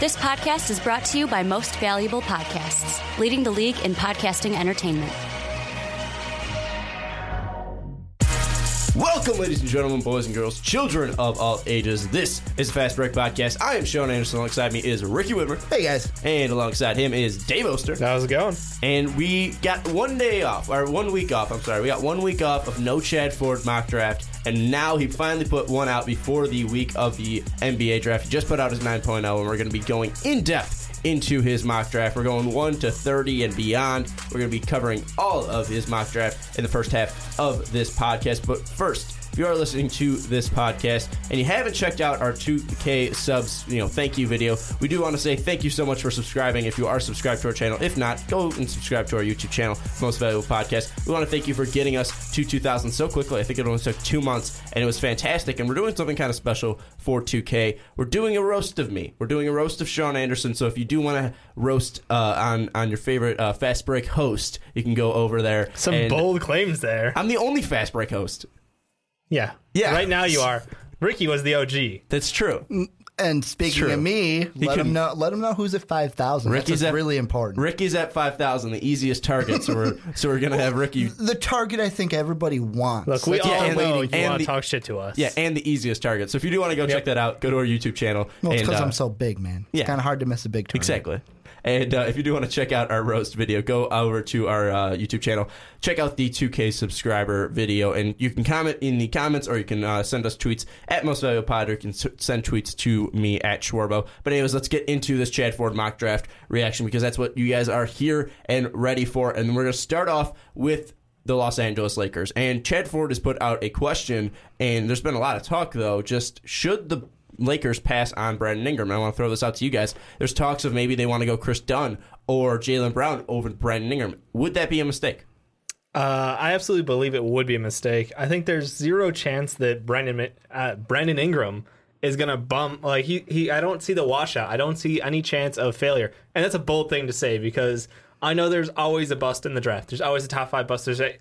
This podcast is brought to you by Most Valuable Podcasts, leading the league in podcasting entertainment. Welcome, ladies and gentlemen, boys and girls, children of all ages. This is the Fast Break Podcast. I am Sean Anderson. Alongside me is Ricky Widmer. Hey guys. And alongside him is Dave Oster. How's it going? And we got one day off, or one week off, I'm sorry. We got one week off of no Chad Ford mock draft. And now he finally put one out before the week of the NBA draft. He just put out his 9.0, and we're going to be going in depth into his mock draft. We're going 1 to 30 and beyond. We're going to be covering all of his mock draft in the first half of this podcast. But first, you are listening to this podcast and you haven't checked out our 2K subs, you know, thank you video, we do want to say thank you so much for subscribing. If you are subscribed to our channel, if not, go and subscribe to our YouTube channel, Most Valuable Podcast. We want to thank you for getting us to 2,000 so quickly. I think it only took two months, and it was fantastic. And we're doing something kind of special for 2K. We're doing a roast of me. We're doing a roast of Sean Anderson. So if you do want to roast uh, on on your favorite uh, fast break host, you can go over there. Some bold claims there. I'm the only fast break host. Yeah. Yeah. Right now you are. Ricky was the OG. That's true. And speaking True. of me, let can- him know. Let him know who's at five thousand. That's Ricky's what's at- really important. Ricky's at five thousand, the easiest target. So we're so we're gonna have Ricky. the target I think everybody wants. Look, we That's all what and- know you and want the- to talk shit to us. Yeah, and the easiest target. So if you do want to go check that out, go to our YouTube channel. Well, it's and, because uh, I'm so big, man. It's yeah. kind of hard to miss a big target. Exactly. And uh, if you do want to check out our roast video, go over to our uh, YouTube channel. Check out the 2K subscriber video, and you can comment in the comments, or you can uh, send us tweets at Most Valuable Pod, or you can s- send tweets to me at Schwarbo. But anyways, let's get into this Chad Ford mock draft reaction because that's what you guys are here and ready for. And we're going to start off with the Los Angeles Lakers. And Chad Ford has put out a question, and there's been a lot of talk, though. Just should the Lakers pass on Brandon Ingram? I want to throw this out to you guys. There's talks of maybe they want to go Kris Dunn or Jaylen Brown over Brandon Ingram. Would that be a mistake? Uh, I absolutely believe it would be a mistake. I think there's zero chance that Brandon uh, Brandon Ingram is gonna bump like he he. I don't see the washout. I don't see any chance of failure, and that's a bold thing to say because I know there's always a bust in the draft. There's always a top five bust. There's a,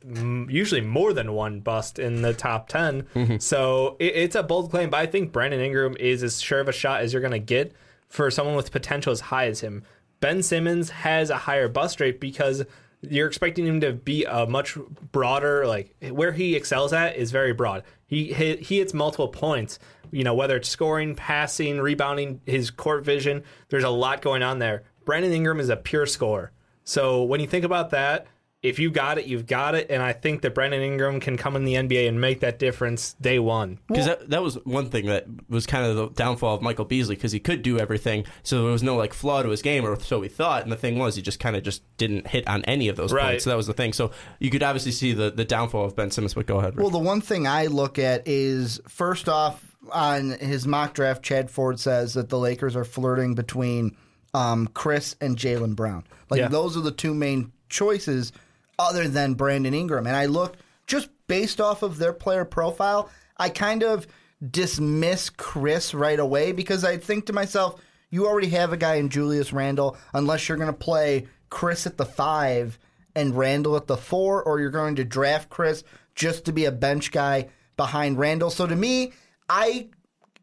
usually more than one bust in the top 10 mhm. So it, it's a bold claim, but I think Brandon Ingram is as sure of a shot as you're gonna get for someone with potential as high as him. Ben Simmons has a higher bust rate because you're expecting him to be a much broader like where he excels at is very broad. He he hits multiple points. You know whether it's scoring, passing, rebounding, his court vision. There's a lot going on there. Brandon Ingram is a pure scorer. So when you think about that, if you got it, you've got it. And I think that Brandon Ingram can come in the NBA and make that difference day one. Because that, that was one thing that was kind of the downfall of Michael Beasley because he could do everything. So there was no like flaw to his game, or so we thought. And the thing was, he just kind of just didn't hit on any of those Right. points. So that was the thing. So you could obviously see the, the downfall of Ben Simmons. But go ahead. Rick. Well, the one thing I look at is first off on his mock draft, Chad Ford says that the Lakers are flirting between um, Chris and Jaylen Brown. Like Yeah. those are the two main choices, other than Brandon Ingram. And I look just based off of their player profile, I kind of dismiss Chris right away because I think to myself, you already have a guy in Julius Randle, unless you're going to play Chris at the five and Randle at the four, or you're going to draft Chris just to be a bench guy behind Randle. So to me, I,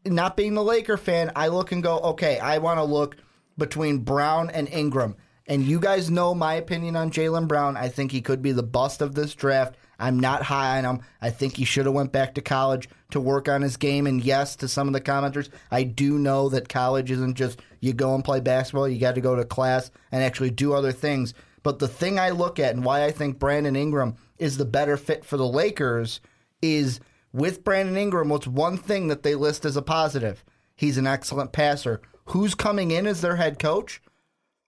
not being the Laker fan, I look and go, okay, I want to look between Brown and Ingram. And you guys know my opinion on Jaylen Brown. I think he could be the bust of this draft. I'm not high on him. I think he should have went back to college to work on his game. And yes, to some of the commenters, I do know that college isn't just you go and play basketball. You got to go to class and actually do other things. But the thing I look at and why I think Brandon Ingram is the better fit for the Lakers is with Brandon Ingram, what's one thing that they list as a positive? He's an excellent passer. Who's coming in as their head coach?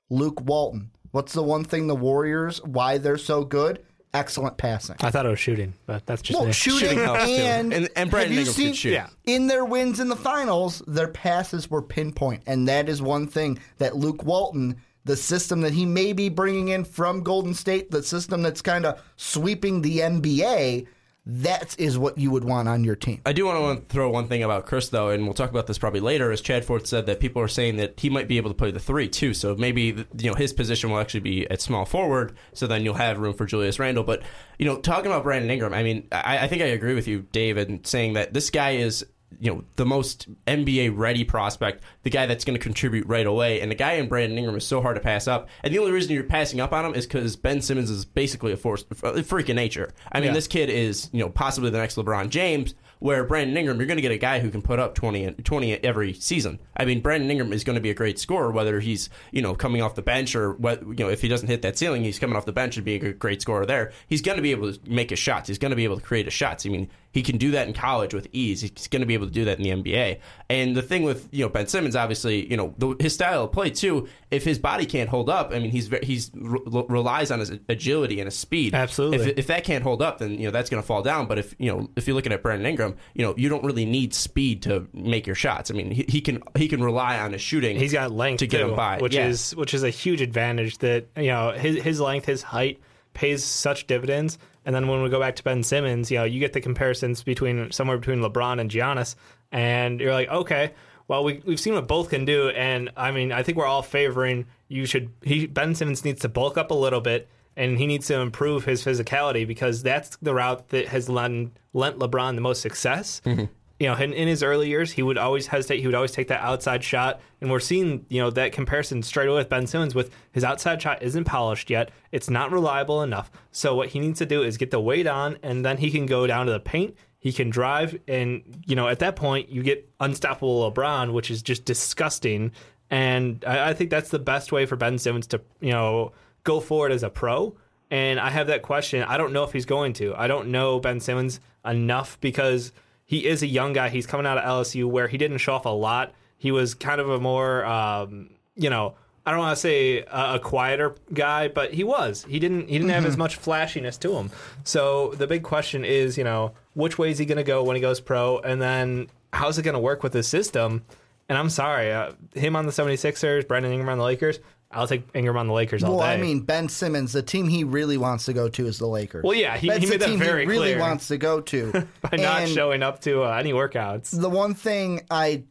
Luke Walton. What's the one thing the Warriors, why they're so good? Excellent passing. I thought it was shooting, but that's just Well, shooting, Shooting and, And- and Brandon have you Ingram can seen, shoot. Yeah. In their wins in the finals, their passes were pinpoint, and that is one thing that Luke Walton, the system that he may be bringing in from Golden State, the system that's kind of sweeping the NBA, that is what you would want on your team. I do want to throw one thing about Chris, though, and we'll talk about this probably later. As Chad Ford said, that people are saying that he might be able to play the three too. So maybe you know his position will actually be at small forward. So then you'll have room for Julius Randle. But you know, talking about Brandon Ingram, I mean, I, I think I agree with you, Dave, in saying that this guy is you know the most NBA ready prospect, the guy that's going to contribute right away, and the guy in Brandon Ingram is so hard to pass up. And the only reason you're passing up on him is because Ben Simmons is basically a force, a freak nature. I mean, Yeah. this kid is you know possibly the next LeBron James. Where Brandon Ingram, you're going to get a guy who can put up 20, 20 every season. I mean, Brandon Ingram is going to be a great scorer, whether he's you know coming off the bench or what you know if he doesn't hit that ceiling, he's coming off the bench and being a great scorer there. He's going to be able to make his shots. He's going to be able to create his shots. I mean, he can do that in college with ease. He's going to be able to do that in the NBA. And the thing with you know Ben Simmons, obviously, you know the, his style of play too. If his body can't hold up, I mean, he's he's re- relies on his agility and his speed. Absolutely. If, if that can't hold up, then you know that's going to fall down. But if you know if you're looking at Brandon Ingram, you know you don't really need speed to make your shots. I mean, he, he can he can rely on his shooting. He's got length to get too, him by, which Yeah. is which is a huge advantage. That you know his his length, his height pays such dividends. And then when we go back to Ben Simmons, you know you get the comparisons between somewhere between LeBron and Giannis, and you're like, okay, well we we've seen what both can do, and I mean I think we're all favoring you should he Ben Simmons needs to bulk up a little bit. And he needs to improve his physicality because that's the route that has lent, lent LeBron the most success mm-hmm. You know, in, in his early years, he would always hesitate. He would always take that outside shot, and we're seeing you know that comparison straight away with Ben Simmons. With his outside shot isn't polished yet; it's not reliable enough. So what he needs to do is get the weight on, and then he can go down to the paint. He can drive, and you know at that point you get unstoppable LeBron, which is just disgusting. And I, I think that's the best way for Ben Simmons to you know go forward as a pro. And I have that question. I don't know if he's going to. I don't know Ben Simmons enough because he is a young guy. He's coming out of LSU where he didn't show off a lot. He was kind of a more, um, you know, I don't want to say a, a quieter guy, but he was. He didn't. He didn't have as much flashiness to him. So the big question is, you know, which way is he going to go when he goes pro, and then how's it going to work with his system? And I'm sorry, uh, him on the 76ers, Brandon Ingram on the Lakers. I'll take Ingram on the Lakers all Well, day. I mean, Ben Simmons, the team he really wants to go to is the Lakers. Well, yeah, he- That's he the that team very he really clear. wants to go to by not And showing up to uh, any workouts. The one thing I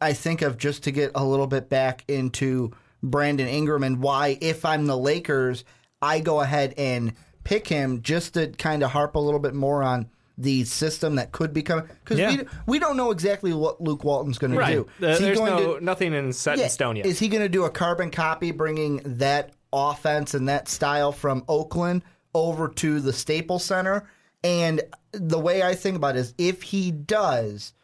I think of just to get a little bit back into Brandon Ingram and why, if I'm the Lakers, I go ahead and pick him just to kind of harp a little bit more on the system that could be coming because Yeah. we, we don't know exactly what Luke Walton's going to Right. do. Uh, Is he there's no to- nothing in set Yeah, in stone yet. Is he going to do a carbon copy, bringing that offense and that style from Oakland over to the Staples Center? And the way I think about it is, if he does,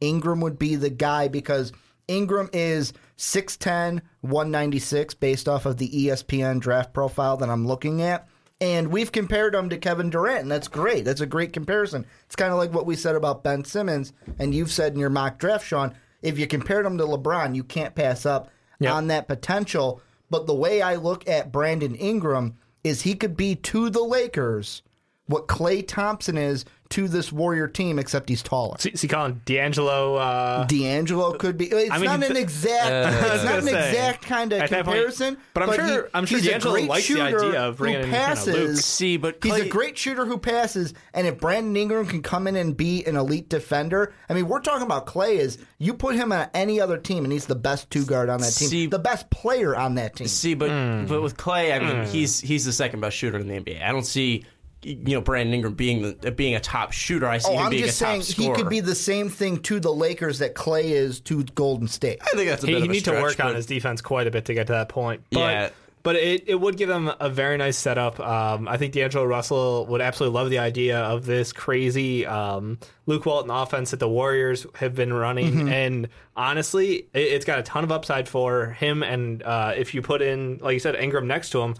Ingram would be the guy because Ingram is 6'10, 196 based off of the ESPN draft profile that I'm looking at. And we've compared him to Kevin Durant, and that's great. That's a great comparison. It's kind of like what we said about Ben Simmons, and you've said in your mock draft, Sean. If you compared him to LeBron, you can't pass up Yep. on that potential. But the way I look at Brandon Ingram is he could be to the Lakers what Klay Thompson is to this Warrior team, except he's taller. Is he calling D'Angelo? Uh, D'Angelo could be. It's I mean, not an exact. I it's not an say, exact kind of at that point- comparison. but I'm sure- I'm sure he's a D'Angelo great likes the shooter idea of bringing who in kind of passes. See, but he's a great shooter who passes. And if Brandon Ingram can come in and be an elite defender, I mean, we're talking about Klay. Is you put him on any other team, and he's the best two guard on that team, See- the best player on that team. See, but Hmm. but with Klay, I mean, he's he's the second best shooter in the NBA. I don't see you know Brandon Ingram being the being a top shooter. I see Oh, him I'm being just a saying top he could be the same thing to the Lakers that Klay is to Golden State. I think that's a he bit he of a need to stretch, work on his defense quite a bit to get to that point. But, Yeah. But it, it would give them a very nice setup. Um, I think D'Angelo Russell would absolutely love the idea of this crazy um, Luke Walton offense that the Warriors have been running. Mm-hmm. And honestly, it, it's got a ton of upside for him. And uh, if you put in, like you said, Ingram next to him,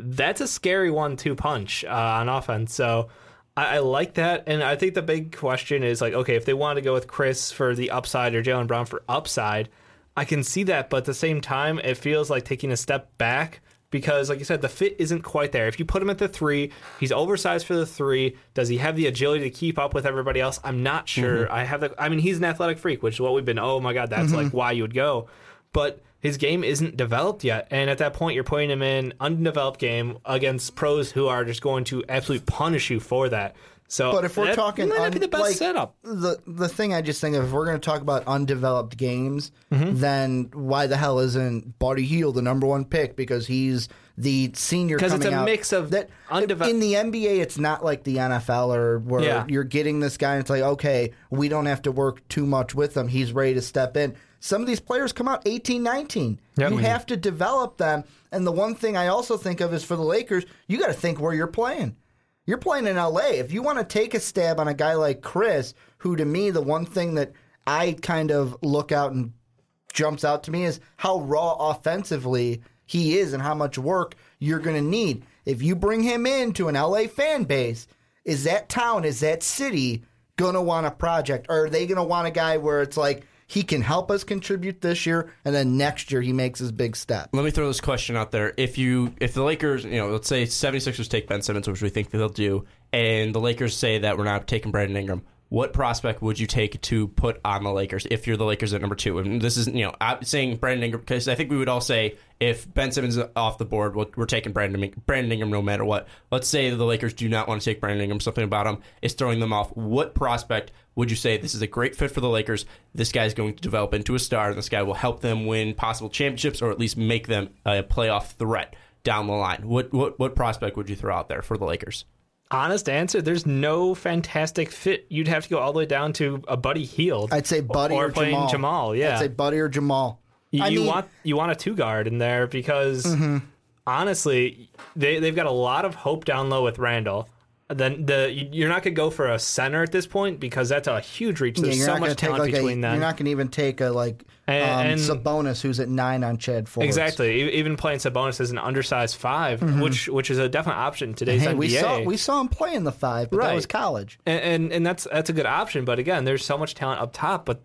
that's a scary one-two punch uh, on offense. So I, I like that, and I think the big question is like, okay, if they want to go with Chris for the upside or Jaylen Brown for upside, I can see that, but at the same time, it feels like taking a step back because, like you said, the fit isn't quite there. If you put him at the three, he's oversized for the three. Does he have the agility to keep up with everybody else? I'm not sure. I have the. I mean, he's an athletic freak, which is what we've been. Oh my god, that's like why you would go, but his game isn't developed yet. And at that point, you're putting him in undeveloped game against pros who are just going to absolutely punish you for that. So, But if we're that talking, might not be the best like, setup. The the thing I just think of, if we're going to talk about undeveloped games, Mm-hmm. then why the hell isn't Buddy Hield the number one pick because he's the senior because it's a out. mix of that. undevel- in the NBA, it's not like the NFL or where Yeah. you're getting this guy and it's like, okay, we don't have to work too much with him. He's ready to step in. Some of these players come out 18, 19. Yep. You Mhm. have to develop them. And the one thing I also think of is for the Lakers, you got to think where you're playing. You're playing in LA. If you want to take a stab on a guy like Chris, who to me, the one thing that I kind of look out and jumps out to me is how raw offensively he is and how much work you're going to need. If you bring him into an LA fan base, is that town, is that city going to want a project? Or are they going to want a guy where it's like, he can help us contribute this year, and then next year he makes his big step. Let me throw this question out there. If you if the Lakers, you know, let's say 76ers take Ben Simmons, which we think they'll do, and the Lakers say that we're not taking Brandon Ingram, what prospect would you take to put on the Lakers if you're the Lakers at number two? And this is, you know, I'm saying Brandon Ingram because I think we would all say if Ben Simmons is off the board, we're taking Brandon Brandon Ingram no matter what. Let's say the Lakers do not want to take Brandon Ingram. Something about him is throwing them off. What prospect would you say this is a great fit for the Lakers? This guy is going to develop into a star, and this guy will help them win possible championships or at least make them a playoff threat down the line. What what what prospect would you throw out there for the Lakers? Honest answer: There's no fantastic fit. You'd have to go all the way down to a Buddy Hield. I'd say Buddy or, or, playing Jamal. Jamal. Yeah, I'd say Buddy or Jamal. You, I mean- Mm-hmm. want you want a two guard in there because honestly, they they've got a lot of hope down low with Randle. Then the you- you're not gonna go for a center at this point because that's a huge reach. There's you're so much talent like a, between them. You're not going to even take a like And- um, and- Sabonis who's at nine on Chad Ford. Exactly. Even playing Sabonis as an undersized 5 which which is a definite option in today's Mm-hmm. Hey, NBA. we saw we saw him play in the five, but that was college. and, and and that's that's a good option. But again, there's so much talent up top. But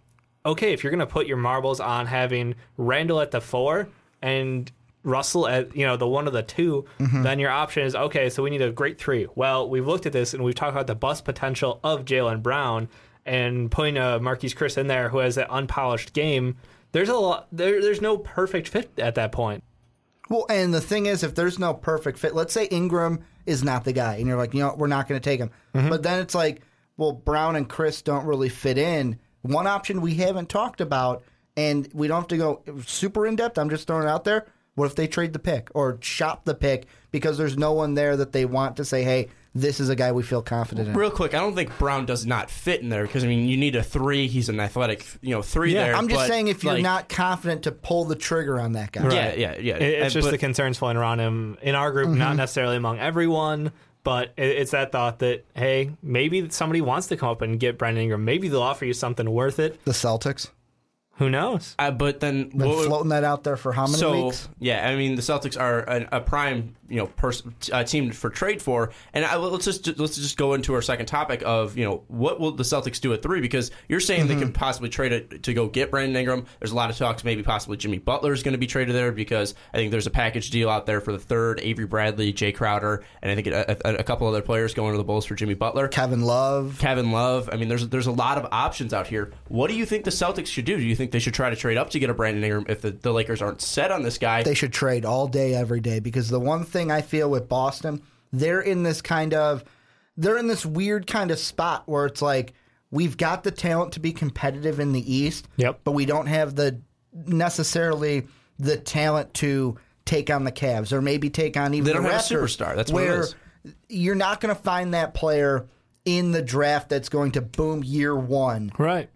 okay, if you're gonna put your marbles on having Randle at the four and Russell at you know the one of the 2 Mm-hmm. then your option is okay. So we need a great three. Well, we've looked at this and we've talked about the bust potential of Jaylen Brown and putting a Marquese Chriss in there who has that unpolished game. There's a lot. There, there's no perfect fit at that point. Well, and the thing is, if there's no perfect fit, let's say Ingram is not the guy, and you're like, you know, what, we're not going to take him. Mm-hmm. But then it's like, well, Brown and Chris don't really fit in. One option we haven't talked about, and we don't have to go super in depth. I'm just throwing it out there. What if they trade the pick or shop the pick because there's no one there that they want to say, hey, this is a guy we feel confident in? Real quick, I don't think Brown does not fit in there because I mean you need a three. He's an athletic, you know, three Yeah, there. I'm just but, saying if you're like, not confident to pull the trigger on that guy. yeah, yeah, yeah. It- It's And- just but- the concerns floating around him in our group, Mm-hmm. not necessarily among everyone, but it- it's that thought that hey, maybe somebody wants to come up and get Brandon Ingram. Maybe they'll offer you something worth it. The Celtics. Who knows? Uh, but then Been what- floating that out there for how many so weeks? yeah, I mean the Celtics are a, a prime you know pers- uh, team for trade for, and I, let's just let's just go into our second topic of you know what will the Celtics do at three because you're saying Mm-hmm. they can possibly trade it to go get Brandon Ingram. There's a lot of talks maybe possibly Jimmy Butler is going to be traded there because I think there's a package deal out there for the third Avery Bradley, Jae Crowder, and I think a, a, a couple other players going to the Bulls for Jimmy Butler. Kevin Love. Kevin Love. I mean, there's there's a lot of options out here. What do you think the Celtics should do? Do you think they should try to trade up to get a Brandon Ingram if the, the Lakers aren't set on this guy? they should trade all day, every day. Because the one thing I feel with Boston, they're in this kind of, they're in this weird kind of spot where it's like we've got the talent to be competitive in the East, Yep. but we don't have the necessarily the talent to take on the Cavs or maybe take on even They don't the have a superstar. That's what it you're not going to find that player in the draft that's going to boom year one Right.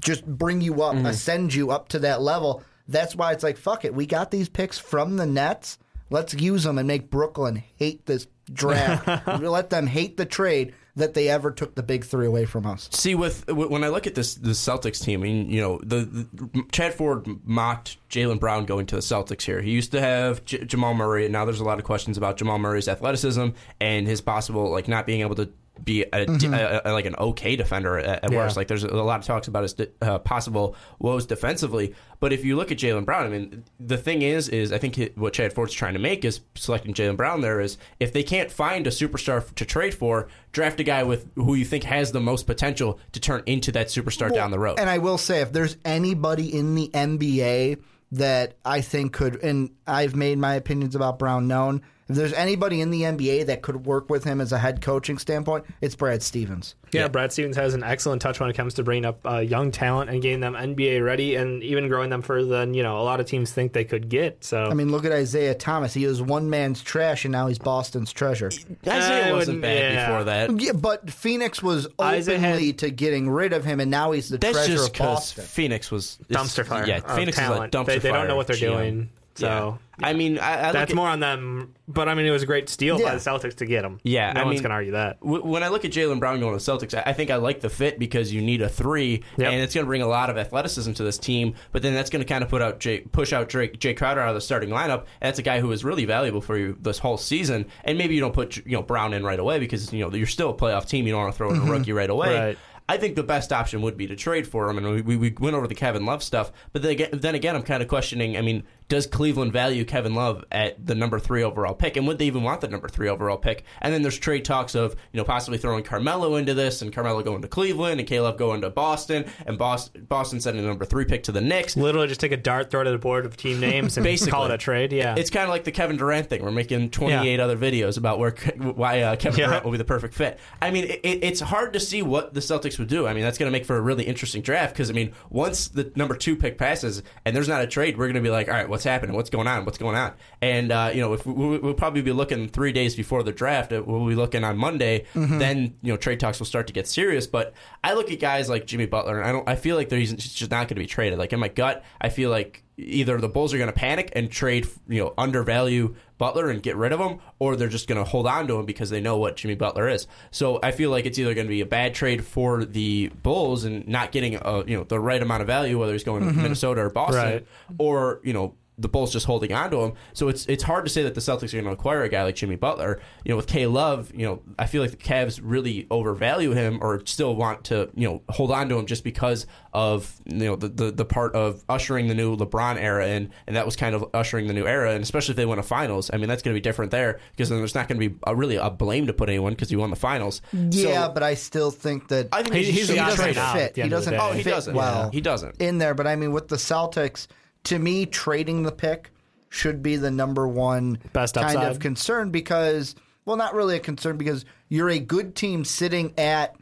Just bring you up, Mm-hmm. ascend you up to that level. That's why it's like, fuck it. We got these picks from the Nets. Let's use them and make Brooklyn hate this draft. Let them hate the trade that they ever took the big three away from us. See, with when I look at this the Celtics team, I mean, you know, the, the Chad Ford mocked Jaylen Brown going to the Celtics here. He used to have J- Jamal Murray, and now there's a lot of questions about Jamal Murray's athleticism and his possible like not being able to be a, a- a- like an okay defender at, at Yeah. worst. Like there's a lot of talks about his uh, possible woes defensively. But if you look at Jaylen Brown, I mean, the thing is, is I think what Chad Ford's trying to make is selecting Jaylen Brown. There is if they can't find a superstar to trade for, draft a guy with who you think has the most potential to turn into that superstar down the road. And I will say, if there's anybody in the NBA that I think could, and I've made my opinions about Brown known, If there's anybody in the NBA that could work with him as a head coaching standpoint, it's Brad Stevens. Yeah, Brad Stevens has an excellent touch when it comes to bringing up uh, young talent and getting them NBA ready, and even growing them further than you know a lot of teams think they could get. So I mean, look at Isaiah Thomas. He was one man's trash, and now he's Boston's treasure. Isaiah I wasn't wouldn't- bad yeah. before that. Yeah, but Phoenix was Isaiah openly had- to getting rid of him, and now he's the That's treasure just of because Boston. Phoenix was dumpster fire. Yeah, Phoenix talent. is a dumpster they, they fire. don't know what they're GM. doing. So I mean, I, I that's at- more on them. But I mean, it was a great steal Yeah. by the Celtics to get him. Yeah, no I one's mean- gonna argue that. W- When I look at Jaylen Brown going to the Celtics, I I think I like the fit because you need a three, Yep. and it's going to bring a lot of athleticism to this team. But then that's going to kind of put out Jay, push out Drake, Jae Crowder out of the starting lineup. And that's a guy who is really valuable for you this whole season. And maybe you don't put you know Brown in right away because you know you're still a playoff team. You don't want to throw in a mm-hmm. rookie right away. Right. I think the best option would be to trade for him, and we, we, we went over the Kevin Love stuff. But then again, then again, I'm kind of questioning. I mean, does Cleveland value Kevin Love at the number three overall pick, and would they even want the number three overall pick? And then there's trade talks of you know possibly throwing Carmelo into this, and Carmelo going to Cleveland, and Caleb going to Boston, and Boston, Boston sending the number three pick to the Knicks. Literally, just take a dart, throw it at the board of team names, and Basically. call it a trade. Yeah, It's kind of like the Kevin Durant thing. We're making 28 other videos about where why uh, Kevin Yeah. Durant will be the perfect fit. I mean, it, it's hard to see what the Celtics would do. I mean, that's going to make for a really interesting draft because I mean, once the number two pick passes and there's not a trade, we're going to be like, all right, what's happening? What's going on? What's going on? And uh, you know, if we, we'll probably be looking three days before the draft. uh, We'll be looking on Monday. Then you know, trade talks will start to get serious. But I look at guys like Jimmy Butler, and I don't. I feel like they're he's just not going to be traded. Like in my gut, I feel like either the Bulls are going to panic and trade, you know, undervalue Butler and get rid of him, or they're just going to hold on to him because they know what Jimmy Butler is. So I feel like it's either going to be a bad trade for the Bulls and not getting, a, you know, the right amount of value, whether he's going to Minnesota or Boston, Right. or you know. The Bulls just holding on to him, so it's it's hard to say that the Celtics are going to acquire a guy like Jimmy Butler. You know, with K Love, you know, I feel like the Cavs really overvalue him, or still want to, you know, hold on to him just because of you know the, the, the part of ushering the new LeBron era in, and that was kind of ushering the new era, and especially if they win a finals, I mean that's going to be different there because then there's not going to be a, really a blame to put anyone because he won the finals. Yeah, So, but I still think that I think He- he, he's he the be option doesn't traded. out at fit. He end of the doesn't. Oh, he fit doesn't. well. He doesn't. in there. But I mean, with the Celtics, to me, trading the pick should be the number one Best kind of concern because, well, not really a concern because you're a good team sitting at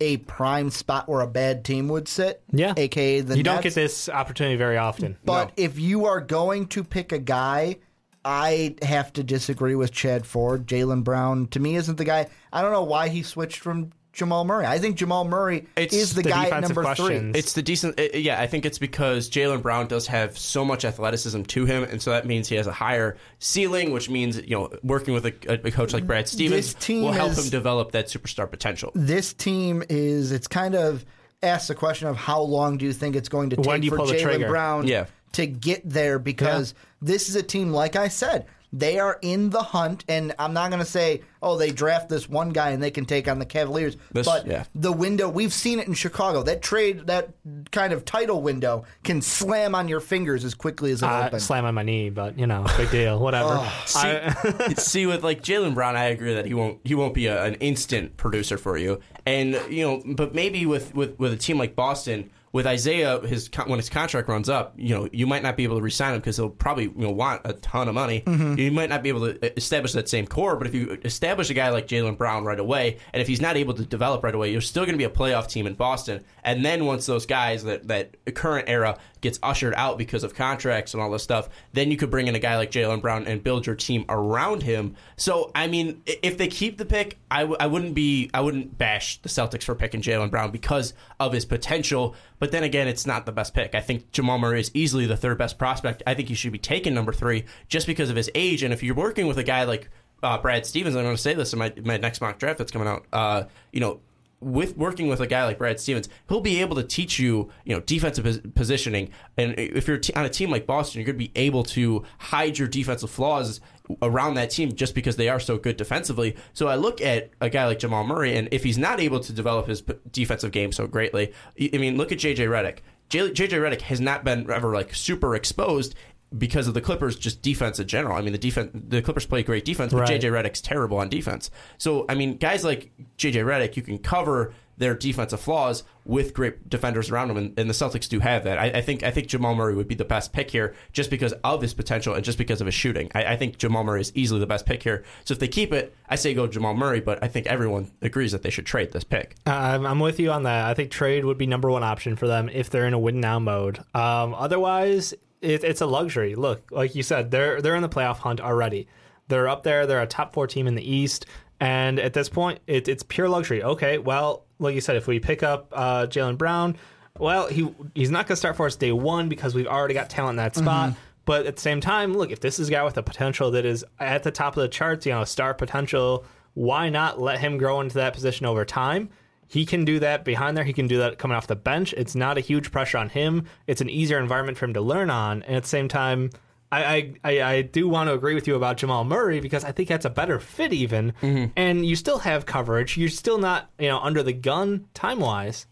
a prime spot where a bad team would sit. yeah. aka the you don't get this opportunity very often. But if you are going to pick a guy, I have to disagree with Chad Ford. Jaylen Brown, to me, isn't the guy. I don't know why he switched from Jamal Murray. I think Jamal Murray It's is the, the guy at number questions. three. It's the decent. uh, yeah, I think it's because Jaylen Brown does have so much athleticism to him, and so that means he has a higher ceiling, which means you know working with a, a coach like Brad Stevens team will help is- him develop that superstar potential. This team is. It's kind of asks the question of how long do you think it's going to take When do you for Jaylen? Brown Yeah. to get there because this is a team, like I said. They are in the hunt, and I'm not going to say, oh, they draft this one guy and they can take on the Cavaliers. This- but yeah. the window, we've seen it in Chicago. That trade, that kind of title window can slam on your fingers as quickly as it uh, I opens. slam on my knee, but you know, big deal. Whatever. Oh, I- See, with like Jaylen Brown, I agree that he won't he won't be a, an instant producer for you, and you know, but maybe with with with a team like Boston. With Isaiah, his when his contract runs up, you know you might not be able to resign him because he'll probably you know want a ton of money. Mm-hmm. You might not be able to establish that same core, but if you establish a guy like Jaylen Brown right away, and if he's not able to develop right away, you're still going to be a playoff team in Boston. And then once those guys that that current era gets ushered out because of contracts and all this stuff, then you could bring in a guy like Jaylen Brown and build your team around him. So I mean, if they keep the pick, I, w- I wouldn't be I wouldn't bash the Celtics for picking Jaylen Brown because of his potential. But then again, it's not the best pick. I think Jamal Murray is easily the third best prospect. I think he should be taken number three just because of his age. And if you're working with a guy like uh, Brad Stevens, I'm going to say this in my my next mock draft that's coming out. Uh, you know, with working with a guy like Brad Stevens, he'll be able to teach you, you know, defensive pos- positioning. And if you're t- on a team like Boston, you're going to be able to hide your defensive flaws around that team just because they are so good defensively. So I look at a guy like Jamal Murray, and if he's not able to develop his p- defensive game so greatly, I I mean, look at JJ Redick. JJ Redick has not been ever like super exposed because of the Clippers just defense in general. I mean, the defense the Clippers play great defense, but Right. JJ Redick's terrible on defense. So I mean, guys like JJ Redick, you can cover their defensive flaws with great defenders around them, and, and the Celtics do have that. I, I think I think Jamal Murray would be the best pick here, just because of his potential and just because of his shooting. I, I think Jamal Murray is easily the best pick here. So if they keep it, I say go Jamal Murray, but I think everyone agrees that they should trade this pick. Uh, I'm, I'm with you on that. I think trade would be number one option for them if they're in a win now mode. Um, otherwise, it, it's a luxury. Look, like you said, they're they're in the playoff hunt already. They're up there. They're a top four team in the East, and at this point, it, it's pure luxury. Okay, well, like you said, if we pick up uh, Jaylen Brown, well, he he's not going to start for us day one because we've already got talent in that spot. But at the same time, look, if this is a guy with a potential that is at the top of the charts, you know, star potential, why not let him grow into that position over time? He can do that behind there. He can do that coming off the bench. It's not a huge pressure on him. It's an easier environment for him to learn on. And at the same time, I, I, I, I do want to agree with you about Jamal Murray because I think that's a better fit even. Mm-hmm. And you still have coverage. You're still not, you know, under the gun time wise.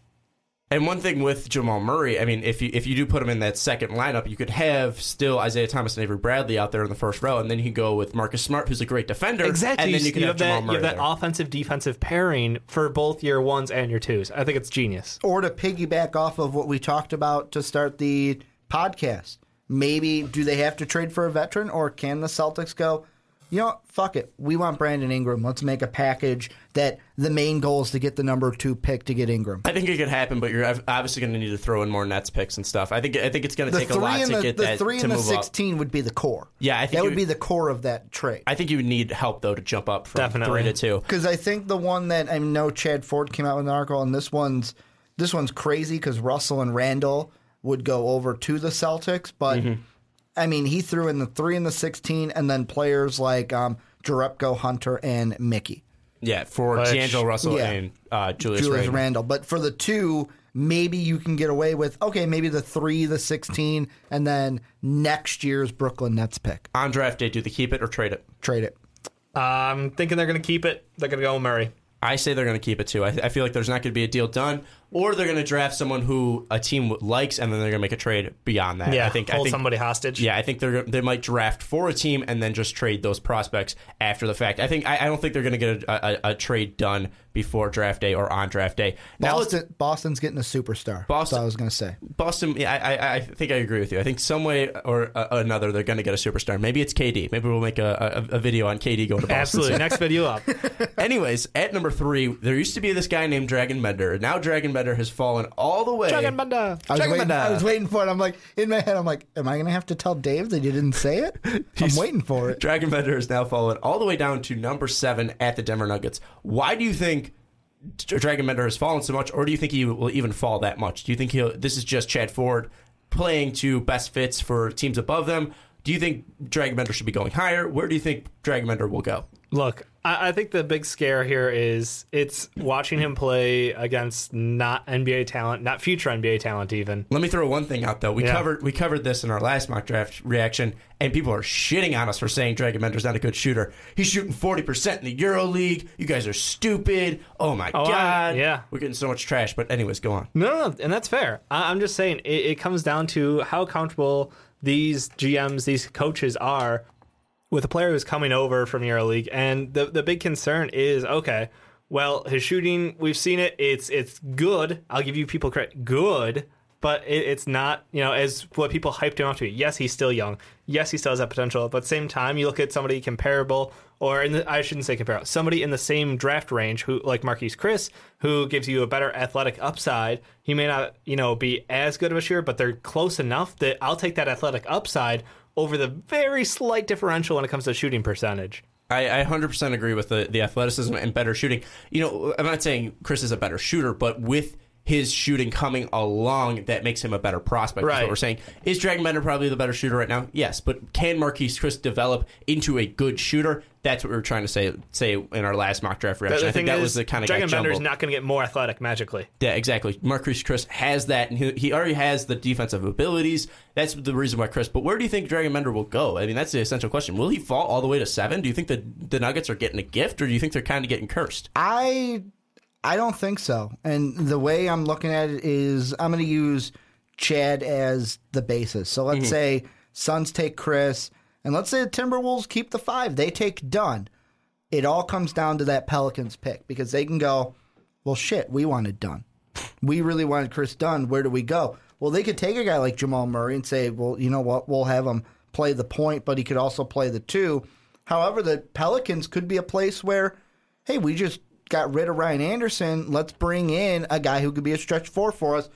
And one thing with Jamal Murray, I mean, if you if you do put him in that second lineup, you could have still Isaiah Thomas and Avery Bradley out there in the first row, and then you can go with Marcus Smart, who's a great defender, Exactly. and then you can have, Jamal that, Murray you have that there. offensive defensive pairing for both your ones and your twos. I think it's genius. or to piggyback off of what we talked about to start the podcast, maybe do they have to trade for a veteran or can the Celtics go, you know, what? fuck it. We want Brandon Ingram. Let's make a package that the main goal is to get the number two pick to get Ingram. I think it could happen, but you're obviously going to need to throw in more Nets picks and stuff. I think I think it's going to take a lot to the, get the that three to and the move up. sixteen would be the core. Yeah, I think that would would- be the core of that trade. I think you would need help though to jump up from Definitely. three to two. Because I think the one that I know Chad Ford came out with an article, and this one's this one's crazy because Russell and Randall would go over to the Celtics, but Mm-hmm. I mean he threw in the three and the sixteen, and then players like um, Jarepko Hunter and Mickey, Yeah, for Which- D'Angelo Russell Yeah. and uh, Julius, Julius Randle. Randall. But for the two, maybe you can get away with okay, maybe the three, the sixteen, and then next year's Brooklyn Nets pick. on draft day. Do they keep it or trade it? Trade it. I'm thinking they're going to keep it. They're going to go with Murray. I say they're going to keep it too. I, I feel like there's not going to be a deal done, or they're going to draft someone who a team likes, and then they're going to make a trade beyond that. Yeah, I think. I hold think, somebody hostage. Yeah, I think they're they might draft for a team and then just trade those prospects after the fact. I think I, I don't think they're going to get a, a, a trade done before draft day or on draft day. Now Boston, Boston's getting a superstar. Boston- That's all I was going to say. Boston. Yeah, I, I, I think I agree with you. I think some way or uh, another they're going to get a superstar. Maybe it's KD. Maybe we'll make a, a, a video on KD going to Boston. Absolutely. Next video up. Anyways, at number three, there used to be this guy named Dragan Bender. Now Dragan Bender has fallen all the way. Dragan Bender. I was, Dragan waiting, Bender. I was waiting for it. I'm like, in my head, I'm like, am I going to have to tell Dave that you didn't say it? I'm waiting for it. Dragan Bender has now fallen all the way down to number seven at the Denver Nuggets. Why do you think Dragan Bender has fallen so much, or do you think he will even fall that much? Do you think he'll? This is just Chad Ford playing to best fits for teams above them. Do you think Dragan Bender should be going higher? Where do you think Dragan Bender will go? Look, I, I think the big scare here is it's watching him play against not NBA talent, not future NBA talent, even. Let me throw one thing out though. We Yeah. covered we covered this in our last mock draft reaction, and people are shitting on us for saying Dragan Bender's not a good shooter. He's shooting forty percent in the Euro League. You guys are stupid. Oh my Oh, I- god. yeah. We're getting so much trash. But anyways, go on. No, no, no, and that's fair. I, I'm just saying it, it comes down to how comfortable these GMs, these coaches are with a player who's coming over from EuroLeague. And the the big concern is okay. Well, his shooting, we've seen it. It's it's good. I'll give you people credit. Good. But it, it's not, you know, as what people hyped him up to be. Yes, he's still young. Yes, he still has that potential. But same time, you look at somebody comparable, or in the, I shouldn't say comparable, somebody in the same draft range, who like Marquese Chriss, who gives you a better athletic upside. He may not, you know, be as good of a shooter, but they're close enough that I'll take that athletic upside over the very slight differential when it comes to shooting percentage. I, I 100% agree with the, the athleticism and better shooting. You know, I'm not saying Chris is a better shooter, but with his shooting coming along, that makes him a better prospect. Is Right. what we're saying. Is Dragan Bender probably the better shooter right now? Yes, but can Marquese Chriss develop into a good shooter? That's what we were trying to say say in our last mock draft reaction. The I think thing that is, was the kind of Dragan got Bender is not going to get more athletic magically. Yeah, exactly. Marquese Chriss has that, and he, he already has the defensive abilities. That's the reason why Chris. But where do you think Dragan Bender will go? I mean, that's the essential question. Will he fall all the way to seven? Do you think the the Nuggets are getting a gift, or do you think they're kind of getting cursed? I I don't think so. And the way I'm looking at it is I'm going to use Chad as the basis. So let's mm-hmm. say Suns take Chris, and let's say the Timberwolves keep the five. They take Dunn. It all comes down to that Pelicans pick because they can go, well, shit, we wanted Dunn. We really wanted Kris Dunn. Where do we go? Well, they could take a guy like Jamal Murray and say, well, you know what? We'll have him play the point, but he could also play the two. However, the Pelicans could be a place where, hey, we just got rid of Ryan Anderson. Let's bring in a guy who could be a stretch four for us.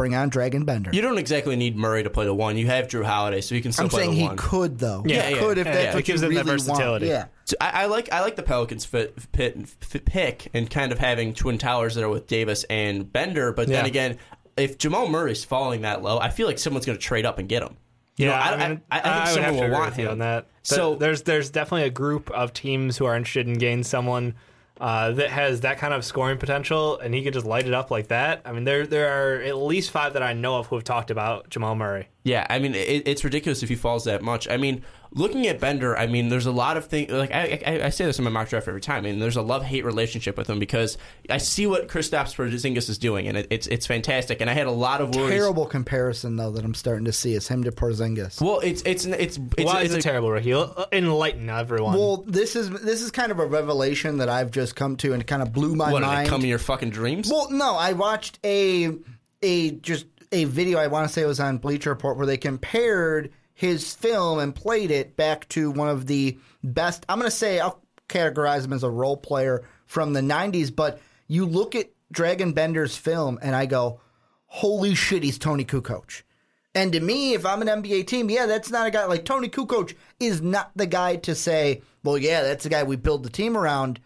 Bring on Dragan Bender. You don't exactly need Murray to play the one. You have Jrue Holiday, so you can still I'm play saying the he one. could though. Yeah, he yeah, could if yeah, that's yeah. what It gives you them that really versatility. want. Yeah. So I, I like I like the Pelicans fit, fit, fit pick and kind of having twin towers there with Davis and Bender. But then Yeah. again, if Jamal Murray's falling that low, I feel like someone's going to trade up and get him. You know, I, I, mean, I, I think would someone have to will agree want with you him on that. So- So there's there's definitely a group of teams who are interested in getting someone uh, that has that kind of scoring potential, and he can just light it up like that. I mean, there there are at least five that I know of who have talked about Jamal Murray. Yeah, I mean it, it's ridiculous if he falls that much. I mean, looking at Bender, I mean, there's a lot of things. Like I, I, I say this in my mock draft every time. I mean, there's a love hate relationship with him because I see what Kristaps Porzingis is doing, and it, it's it's fantastic. And I had a lot of worries. Terrible comparison though that I'm starting to see is him to Porzingis. Well, it's it's it's it's, Why it's is it a- terrible, Ricky? Uh, Enlighten everyone. Well, this is this is kind of a revelation that I've just come to and it kind of blew my What did mind. come in your fucking dreams? Well, no, I watched a a just a video. I want to say it was on Bleacher Report where they compared his film and played it back to one of the best. I'm going to say I'll categorize him as a role player from the '90s, but you look at Dragan Bender's film and I go, "Holy shit, he's Toni Kukoc." And to me, if I'm an NBA team, yeah, that's not a guy like Toni Kukoc is not the guy to say, well, yeah, that's the guy we build the team around.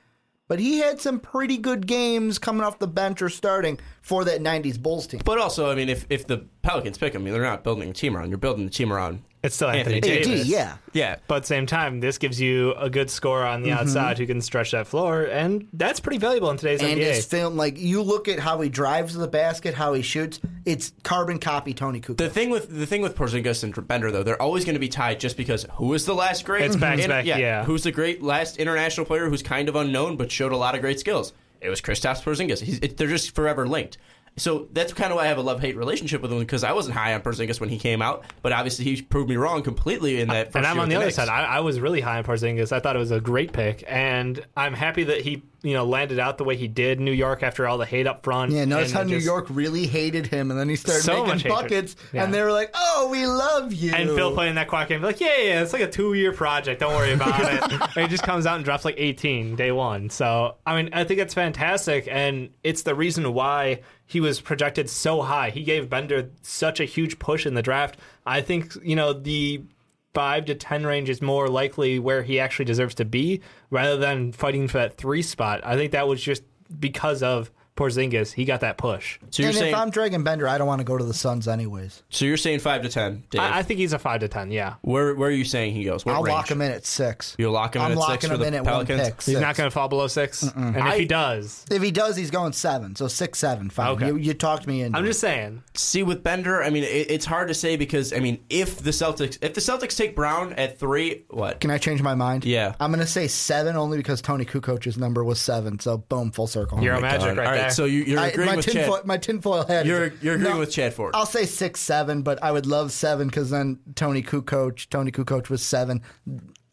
But he had some pretty good games coming off the bench or starting for that 90s Bulls team. But also, I mean, if, if the Pelicans pick him, they're not building a team around. You're building the team around it's still Anthony, Anthony AD, Davis. yeah. Yeah. But at the same time, this gives you a good scorer on the mm-hmm. outside who can stretch that floor, and that's pretty valuable in today's And NBA. his film, like, you look at how he drives to the basket, how he shoots, it's carbon copy Toni Kukoc. The thing with the thing with Porzingis and Bender though, they're always going to be tied just because who is the last great? It's back to in- back, yeah. Who's the great last international player who's kind of unknown but showed a lot of great skills? It was Kristaps Porzingis. He's, it, they're just forever linked. So that's kind of why I have a love hate relationship with him because I wasn't high on Porzingis when he came out, but obviously he proved me wrong completely in that. First and I'm on with the other Knicks. side. I, I was really high on Porzingis. I thought it was a great pick, and I'm happy that he, you know, landed out the way he did in New York after all the hate up front. yeah, notice how New just- York really hated him, and then he started So making buckets, Yeah. and they were like, oh, we love you. And Phil playing that quiet game, like, yeah, yeah, it's like a two year project. Don't worry about it. and he just comes out and drops like 18 day one. So, I mean, I think it's fantastic. And it's the reason why he was projected so high. He gave Bender such a huge push in the draft. I think, you know, the five to 10 range is more likely where he actually deserves to be rather than fighting for that three spot. I think that was just because of Porzingis. He got that push. So you're and saying if I'm Dragan Bender, I don't want to go to the Suns anyways. so you're saying five to ten, Dave. I, I think he's a five to 10, yeah. where where are you saying he goes? What I'll range? lock him in at six. You'll lock him in I'm at locking six for him the in at Pelicans? one pick. He's not going to fall below 6 And if I- he does, If he does, he's going seven. So six, seven, fine. Okay. You, you talked me into I'm it. just saying. See with Bender, I mean it, it's hard to say because I mean if the Celtics if the Celtics take Brown at three, what? Can I change my mind? Yeah. I'm going to say seven only because Toni Kukoc's number was seven. So boom, full circle. Hero Oh my magic God. right All right, so you, you're I, agreeing my, with Chad. tinfoil, my tinfoil hat. You're you're agreeing No, with Chad Ford. I'll say six, seven, but I would love seven because then Toni Kukoc, Toni Kukoc was seven.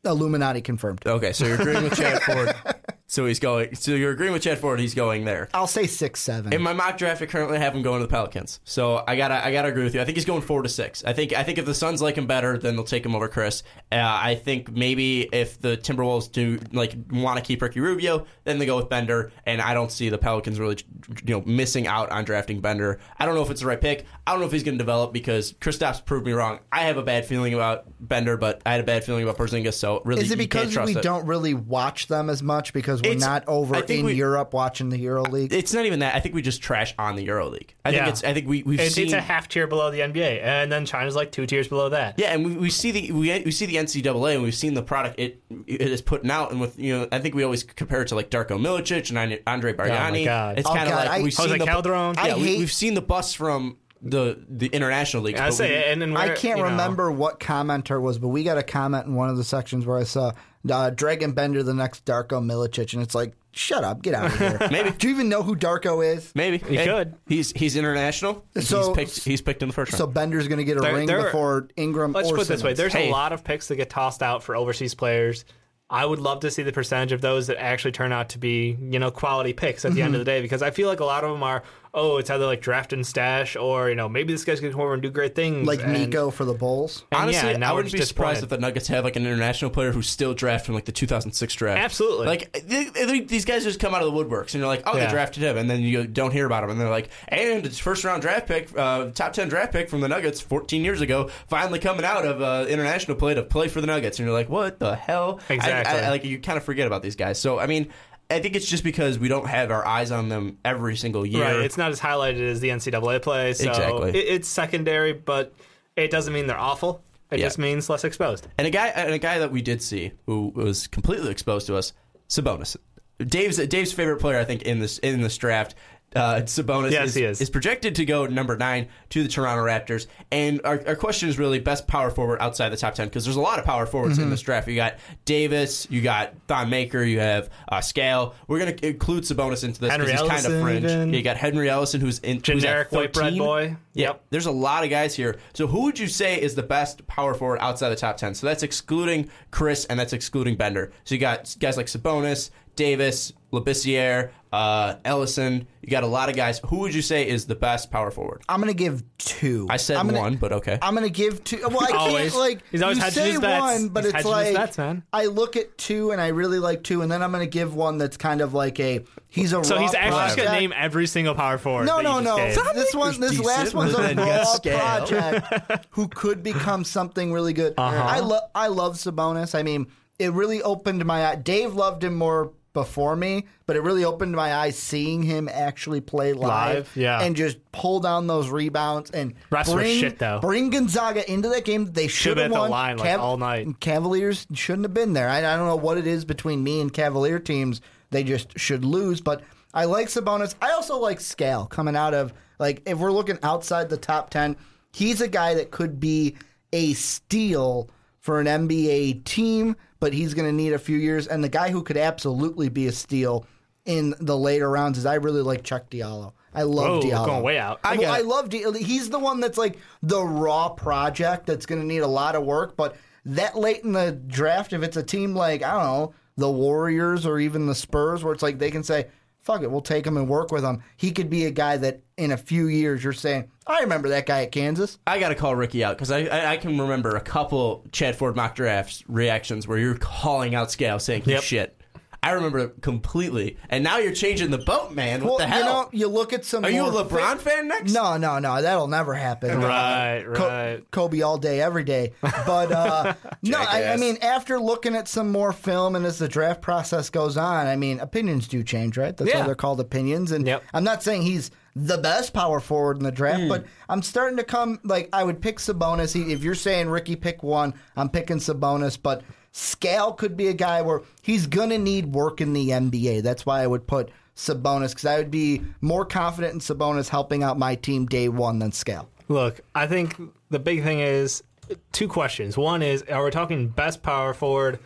Illuminati confirmed. Okay, so you're agreeing with Chad Ford. So he's going. So you're agreeing with Chad Ford. He's going there. I'll say six, seven. In my mock draft, I currently have him going to the Pelicans. So I gotta, I gotta agree with you. I think he's going four to six. I think, I think if the Suns like him better, then they'll take him over Chris. Uh, I think maybe if the Timberwolves do like want to keep Ricky Rubio, then they go with Bender. And I don't see the Pelicans really, you know, missing out on drafting Bender. I don't know if it's the right pick. I don't know if he's going to develop because Kristaps proved me wrong. I have a bad feeling about Bender, but I had a bad feeling about Porzingis. So really, Is it because we it. don't really watch them as much because we're It's- not over I think in we- Europe watching the Euro League? It's not even that. I think we just trash on the EuroLeague. I think it's. I think we we've It's, seen it's a half tier below the NBA, and then China's like two tiers below that. Yeah, and we, we see the we, we see the NCAA, and we've seen the product it it is putting out, and with you know, I think we always compare it to like Darko Milicic and Andre oh Bargnani. God. It's Oh, kind of God, like I- we've Jose seen the Calderon. I Yeah, we, hate- we've seen the bus from the the international leagues. I but we- and then I where, can't you know, remember what commenter was, but we got a comment in one of the sections where I saw uh, Dragan Bender, the next Darko Milicic, and it's like, shut up, get out of here. Maybe. Do you even know who Darko is? maybe He Hey, could. He's he's international. So- he's picked. He's picked in the first round. So Bender's going to get a There- ring there- before Ingram Let's or put it this way: there's Hey. a lot of picks that get tossed out for overseas players. I would love to see the percentage of those that actually turn out to be, you know, quality picks at the end of the day because I feel like a lot of them are, oh, it's either like draft and stash or, you know, maybe this guy's going to come over and do great things. Like and, Nico for the Bulls. and Honestly, yeah, now I wouldn't be surprised if the Nuggets have like an international player who's still drafted from like the 2006 draft. Absolutely. Like they, they- these guys just come out of the woodworks, and you're like, oh, Yeah. they drafted him, and then you don't hear about him, and they're like, and it's first round draft pick, uh, top 10 draft pick from the Nuggets 14 years ago, finally coming out of uh, international play to play for the Nuggets, and you're like, what the hell? I- Exactly. I, I, like you kind of forget about these guys. So I mean. I think it's just because we don't have our eyes on them every single year. Right. It's not as highlighted as the NCAA play. So Exactly. it, it's secondary, but it doesn't mean they're awful. It Yeah. just means less exposed. And a guy and a guy that we did see who was completely exposed to us, Sabonis. Dave's Dave's favorite player, I think, in this in this draft. Uh, Sabonis Yes, is, he is. projected to go number nine to the Toronto Raptors. And our, our question is really best power forward outside the top ten because there's a lot of power forwards Mm-hmm. in this draft. You got Davis, you got Thon Maker, you have uh, Scale. We're going to include Sabonis into this because he's kind of fringe. even. You got Henry Ellenson, who's in who's Generic white bread 13. boy. Yeah, Yep. there's a lot of guys here. So who would you say is the best power forward outside the top 10? So that's excluding Chriss and that's excluding Bender. So you got guys like Sabonis, Davis, Labissiere, uh, Ellenson. You got a lot of guys. Who would you say is the best power forward? I'm gonna give two. I said I'm gonna, one, but okay. I'm gonna give two. Well, I can't like He's always you hedging say his bets. one, but He's it's hedging his like bets, man. I look at two and I really like two, and then I'm gonna give one that's kind of like a he's a So raw he's actually just going to project. name every single power forward. No, that no, you no. just gave. This one, this last one's a then you got raw project who could become something really good. Uh-huh. I love, I love Sabonis. I mean, it really opened my eye. Dave loved him more before me, but it really opened my eyes seeing him actually play live, Live, yeah. and just pull down those rebounds and were bring shit, though. bring Gonzaga into that game. that They should been have at the won. line, like, all night. Cavaliers shouldn't have been there. I, I don't know what it is between me and Cavalier teams. They just should lose. But I like Sabonis. I also like Scale coming out of like if we're looking outside the top ten, he's a guy that could be a steal for an NBA team, but he's going to need a few years. And the guy who could absolutely be a steal in the later rounds is I really like Cheick Diallo. I love Whoa, Diallo. going way out. I, I got I love Diallo. He's the one that's like the raw project that's going to need a lot of work. But that late in the draft, if it's a team like I don't know the Warriors or even the Spurs, where it's like they can say, "Fuck it, we'll take him and work with him." He could be a guy that in a few years you're saying, "I remember that guy at Kansas." I got to call Ricky out because I, I I can remember a couple Chad Ford mock drafts reactions where you're calling out Scale saying he's Yep. shit. I remember completely, and now you're changing the boat, man. What well, the hell? you know, you look at some. Are you a LeBron fit- fan next? No, no, no. That'll never happen. Right, Co- right. Kobe all day, every day. But uh, no, I, I mean, after looking at some more film and as the draft process goes on, I mean, opinions do change, right? That's why they're called opinions. And Yep. I'm not saying he's the best power forward in the draft, but I'm starting to come like I would pick Sabonis. He, if you're saying Ricky pick one, I'm picking Sabonis, but. Scale could be a guy where he's gonna need work in the NBA. That's why I would put Sabonis because I would be more confident in Sabonis helping out my team day one than Scale. Look, I think the big thing is two questions. One is, are we talking best power forward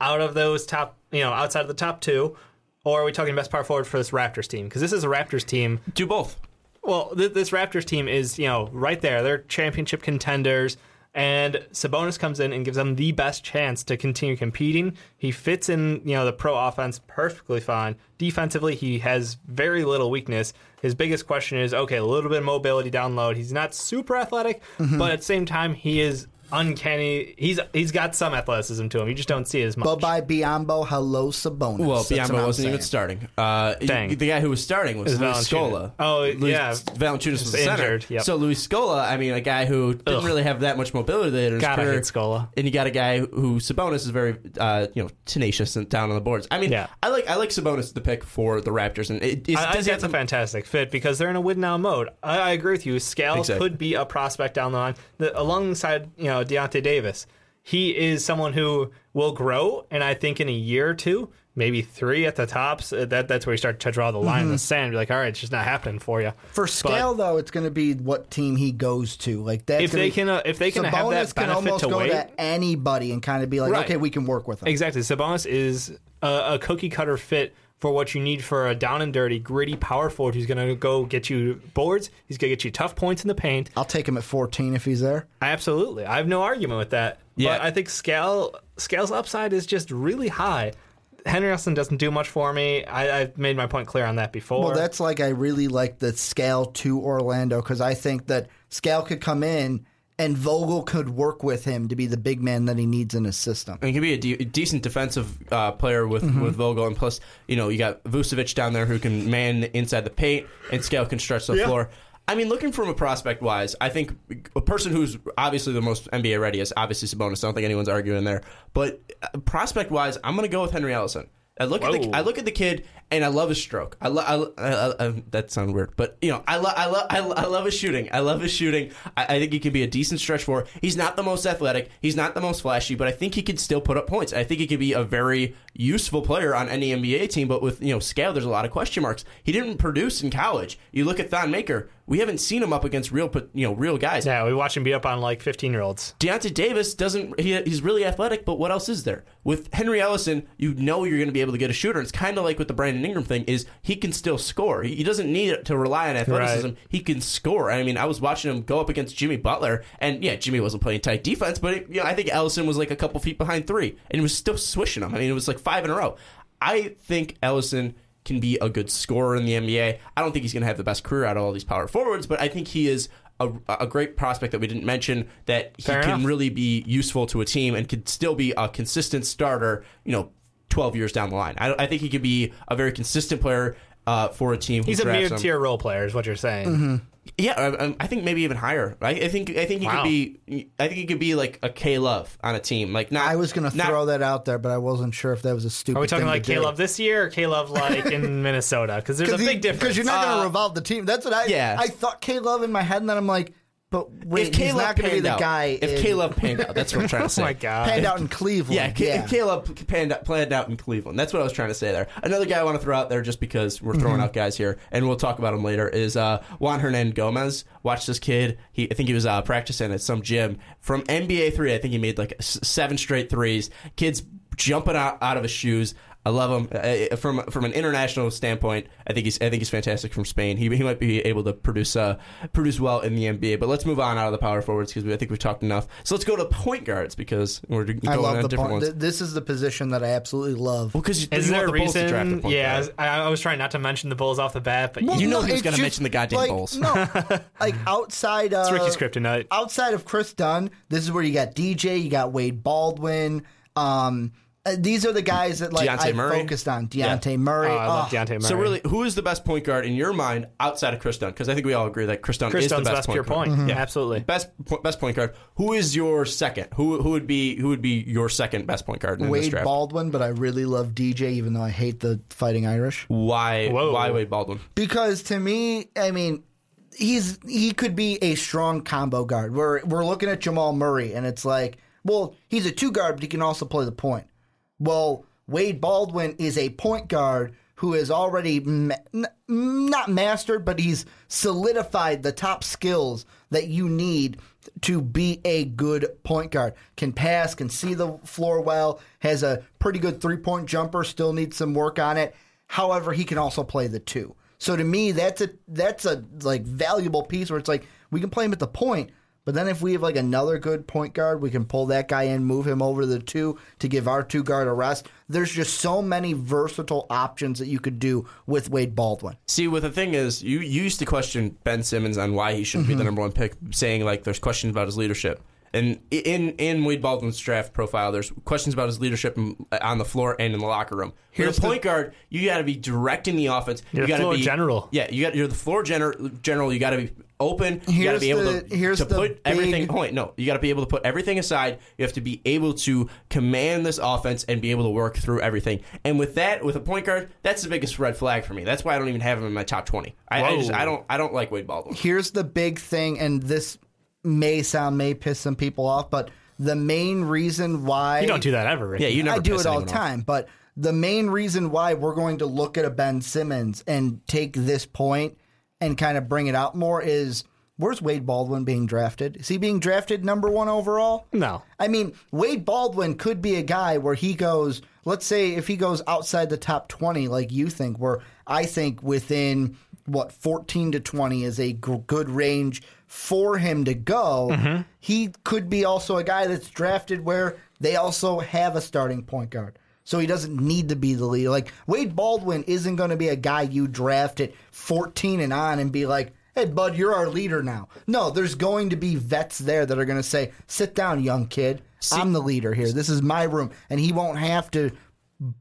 out of those top, you know, outside of the top two, or are we talking best power forward for this Raptors team? Because this is a Raptors team. Do both. Well, th- this Raptors team is, you know, right there. They're championship contenders. And Sabonis comes in and gives them the best chance to continue competing. He fits in, you know, the pro offense perfectly fine. Defensively, he has very little weakness. His biggest question is, okay, a little bit of mobility down low. He's not super athletic, mm-hmm. but at the same time, he is uncanny. He's he's got some athleticism to him. You just don't see it as much. But by Biyombo, hello Sabonis. Well, That's what Biyombo I'm wasn't even starting. Uh, Dang. The guy who was starting was Is Luis Valanciunas. Scola. Oh, Luis, yeah. Valanciunas was the Just center. yep. So Luis Scola, I mean, a guy who didn't Ugh. really have that much mobility in his God, I career. hate Scola. And you got a guy who Sabonis is very, uh, you know, tenacious and down on the boards. I mean, Yeah. I like I like Sabonis the pick for the Raptors, and it, it's, I, I does think he that's a fantastic fit because they're in a win now mode. I, I agree with you. Scale Exactly. could be a prospect down the line the, alongside you know Deyonta Davis. He is someone who will grow, and I think in a year or two, maybe three at the tops, uh, that that's where you start to draw the line in the sand. Be like, all right, it's just not happening for you. For scale, though, it's going to be what team he goes to. Like that. If they can, uh, if they can have Sabonis that can benefit almost to go wait, to anybody and kind of be like, Right. okay, we can work with him. Exactly. Sabonis is a, a cookie cutter fit for what you need for a down and dirty, gritty power forward who's going to go get you boards. He's going to get you tough points in the paint. I'll take him at 14 if he's there. Absolutely, I have no argument with that. Yeah. But I think scale scale's upside is just really high. Henry Ellenson doesn't do much for me. I, I've made my point clear on that before. Well, that's like I really like the scale to Orlando because I think that scale could come in and Vogel could work with him to be the big man that he needs in his system. And he can be a de- decent defensive uh, player with, with Vogel, and plus, you know, you got Vucevic down there who can man inside the paint, and Scale can stretch the Yeah. floor. I mean, looking from a prospect wise, I think a person who's obviously the most NBA ready is obviously Sabonis. I don't think anyone's arguing there. But uh, prospect wise, I'm going to go with Henry Ellenson. I look at the I look at the kid and I love his stroke. I love I, I, I, that sounds weird, but you know I love I love I, lo- I love his shooting. I love his shooting. I, I think he can be a decent stretch four. He's not the most athletic. He's not the most flashy, but I think he could still put up points. I think he could be a very useful player on any NBA team. But with you know scale, there's a lot of question marks. He didn't produce in college. You look at Thon Maker. We haven't seen him up against real you know real guys. yeah, we watch him beat up on like 15 year olds. Deyonta Davis doesn't. He, he's really athletic, but what else is there? With Henry Ellenson, you know you're going to be able to get a shooter. It's kind of like with the Brandon Ingram thing. Is he can still score? He, he doesn't need to rely on athleticism. Right. He can score. I mean, I was watching him go up against Jimmy Butler, and yeah, Jimmy wasn't playing tight defense, but it, you know, I think Ellenson was like a couple feet behind three, and he was still swishing him. I mean, it was like five in a row. I think Ellenson can be a good scorer in the NBA. I don't think he's going to have the best career out of all these power forwards, but I think he is a, a great prospect that we didn't mention that he Fair can enough. really be useful to a team and could still be a consistent starter, you know, 12 years down the line. I, I think he could be a very consistent player uh, for a team. He's a drafts mid tier role player, is what you're saying. Mm-hmm. Yeah, I, I- I think maybe even higher. I, I think I think he Wow. could be. I think he could be like a K Love on a team. Like not. I was going to not- throw that out there, but I wasn't sure if that was a stupid Are we talking thing like to do. K Love this year or K Love like in Minnesota? Because there's a big difference. Because you're not going to Uh, revolve the team. That's what I. yeah. I thought K Love in my head, and then I'm like, but wait, If he's K Love not going to be panned the out, guy. if in- K Love panned out, that's what I'm trying to say. oh my god. panned out in Cleveland. Yeah, Ca- if K Love panned out, planned out in Cleveland. That's what I was trying to say there. Another guy I want to throw out there, just because we're throwing out guys here, and we'll talk about him later, is uh, Juan Hernangomez. Watch this kid. He, I think he was uh, practicing at some gym from NBA three. I think he made like s- seven straight threes. Kids jumping out, out of his shoes. I love him uh, from from an international standpoint. I think he's I think he's fantastic from Spain. He, he might be able to produce uh, produce well in the NBA. But let's move on out of the power forwards because I think we've talked enough. So let's go to point guards because we're going I on love the different point. ones. Th- This is the position that I absolutely love. Well, because Is you there a the Bulls to draft a reason? point Yeah, guard. I, I was trying not to mention the Bulls off the bat, but Well, You know he was it's gonna just, mention the goddamn like, Bulls. No, like outside of Ricky's kryptonite. outside of Kris Dunn, this is where you got DJ, you got Wade Baldwin. Um, uh, these are the guys that like Dejounte I Murray? focused on. Dejounte Yeah. Murray. Oh, I love Oh, Dejounte Murray. So really, who is the best point guard in your mind outside of Kris Dunn? Because I think we all agree that Kris Dunn Kris is Dunn's the best best, pure point. point. guard. Yeah, absolutely. Best best point guard. Who is your second? Who who would be who would be your second best point guard in this Wade draft? Baldwin, but I really love DJ, even though I hate the Fighting Irish. Why Whoa. why Wade Baldwin? Because to me, I mean, he's he could be a strong combo guard. We're we're looking at Jamal Murray, and it's like, well, he's a two guard, but he can also play the point. Well, Wade Baldwin is a point guard who has already ma- n- not mastered, but he's solidified the top skills that you need to be a good point guard. Can pass, can see the floor well, has a pretty good three point jumper, still needs some work on it. However, he can also play the two. So to me, that's a that's a like valuable piece where it's like we can play him at the point, but then if we have like another good point guard, we can pull that guy in, move him over to the two to give our two guard a rest. There's just so many versatile options that you could do with Wade Baldwin. See, what the thing is, you, you used to question Ben Simmons on why he shouldn't Mm-hmm. be the number one pick, saying like there's questions about his leadership. And in in Wade Baldwin's draft profile, there's questions about his leadership on the floor and in the locker room. You're Here's a the- point guard. You got to be directing the offense. You're you the got to floor be general. Yeah, you got you're the floor gener- general. You got to be open. You got to Here's be able the- to, here's to the put everything. big- Oh wait, no, you got to be able to put everything aside. You have to be able to command this offense and be able to work through everything. And with that, with a point guard, that's the biggest red flag for me. That's why I don't even have him in my top twenty. I, I just I don't I don't like Wade Baldwin. Here's the big thing, and this may sound may piss some people off, but the main reason why You don't do that ever, Ricky. Yeah, you never I do piss it all the anyone off. time, but the main reason why we're going to look at a Ben Simmons and take this point and kind of bring it out more is Where's Wade Baldwin being drafted? Is he being drafted number one overall? No. I mean, Wade Baldwin could be a guy where he goes, let's say if he goes outside the top 20, like you think, where I think within, what, 14 to 20 is a g- good range for him to go, mm-hmm. he could be also a guy that's drafted where they also have a starting point guard. So he doesn't need to be the leader. Like Wade Baldwin isn't going to be a guy you draft at 14 and on and be like, hey, bud, you're our leader now. No, there's going to be vets there that are going to say, sit down, young kid. I'm the leader here. This is my room. And he won't have to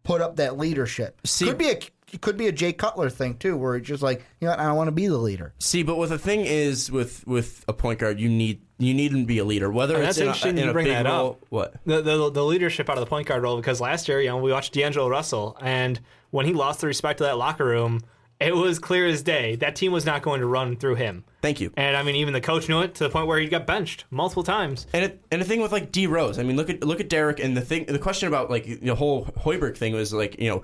put up that leadership. See- could be a could be a Jay Cutler thing too, where it's just like, you know what, I don't want to be the leader. See, but what the thing is with with a point guard, you need you need him to be a leader. Whether And it's that's in a, interesting in you a bring big that role, up. what? The, the the leadership out of the point guard role because last year, you know, we watched D'Angelo Russell, and when he lost the respect of that locker room, it was clear as day that team was not going to run through him. Thank you. And I mean, even the coach knew it to the point where he got benched multiple times. And it, and the thing with like D Rose, I mean, look at look at Derrick, and the thing, the question about like the whole Hoiberg thing was like, you know,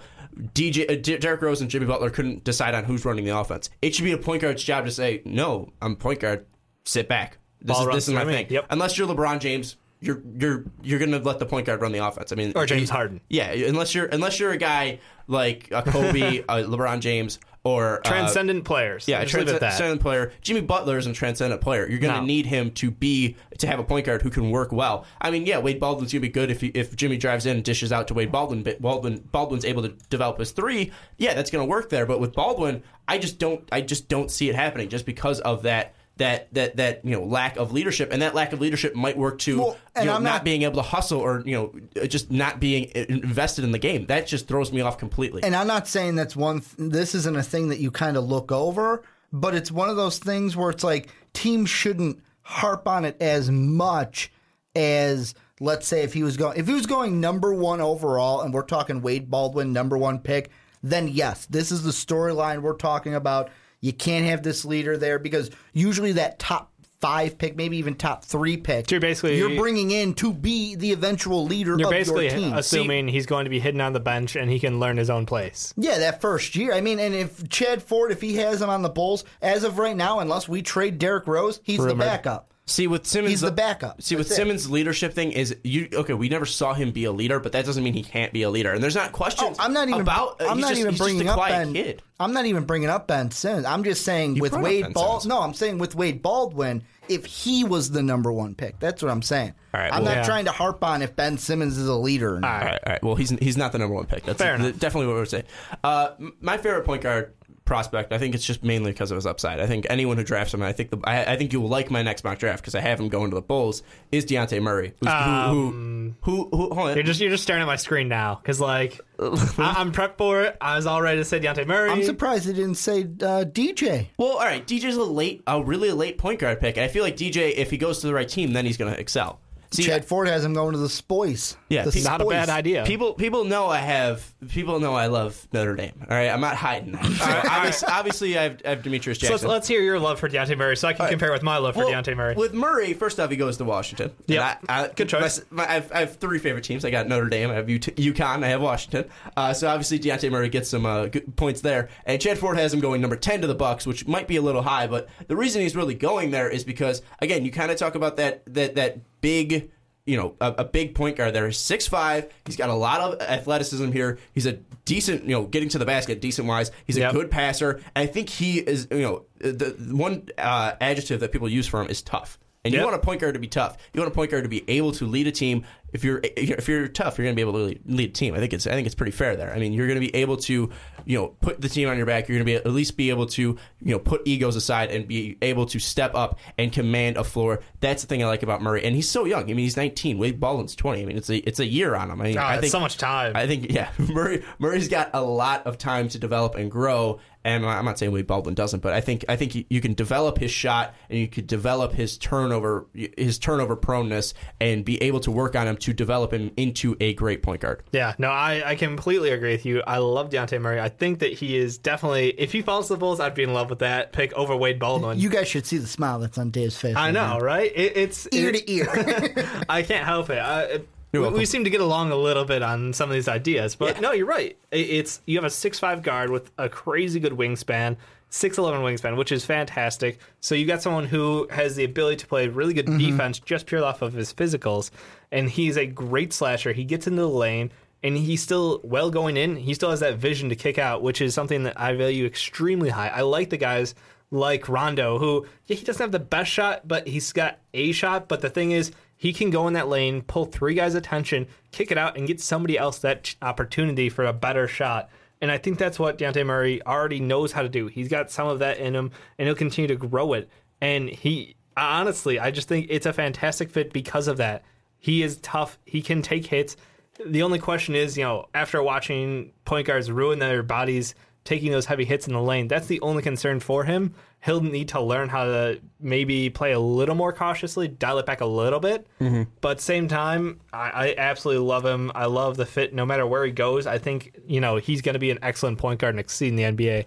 DJ uh, D- Derrick Rose and Jimmy Butler couldn't decide on who's running the offense. It should be a point guard's job to say, no, I'm point guard, sit back. This Ball is this is my me. thing. Yep. Unless you're LeBron James, you're you're you're gonna let the point guard run the offense. I mean, Or James Harden. Yeah, unless you're unless you're a guy like a Kobe, a LeBron James, or uh, Transcendent players. yeah, a Just leave it at that. transcendent player. Jimmy Butler is a transcendent player. You're going to No. need him to be to have a point guard who can work well. I mean, yeah, Wade Baldwin's going to be good if he, if Jimmy drives in and dishes out to Wade Baldwin. But Baldwin Baldwin's able to develop his three. Yeah, that's going to work there. But with Baldwin, I just don't I just don't see it happening just because of that. That, that that you know lack of leadership and that lack of leadership might work to Well, you know, I'm not, not- being able to hustle or you know just not being invested in the game that just throws me off completely And I'm not saying that's one. Th- this isn't a thing that you kind of look over, but it's one of those things where it's like teams shouldn't harp on it as much as let's say if he was going if he was going number one overall, and we're talking Wade Baldwin number one pick, then yes, this is the storyline we're talking about. You can't have this leader there because usually that top five pick, maybe even top three pick, So you're basically- you're bringing in to be the eventual leader You're of basically your team. assuming he's going to be hidden on the bench and he can learn his own place. Yeah, that first year. I mean, and if Chad Ford, if he has him on the Bulls, as of right now, unless we trade Derrick Rose, he's the backup. See with Simmons, He's the backup. See with That's it. Simmons' leadership thing is you okay. We never saw him be a leader, but that doesn't mean he can't be a leader. And there's not questions. Oh, I'm not even about. I'm not just- even bringing up Ben. kid. I'm not even bringing up Ben Simmons. I'm just saying with Wade Ben Bald. Simmons. No, I'm saying with Wade Baldwin, if he was the number one pick, that's what I'm saying. All right, I'm well- not Yeah. trying to harp on if Ben Simmons is a leader. Or not. All right, all right. Well, he's he's not the number one pick. That's Fair enough. definitely what we're saying. Uh, my favorite point guard prospect. I think it's just mainly because of his upside. I think anyone who drafts him, I think the, I, I think you will like my next mock draft because I have him going to the Bulls. Is Dejounte Murray, who's, who, who, who, who, hold on. You're just you're just staring at my screen now because like I, I'm prepped for it. I was all ready to say Dejounte Murray. I'm surprised they didn't say uh, DJ. Well, all right. DJ's a late, a really late point guard pick. And I feel like DJ, if he goes to the right team, then he's going to excel. See, Chad Ford has him going to the Spoils. Yeah, the pe- Not a bad idea. People people know I have people know I love Notre Dame. All right, I'm not hiding. that. So obviously, obviously, I have, I have Demetrius So Jackson. let's, let's hear your love for Dejounte Murray, so I can compare with my love for Well, Dejounte Murray. With Murray, first off, he goes to Washington. Yeah, Good choice. my- my- I, have, I have three favorite teams. I got Notre Dame, I have UT, UConn, I have Washington. Uh, so obviously, Dejounte Murray gets some uh, good points there. And Chad Ford has him going number 10 to the Bucks, which might be a little high. But the reason he's really going there is because, again, you kind of talk about that that that big you know, a, a big point guard there. He's 6'5". He's got a lot of athleticism here. He's a decent, you know, getting to the basket, decent wise. He's a Yep. good passer. And I think he is, you know, the, the one uh, adjective that people use for him is tough. And you want a point guard to be tough. You want a point guard to be able to lead a team. If you're if you're tough, you're going to be able to lead, a team. I think it's I think it's pretty fair there. I mean, you're going to be able to you know put the team on your back. You're going to be at least be able to you know put egos aside and be able to step up and command a floor. That's the thing I like about Murray. And he's so young. I mean, he's 19. Wade Baldwin's 20. I mean, it's a it's a year on him. I mean, Oh, I think so much time. I think yeah, Murray Murray's got a lot of time to develop and grow. And I'm not saying Wade Baldwin doesn't, but I think I think you- you can develop his shot and you could develop his turnover his turnover proneness and be able to work on him to develop him into a great point guard. Yeah, no, I, I completely agree with you. I love Dejounte Murray. I think that he is definitely, if he falls to the Bulls, I'd be in love with that pick over Wade Baldwin. You guys should see the smile that's on Dave's face. I know, now. right? It, it's Ear it- to ear. I can't help it. I, it we, we seem to get along a little bit on some of these ideas, but no, you're right. It, it's you have a six five guard with a crazy good wingspan, 6'11 wingspan, which is fantastic. So you got someone who has the ability to play really good Mm-hmm. defense just purely off of his physicals. And he's a great slasher. He gets into the lane and he's still well going in. He still has that vision to kick out, which is something that I value extremely high. I like the guys like Rondo, who yeah, he doesn't have the best shot, but he's got a shot. But the thing is, he can go in that lane, pull three guys' attention, kick it out, and get somebody else that opportunity for a better shot. And I think that's what Dejounte Murray already knows how to do. He's got some of that in him, and he'll continue to grow it. And he, honestly, I just think it's a fantastic fit because of that. He is tough. He can take hits. The only question is, you know, after watching point guards ruin their bodies taking those heavy hits in the lane, that's the only concern for him. He'll need to learn how to maybe play a little more cautiously, dial it back a little bit. Mm-hmm. But same time, I, I absolutely love him. I love the fit. No matter where he goes, I think you know he's going to be an excellent point guard and exceed in the NBA.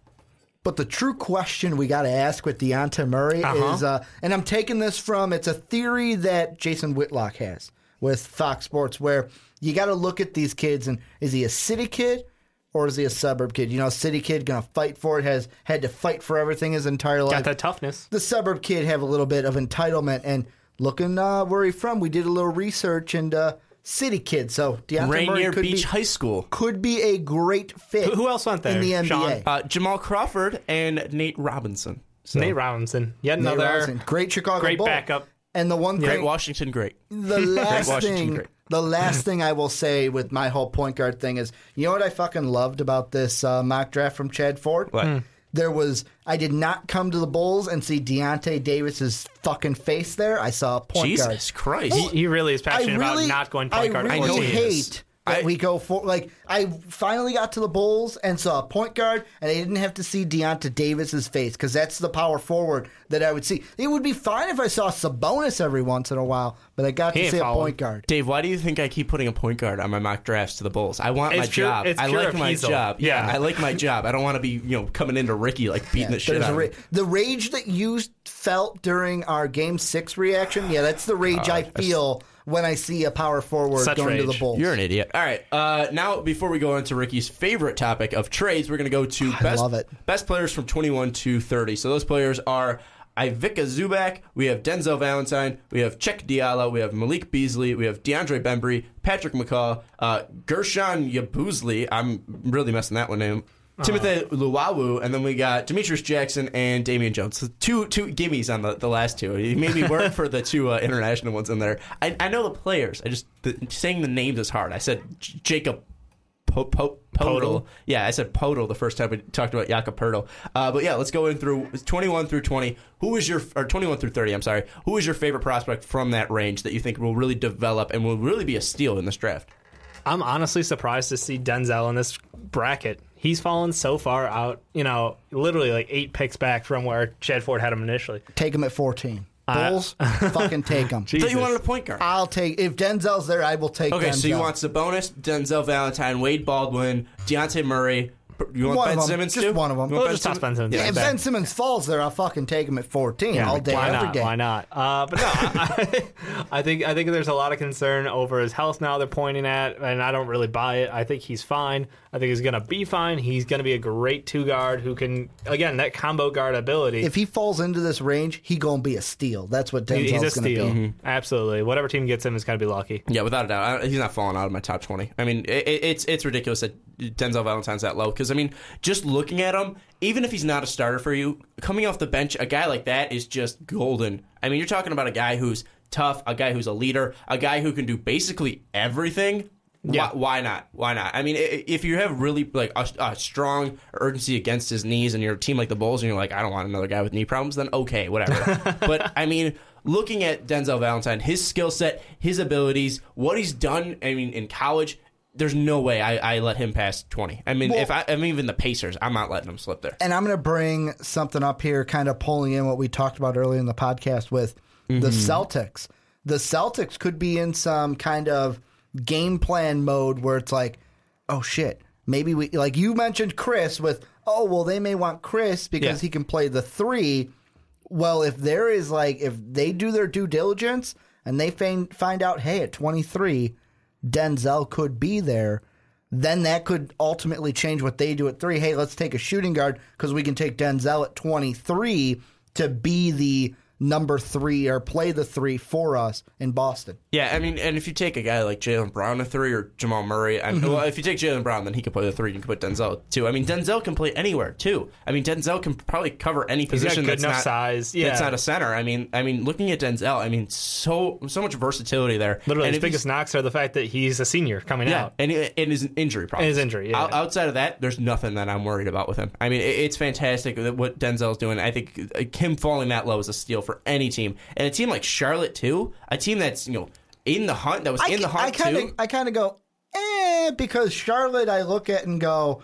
But the true question we got to ask with Dejounte Murray Uh-huh. is, uh, and I'm taking this from, it's a theory that Jason Whitlock has with Fox Sports, where you got to look at these kids and is he a city kid or is he a suburb kid? You know, a city kid gonna fight for it, has had to fight for everything his entire life. Got that toughness. the suburb kid have a little bit of entitlement and looking uh, where he from. We did a little research and uh, city kid. So Dejounte Murray Rainier could Beach be High School. could be a great fit. Who- who else went there, in the NBA? Sean? Uh, Jamal Crawford and Nate Robinson. So, Nate Robinson, yet Nate another Robinson, great Chicago great Bull. backup. And the one Great thing, Washington, great. the last Washington, thing, great. The last thing I will say with my whole point guard thing is, you know what I fucking loved about this uh, mock draft from Chad Ford? What? Hmm. There was, I did not come to the Bulls and see Deyonta Davis's fucking face there. I saw a point guard. Jesus Christ. He, he really is passionate really, about not going point guard. I at really 14. hate that I- we go for like I finally got to the Bulls and saw a point guard, and I didn't have to see Deyonta Davis's face because that's the power forward that I would see. It would be fine if I saw Sabonis every once in a while, but I got He to ain't see a point guard. Dave, why do you think I keep putting a point guard on my mock drafts to the Bulls? I want It's my pure- job. it's I pure like my appeasal. job. Yeah, Yeah. I like my job. I don't want to be, you know, coming into Ricky like beating the shit out of ra- the rage that you felt during our Game Six reaction. Yeah, that's the rage I feel when I see a power forward Such going to the Bulls. You're an idiot. All right. Uh, now, before we go into Ricky's favorite topic of trades, we're going to go to best, love it. best players from 21 to 30. So those players are Ivica Zubac, we have Denzel Valentine, we have Cheick Diallo, we have Malik Beasley, we have DeAndre Bembry, Patrick McCaw, uh, Gershon Yabuzli. I'm really messing that one name. Timothy Luwawu, and then we got Demetrius Jackson and Damian Jones. So two two gimmies on the, the last two. He made me work for the two uh, international ones in there. I, I know the players. I just the, saying the names is hard. I said J- Jacob po- po-? Yeah, I said Podol the first time we talked about Jakob Podol. Uh, but yeah, let's go in through 21 through 20. Who is your or 21 through 30? I'm sorry. Who is your favorite prospect from that range that you think will really develop and will really be a steal in this draft? I'm honestly surprised to see Denzel in this bracket. He's fallen so far out, you know, literally like eight picks back from where Chad Ford had him initially. Take him at 14. Uh, Bulls, fucking take him. I thought you Jesus. wanted a point guard. I'll take if Denzel's there. I will take. Okay, so you Denzel. want Sabonis, Denzel Valentine, Wade Baldwin, Dejounte Murray. You want One Ben them. Simmons Just too? one of them. You want We'll just toss Ben Simmons Yeah, back if there. Ben Simmons falls there, I'll fucking take him at 14 all day, why every not? day. Why not? Uh, but no, I, I think I think there's a lot of concern over his health now. They're pointing at, and I don't really buy it. I think he's fine. I think he's gonna be fine. He's gonna be a great two guard who can again that combo guard ability. If he falls into this range, he gonna be a steal. That's what He- Denzel's he's a gonna steal, be. absolutely. Whatever team gets him is gonna be lucky. Yeah, without a doubt, I, he's not falling out of my top twenty. I mean, it, it's it's ridiculous that Denzel Valentine's that low because I mean, just looking at him, even if he's not a starter for you, coming off the bench, a guy like that is just golden. I mean, you're talking about a guy who's tough, a guy who's a leader, a guy who can do basically everything. Yeah. Why, why not? Why not? I mean, if you have really like a, a strong urgency against his knees, and you're a team like the Bulls, and you're like, I don't want another guy with knee problems, then okay, whatever. but I mean, looking at Denzel Valentine, his skill set, his abilities, what he's done, I mean, in college, there's no way I, I let him pass 20. I mean, Well- if I, I mean, even the Pacers, I'm not letting him slip there. And I'm gonna bring something up here, kind of pulling in what we talked about earlier in the podcast with Mm-hmm. the Celtics. The Celtics could be in some kind of game plan mode where it's like, oh shit, maybe we like you mentioned Chris with, oh well, they may want Chris because Yeah. he can play the three. Well, if there is like if they do their due diligence and they find find out, hey, at 23, Denzel could be there. then that could ultimately change what they do at three. Hey, let's take a shooting guard because we can take Denzel at 23 to be the number three or play the three for us in Boston. Yeah, I mean, and if you take a guy like Jaylen Brown a three or Jamal Murray, I mean, Mm-hmm. well, if you take Jaylen Brown, then he can play the three. You can put Denzel too. I mean, Denzel can play anywhere too. I mean, Denzel can probably cover any position good that's enough not size. That's Yeah. not a center. I mean, I mean, looking at Denzel, I mean, so so much versatility there. Literally, and his biggest knocks are the fact that he's a senior coming Yeah, out. and, and his injury problems. his injury, yeah. Out- outside of that, there's nothing that I'm worried about with him. I mean, it, it's fantastic what Denzel's doing. I think uh, him falling that low is a steal for any team, and a team like Charlotte too, a team that's you know in the hunt, that was in the hunt I kind too. of I kind of go eh because Charlotte I look at and go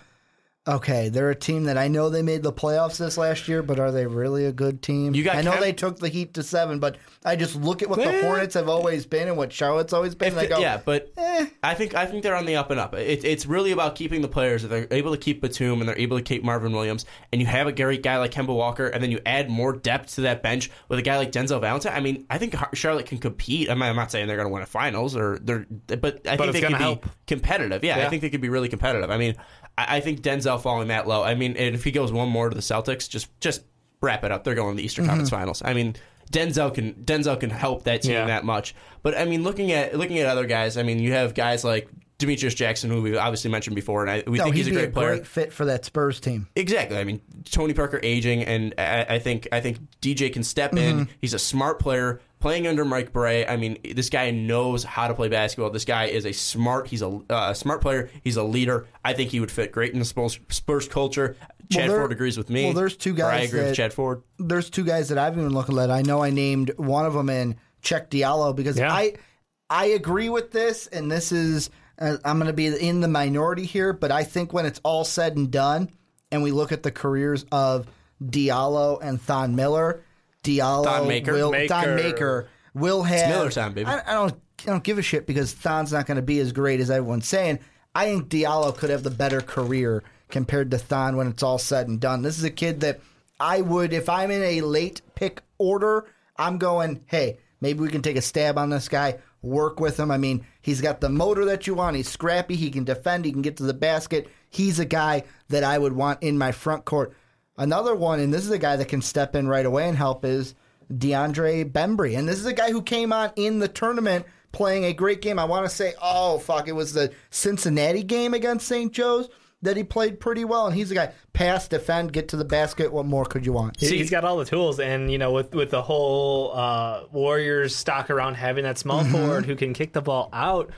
okay they're a team that I know they made the playoffs this last year but are they really a good team? You got I know Cam- they took the Heat to seven but I just look at what the Eh. Hornets have always been and what Charlotte's always been. If and I it- go, yeah, but eh. I think I think they're on the up and up. It, it's really about keeping the players. If they're able to keep Batum and they're able to keep Marvin Williams, and you have a great guy like Kemba Walker, and then you add more depth to that bench with a guy like Denzel Valentine. I mean, I think Charlotte can compete. I'm not, I'm not saying they're going to win a finals or they're, but I think they gonna could help. be competitive. Yeah, I think they could be really competitive. I mean, I, I think Denzel falling that low. I mean, and if he goes one more to the Celtics, just just wrap it up. They're going to the Eastern Conference Finals. I mean. Denzel can Denzel can help that team Yeah. that much. But I mean, looking at looking at other guys, I mean, you have guys like Demetrius Jackson, who we obviously mentioned before, and I, we no, think he's a great a player. great fit for that Spurs team. Exactly. I mean, Tony Parker aging, and I, I think I think DJ can step Mm-hmm. in. He's a smart player playing under Mike Brey. I mean, this guy knows how to play basketball. This guy is a smart. He's a uh, smart player. He's a leader. I think he would fit great in the Spurs, Spurs culture. Chad there- Ford agrees with me. well, there's two Or I guys agree with Chad Ford. there's two guys that I've even looking at. I know I named one of them in Cheick Diallo because Yeah. I I agree with this, and this is uh, I'm going to be in the minority here, but I think when it's all said and done, and we look at the careers of Diallo and Thon Miller, Diallo Thon Maker. will Maker. Thon Maker will have Miller time, baby. I, I don't I don't give a shit because Thon's not going to be as great as everyone's saying. I think Diallo could have the better career compared to Thon when it's all said and done. This is a kid that I would, if I'm in a late pick order, I'm going, hey, maybe we can take a stab on this guy, work with him. I mean, he's got the motor that you want. He's scrappy. He can defend. He can get to the basket. He's a guy that I would want in my front court. Another one, and this is a guy that can step in right away and help, is DeAndre Bembry. And this is a guy who came on in the tournament playing a great game. I want to say, oh, fuck, it was the Cincinnati game against St. Joe's that he played pretty well. And he's a guy, pass, defend, get to the basket. What more could you want? He- he's got all the tools, and you know, with with the whole uh, Warriors stock around having that small forward who can kick the ball out,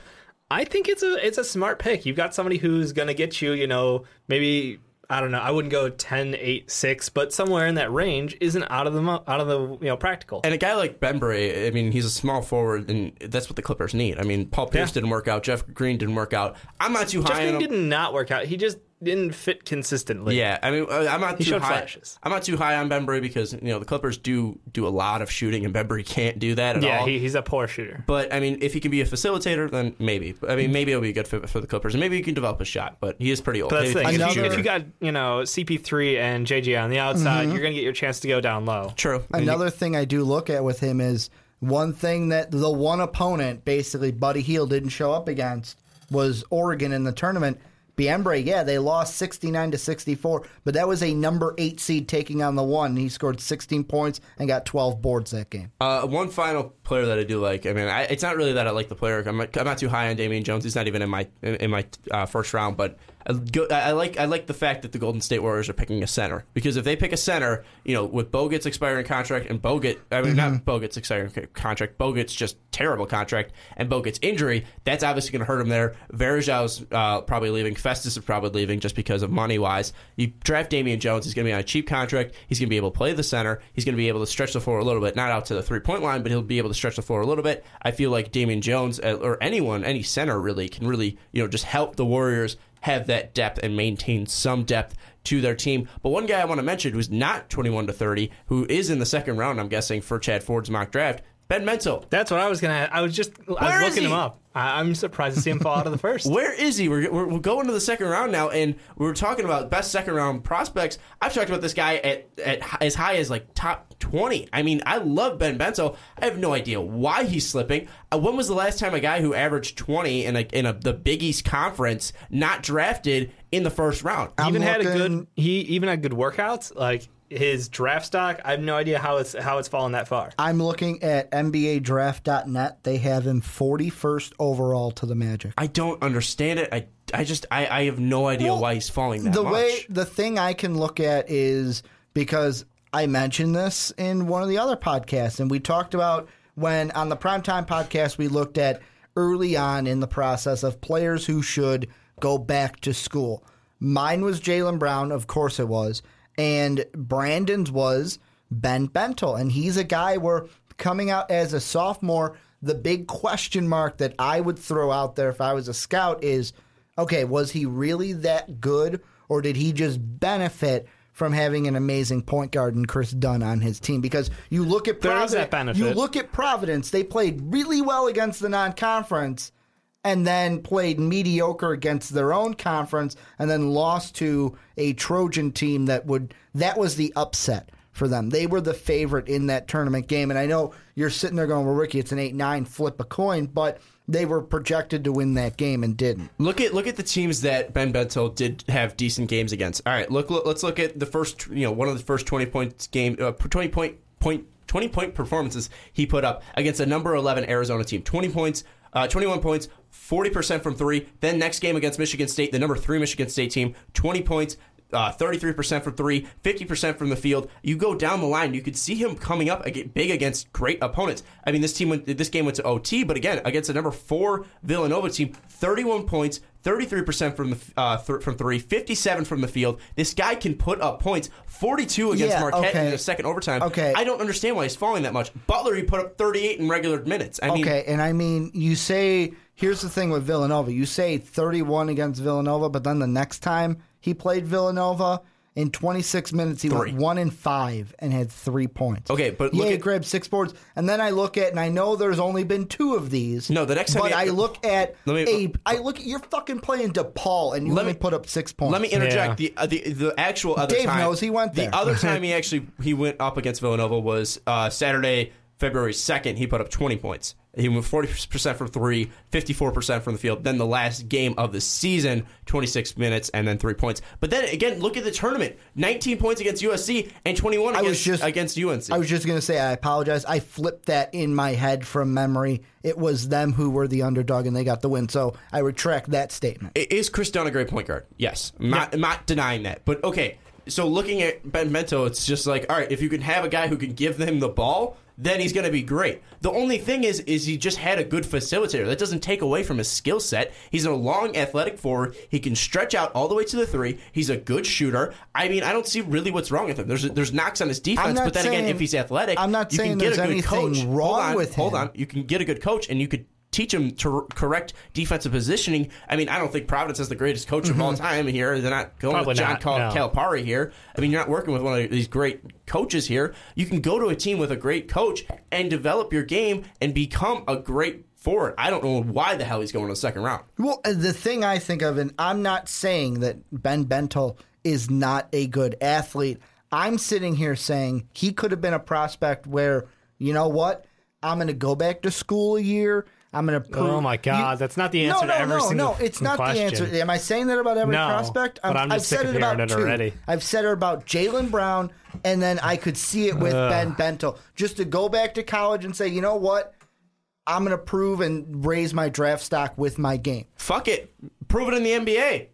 I think it's a it's a smart pick. You've got somebody who's going to get you, you know, maybe I don't know. I wouldn't go 10, 8, 6, but somewhere in that range isn't out of the out of the you know practical. And a guy like Bembry, I mean, he's a small forward, and that's what the Clippers need. I mean, Paul Pierce Yeah. didn't work out. Jeff Green didn't work out. I'm not too Jeff high on Green him. did not work out. He just didn't fit consistently. Yeah, I mean, uh, I'm not He too showed high. flashes. I'm not too high on Bembry because you know the Clippers do do a lot of shooting, and Bembry can't do that at yeah. all. He, he's a poor shooter. but I mean, if he can be a facilitator, then maybe. I mean, maybe it'll be a good fit for the Clippers, and maybe he can develop a shot. But he is pretty old. But that's the Maybe thing. If can you, shoot if it. you got you know CP3 and JJ on the outside, you're going to get your chance to go down low. True. And you- Another thing I do look at with him is one thing that the one opponent, basically Buddy Hield, didn't show up against was Oregon in the tournament. Bembry, yeah, they lost 69 to 64, but that was a number eight seed taking on the one. He scored 16 points and got 12 boards that game. Uh, one final player that I do like. I mean, I, it's not really that I like the player. I'm not, I'm not too high on Damian Jones. He's not even in my in, in my uh, first round. But I, like I like the fact that the Golden State Warriors are picking a center because if they pick a center, you know, with Bogut's expiring contract and Bogut, I mean, not Bogut's expiring contract, Bogut's just terrible contract, and Bogut's injury, that's obviously going to hurt him there. Varejao's uh, probably leaving. Festus is probably leaving just because of money wise. You draft Damian Jones, he's going to be on a cheap contract. He's going to be able to play the center. He's going to be able to stretch the floor a little bit, not out to the three point line, but he'll be able to stretch the floor a little bit. I feel like Damian Jones uh, or anyone, any center really, can really you know just help the Warriors have that depth and maintain some depth to their team. But one guy I want to mention who's not 21 to 30, who is in the second round, I'm guessing, for Chad Ford's mock draft, Ben Mental. That's what I was gonna. I was just. I Where was is looking him he? up. I, I'm surprised to see him fall out of the first. Where is he? We're, we're, we're going to the second round now, and we're talking about best second round prospects. I've talked about this guy at, at hi- as high as like top 20. I mean, I love Ben Bentil. I have no idea why he's slipping. Uh, when was the last time a guy who averaged 20 in, a, in a, the Big East Conference not drafted in the first round? I'm even had a good. He even had good workouts. Like his draft stock. I have no idea how it's how it's fallen that far. I'm looking at NBADraft.net. They have him 41st overall to the Magic. I don't understand it. I, I just I, I have no idea Well, why he's falling that the much. way the thing I can look at is because I mentioned this in one of the other podcasts, and we talked about when on the primetime podcast we looked at early on in the process of players who should go back to school. Mine was Jaylen Brown, of course it was, and Brandon's was Ben Bentil, and he's a guy where coming out as a sophomore. The big question mark that I would throw out there if I was a scout is okay, was he really that good, or did he just benefit from having an amazing point guard and Kris Dunn on his team? Because you look at Providence, you look at Providence, they played really well against the non-conference, and then played mediocre against their own conference, and then lost to a Trojan team that would that was the upset. For them, they were the favorite in that tournament game, and I know you're sitting there going, "Well, Ricky, it's an eight-nine flip a coin," but they were projected to win that game and didn't. Look at look at the teams that Ben Bentil did have decent games against. All right, look, look let's look at the first you know one of the first twenty points game uh, twenty point point twenty point performances he put up against a number eleven Arizona team. Twenty points, uh, twenty one points, forty percent from three. Then next game against Michigan State, the number three Michigan State team, twenty points. Uh, 33% from three, 50% from the field. You go down the line, you could see him coming up big against great opponents. I mean, this team went, this game went to OT, but again, against the number four Villanova team, 31 points, 33% from the uh, th- from three, 57 from the field. This guy can put up points. 42 against Yeah, Marquette okay. in the second overtime. Okay. I don't understand why he's falling that much. Butler, he put up 38 in regular minutes. I mean, Okay, and I mean, you say here's the thing with Villanova. You say 31 against Villanova, but then the next time he played Villanova in 26 minutes, he Three. went one in five and had three points. Okay, but yeah, look he at- grabbed six boards, and then I look at, and I know there's only been two of these. No, the next time but you- I look at Let me- a, I look at you're fucking playing DePaul, and you Let only me- put up six points. Let me interject. The, uh, the the actual other Dave time knows he went there. The other time he actually he went up against Villanova was uh, Saturday, February second. He put up twenty points. He went forty percent from three, 54 percent from the field. Then the last game of the season, twenty six minutes, and then three points. But then again, look at the tournament: nineteen points against USC and twenty one I was against just- against UNC. I was just going to say, I apologize. I flipped that in my head from memory. It was them who were the underdog and they got the win. So I retract that statement. Is Kris Dunn a great point guard? Yes. I'm not, I'm not denying that. But okay, so looking at Ben Bentil, it's just like, all right, if you can have a guy who can give them the ball, then he's going to be great. The only thing is, is he just had a good facilitator. That doesn't take away from his skill set. He's a long, athletic forward. He can stretch out all the way to the three. He's a good shooter. I mean, I don't see really what's wrong with him. There's there's knocks on his defense, but then again, if he's athletic, I'm not you saying can get there's a good anything coach. wrong hold on, with hold on. You can get a good coach, and you could teach him to correct defensive positioning. I mean, I don't think Providence is the greatest coach of all time here. They're not going Probably with John not, Cal- no. Calipari here. I mean, you're not working with one of these great coaches here. You can go to a team with a great coach and develop your game and become a great forward. I don't know why the hell he's going to the second round. Well, uh, the thing I think of, and I'm not saying that Ben Bentil is not a good athlete. I'm sitting here saying he could have been a prospect where, you know what? I'm going to go back to school a year. I'm going to oh prove. Oh my God, You- that's not the answer no, to every no, single no. It's not question. the answer. Am I saying that about every No, prospect? but I'm I've sick said of it about it two. already. I've said it about Jaylen Brown, and then I could see it with Ben Bentil. Just to go back to college and say, you know what? I'm going to prove and raise my draft stock with my game. Fuck it. Prove it in the NBA.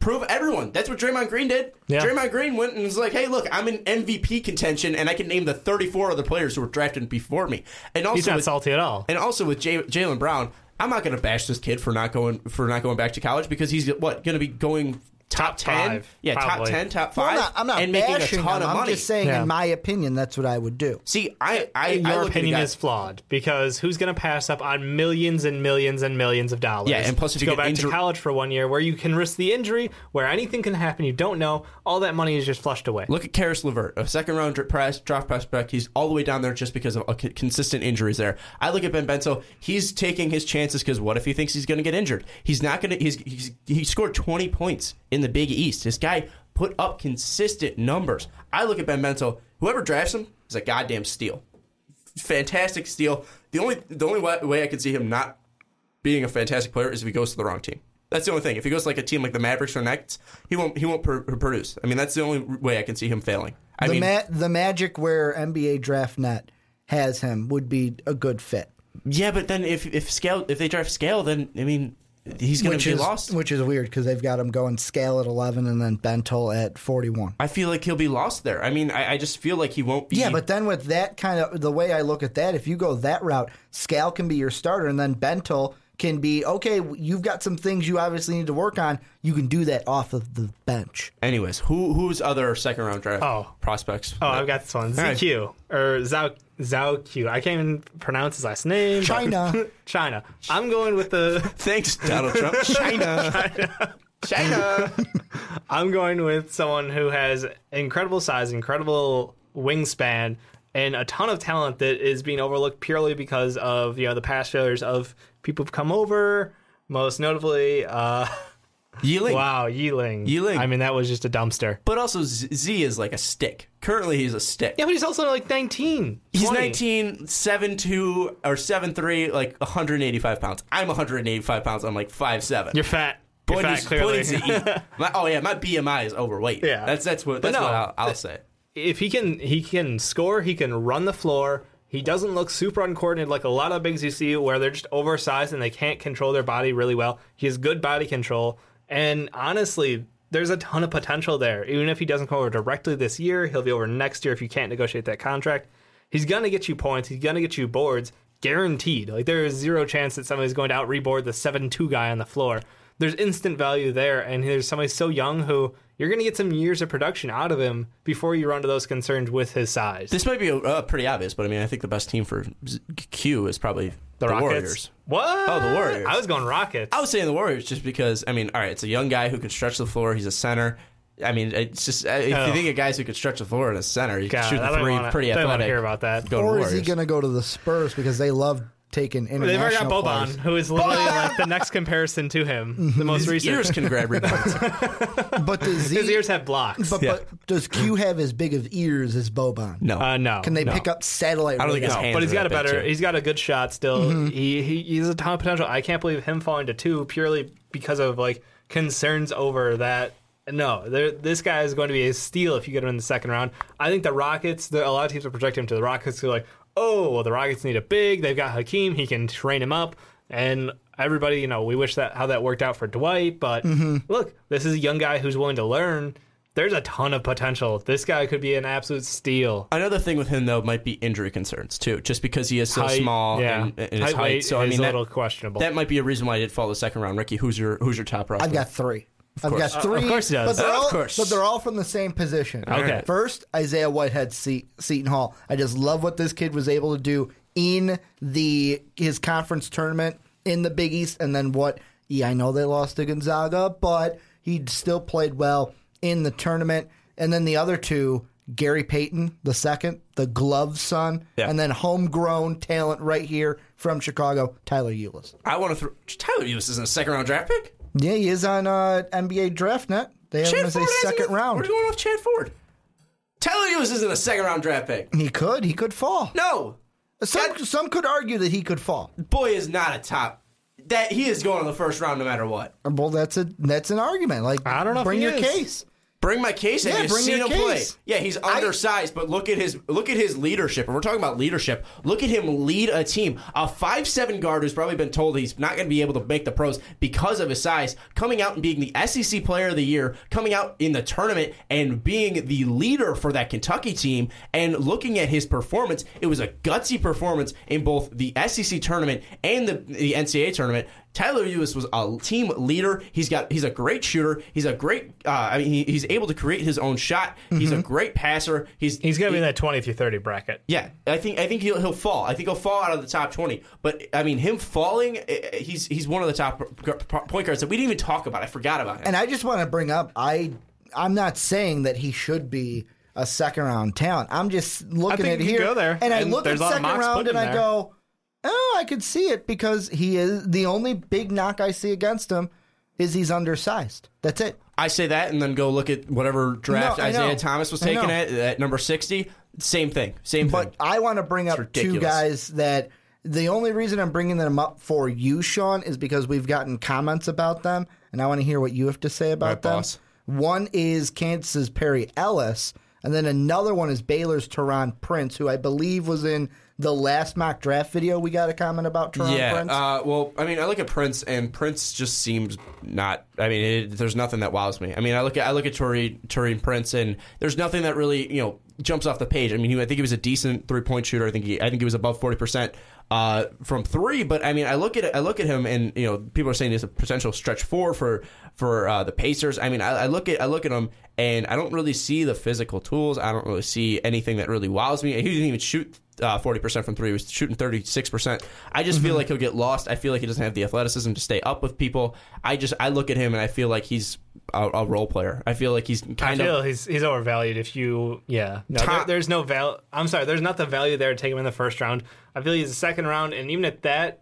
Prove everyone. That's what Draymond Green did. Yeah. Draymond Green went and was like, "Hey, look, I'm in MVP contention, and I can name the 34 other players who were drafted before me." And also, He's not with- salty at all. And also with Jaylen Brown, I'm not going to bash this kid for not going for not going back to college because he's what going to be going top, Top 10. five, yeah, top 10, top Well, 5 I'm not, I'm not and making a bashing ton him. of I'm money. just saying, Yeah. in my opinion, that's what I would do. See, I I, I Your look at the opinion is flawed because who's going to pass up on millions and millions and millions of dollars? Yeah, and plus if to you go back injured- to college for one year where you can risk the injury, where anything can happen, you don't know, all that money is just flushed away. Look at Caris LeVert, a second round press, draft prospect. He's all the way down there just because of uh, consistent injuries there. I look at Ben Bentil. He's taking his chances because what if he thinks he's going to get injured? He's not going to. He's, he's he scored 20 points in the Big East. This guy put up consistent numbers. I look at Ben Bentil. Whoever drafts him is a goddamn steal. Fantastic steal. The only the only way, way I could see him not being a fantastic player is if he goes to the wrong team. That's the only thing. If he goes to like a team like the Mavericks or Nets, he won't he won't pr- produce. I mean, that's the only way I can see him failing. I the mean, ma- the Magic where NBA Draft Net has him would be a good fit. yeah, but then if if scale if they draft scale, then I mean he's going to be is lost. which is weird because they've got him going scale at 11 and then Bentil at 41. I feel like he'll be lost there. I mean, I, I just feel like he won't be. Yeah, but then with that kind of the way I look at that, if you go that route, scale can be your starter, and then Bentel can be okay. You've got some things you obviously need to work on. You can do that off of the bench. anyways, who who's other second round draft Oh. prospects? Oh, I've got this one. right. ZQ or Zhao Zhao Q. I can't even pronounce his last name. China. China. I'm going with the. Thanks, Donald Trump. China. China, China. I'm going with someone who has incredible size, incredible wingspan, and a ton of talent that is being overlooked purely because of you know the past failures of people who've come over. Most notably, uh, Yiling. wow, Yiling. Yiling. I mean, that was just a dumpster. But also Z, is like a stick. Currently, he's a stick. Yeah, but he's also like 19. He's 20. 19, 7'2", or 7'3", like 185 pounds. I'm 185 pounds. I'm like 5'7". You're fat. You're fat, clearly. needs to eat. My- oh yeah, my BMI is overweight. Yeah. that's that's what that's no, what I'll, I'll say. If he can he can score, he can run the floor. He doesn't look super uncoordinated like a lot of bigs you see where they're just oversized and they can't control their body really well. He has good body control, and honestly, there's a ton of potential there. Even if he doesn't come over directly this year, he'll be over next year if you can't negotiate that contract. He's gonna get you points. He's gonna get you boards, guaranteed. Like there is zero chance that somebody's going to out reboard the seven two guy on the floor. There's instant value there, and there's somebody so young who you're going to get some years of production out of him before you run to those concerns with his size. This might be uh, pretty obvious, but I mean, I think the best team for Q is probably the, Rockets. Warriors. What? Oh, the Warriors. I was going Rockets. I was saying the Warriors just because I mean, all right, it's a young guy who can stretch the floor. He's a center. I mean, it's just uh, if Oh. you think of guys who can stretch the floor in a center, you God, can shoot the three, wanna, pretty don't want to hear about that. Go Or is he going to go to the Spurs because they love taking They've already got international Boban, players? who is literally like the next comparison to him, the most His recent. ears can grab rebounds. But does His ears have blocks. but, but does Q have as big of ears as Boban? No, uh, no, Can they no. pick up satellite? I don't think his hands but he's are got a better. too. He's got a good shot still. Mm-hmm. He, he he has a ton of potential. I can't believe him falling to two purely because of like concerns over that. No, this guy is going to be a steal if you get him in the second round. I think the Rockets. The, a lot of teams are projecting him to the Rockets. Who are like, oh, well, the Rockets need a big. They've got Hakeem. He can train him up, and everybody, you know, we wish that how that worked out for Dwight. But Mm-hmm. look, this is a young guy who's willing to learn. There's a ton of potential. This guy could be an absolute steal. Another thing with him though might be injury concerns too, just because he is so Height, small yeah. and, and his Height, height. So I is mean, a that, little questionable. that might be a reason why I did fall the second round. Ricky, who's your who's your top prospect? I've got three. I've course. got three. of course he does. But they're, Of all, course. but they're all from the same position. Okay. First, Isaiah Whitehead, Se- Seton Hall. I just love what this kid was able to do in the his conference tournament in the Big East, and then what? Yeah, I know they lost to Gonzaga, but he still played well in the tournament. And then the other two, Gary Payton, the second, the glove son, Yeah. and then homegrown talent right here from Chicago, Tyler Ulis. I want to throw Tyler Ulis isn't a second round draft pick. Yeah, he is on uh, NBA Draft Net. They have him as a Ford hasn't second even- round. We're going off Chad Ford. Tyler Ulis isn't a second round draft pick. He could. He could fall. No, Some some could argue that he could fall. boy is not a top. That he is going in the first round no matter what. Well, that's a that's an argument. Like I don't know if Bring he your is. case. Bring my case in. Yeah, You've bring seen your him play. Yeah, he's undersized, but look at his look at his leadership. And we're talking about leadership. Look at him lead a team. A five seven guard who's probably been told he's not going to be able to make the pros because of his size, coming out and being the SEC Player of the Year, coming out in the tournament and being the leader for that Kentucky team. And looking at his performance, it was a gutsy performance in both the SEC tournament and the, the NCAA tournament. Tyler Ulis was a team leader. He's got he's a great shooter. He's a great. Uh, I mean, he, he's able to create his own shot. He's a great passer. He's He's going to be in that 20 through 30 bracket. yeah, I think I think he'll he'll fall. I think he'll fall out of the top twenty. But I mean, him falling, eh, he's he's one of the top p- p- point guards that we didn't even talk about. I forgot about him. And I just want to bring up I I'm not saying that he should be a second round talent. I'm just looking think at he here go there, and I look at there's a lot of second round and him I there. go, "Oh, I could see it because he is the only big knock I see against him is he's undersized. That's it. I say that, and then go look at whatever draft No, Isaiah know. Thomas was I taken at at number sixty. Same thing. Same thing. But thing. I want to bring up It's two guys that the only reason I'm bringing them up for you, Sean, is because we've gotten comments about them, and I want to hear what you have to say about Right, them. boss. One is Kansas's Perry Ellis, and then another one is Baylor's Taurean Prince, who I believe was in the last mock draft video. We got a comment about Taurean Yeah. Prince. Uh, well, I mean, I look at Prince, and Prince just seems not. I mean, it, there's nothing that wows me. I mean, I look at I look at Tori Taurean Prince, and there's nothing that really you know jumps off the page. I mean, he, I think he was a decent three point shooter. I think he I think he was above forty percent. Uh, from three, but I mean, I look at I look at him, and you know, people are saying he's a potential stretch four for for uh, the Pacers. I mean, I, I look at I look at him, and I don't really see the physical tools. I don't really see anything that really wows me. He didn't even shoot uh, forty percent from three. He was shooting thirty six percent. I just feel like he'll get lost. I feel like he doesn't have the athleticism to stay up with people. I just I look at him and I feel like he's a, a role player. I feel like he's I kind feel of he's he's overvalued. If you, yeah, no, there, there's no value. I'm sorry, there's not the value there to take him in the first round. I feel he's a second round, and even at that,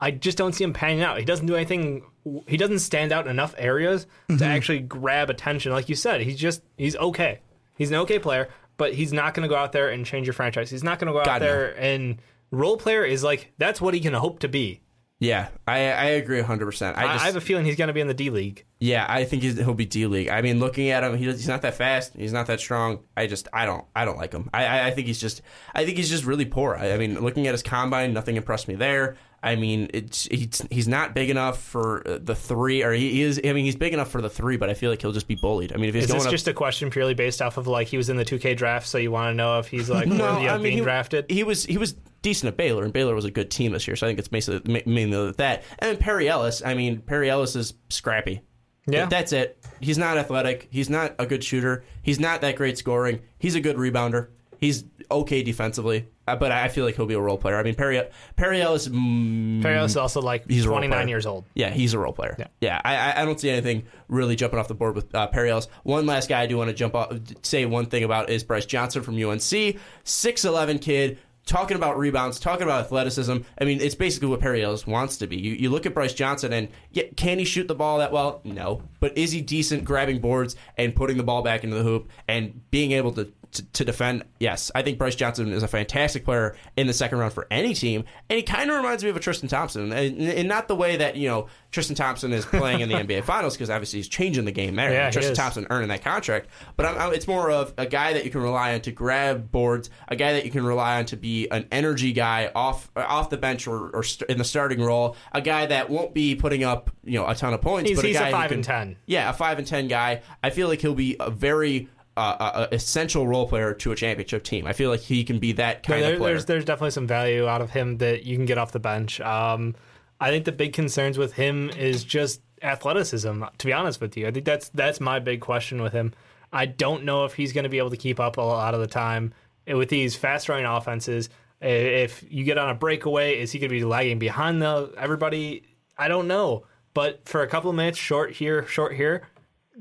I just don't see him panning out. He doesn't do anything. He doesn't stand out in enough areas Mm-hmm. to actually grab attention. Like you said, he's just he's okay. He's an okay player, but he's not going to go out there and change your franchise. He's not going to go out God, no. there and role player is like that's what he can hope to be. Yeah. I I agree hundred percent. I I, have a feeling he's going to be in the D League. Yeah, I think he's, he'll be D League. I mean, looking at him, he, he's not that fast. He's not that strong. I just, I don't, I don't like him. I, I, I think he's just, I think he's just really poor. I, I mean, looking at his combine, nothing impressed me there. I mean, it's he's, he's not big enough for uh, the three, or he is. I mean, he's big enough for the three, but I feel like he'll just be bullied. I mean, if he's Is going this up, just a question purely based off of like he was in the 2K draft, so you want to know if he's like worthy of being he, drafted? He was he was decent at Baylor, and Baylor was a good team this year. So I think it's basically mainly that. And then Perry Ellis. I mean, Perry Ellis is scrappy. Yeah. that's it. He's not athletic. He's not a good shooter. He's not that great scoring. He's a good rebounder. He's okay defensively, uh, but I feel like he'll be a role player. I mean, Perry Perry Ellis. Mm, Perry Ellis is also like He's 29 years old. yeah, he's a role player. Yeah. Yeah, I, I- I don't see anything really jumping off the board with uh, Perry Ellis. One last guy I do want to jump off, say one thing about is Bryce Johnson from UNC, six eleven kid. Talking about rebounds, talking about athleticism. I mean, it's basically what Perry Ellis wants to be. You, you look at Bryce Johnson, and yeah, can he shoot the ball that well? No. But is he decent grabbing boards and putting the ball back into the hoop and being able to to, to defend, yes, I think Bryce Johnson is a fantastic player in the second round for any team, and he kind of reminds me of a Tristan Thompson, and, and not the way that you know Tristan Thompson is playing in the NBA Finals because obviously he's changing the game there. Yeah, Tristan. Thompson earning that contract, but I'm, I'm- it's more of a guy that you can rely on to grab boards, a guy that you can rely on to be an energy guy off off the bench or, or st- in the starting role, a guy that won't be putting up you know a ton of points. He's- but he's a guy who five can- and 10. yeah, a five and ten guy. I feel like he'll be a very uh, uh, essential role player to a championship team. I feel like he can be that kind There- of player. there's there's definitely some value out of him that you can get off the bench. Um, I think the big concerns with him is just athleticism. To be honest with you, I think that's that's my big question with him. I don't know if he's going to be able to keep up a lot of the time with these fast running offenses. If you get on a breakaway, is he going to be lagging behind the everybody? I don't know. But for a couple of minutes, short here, short here,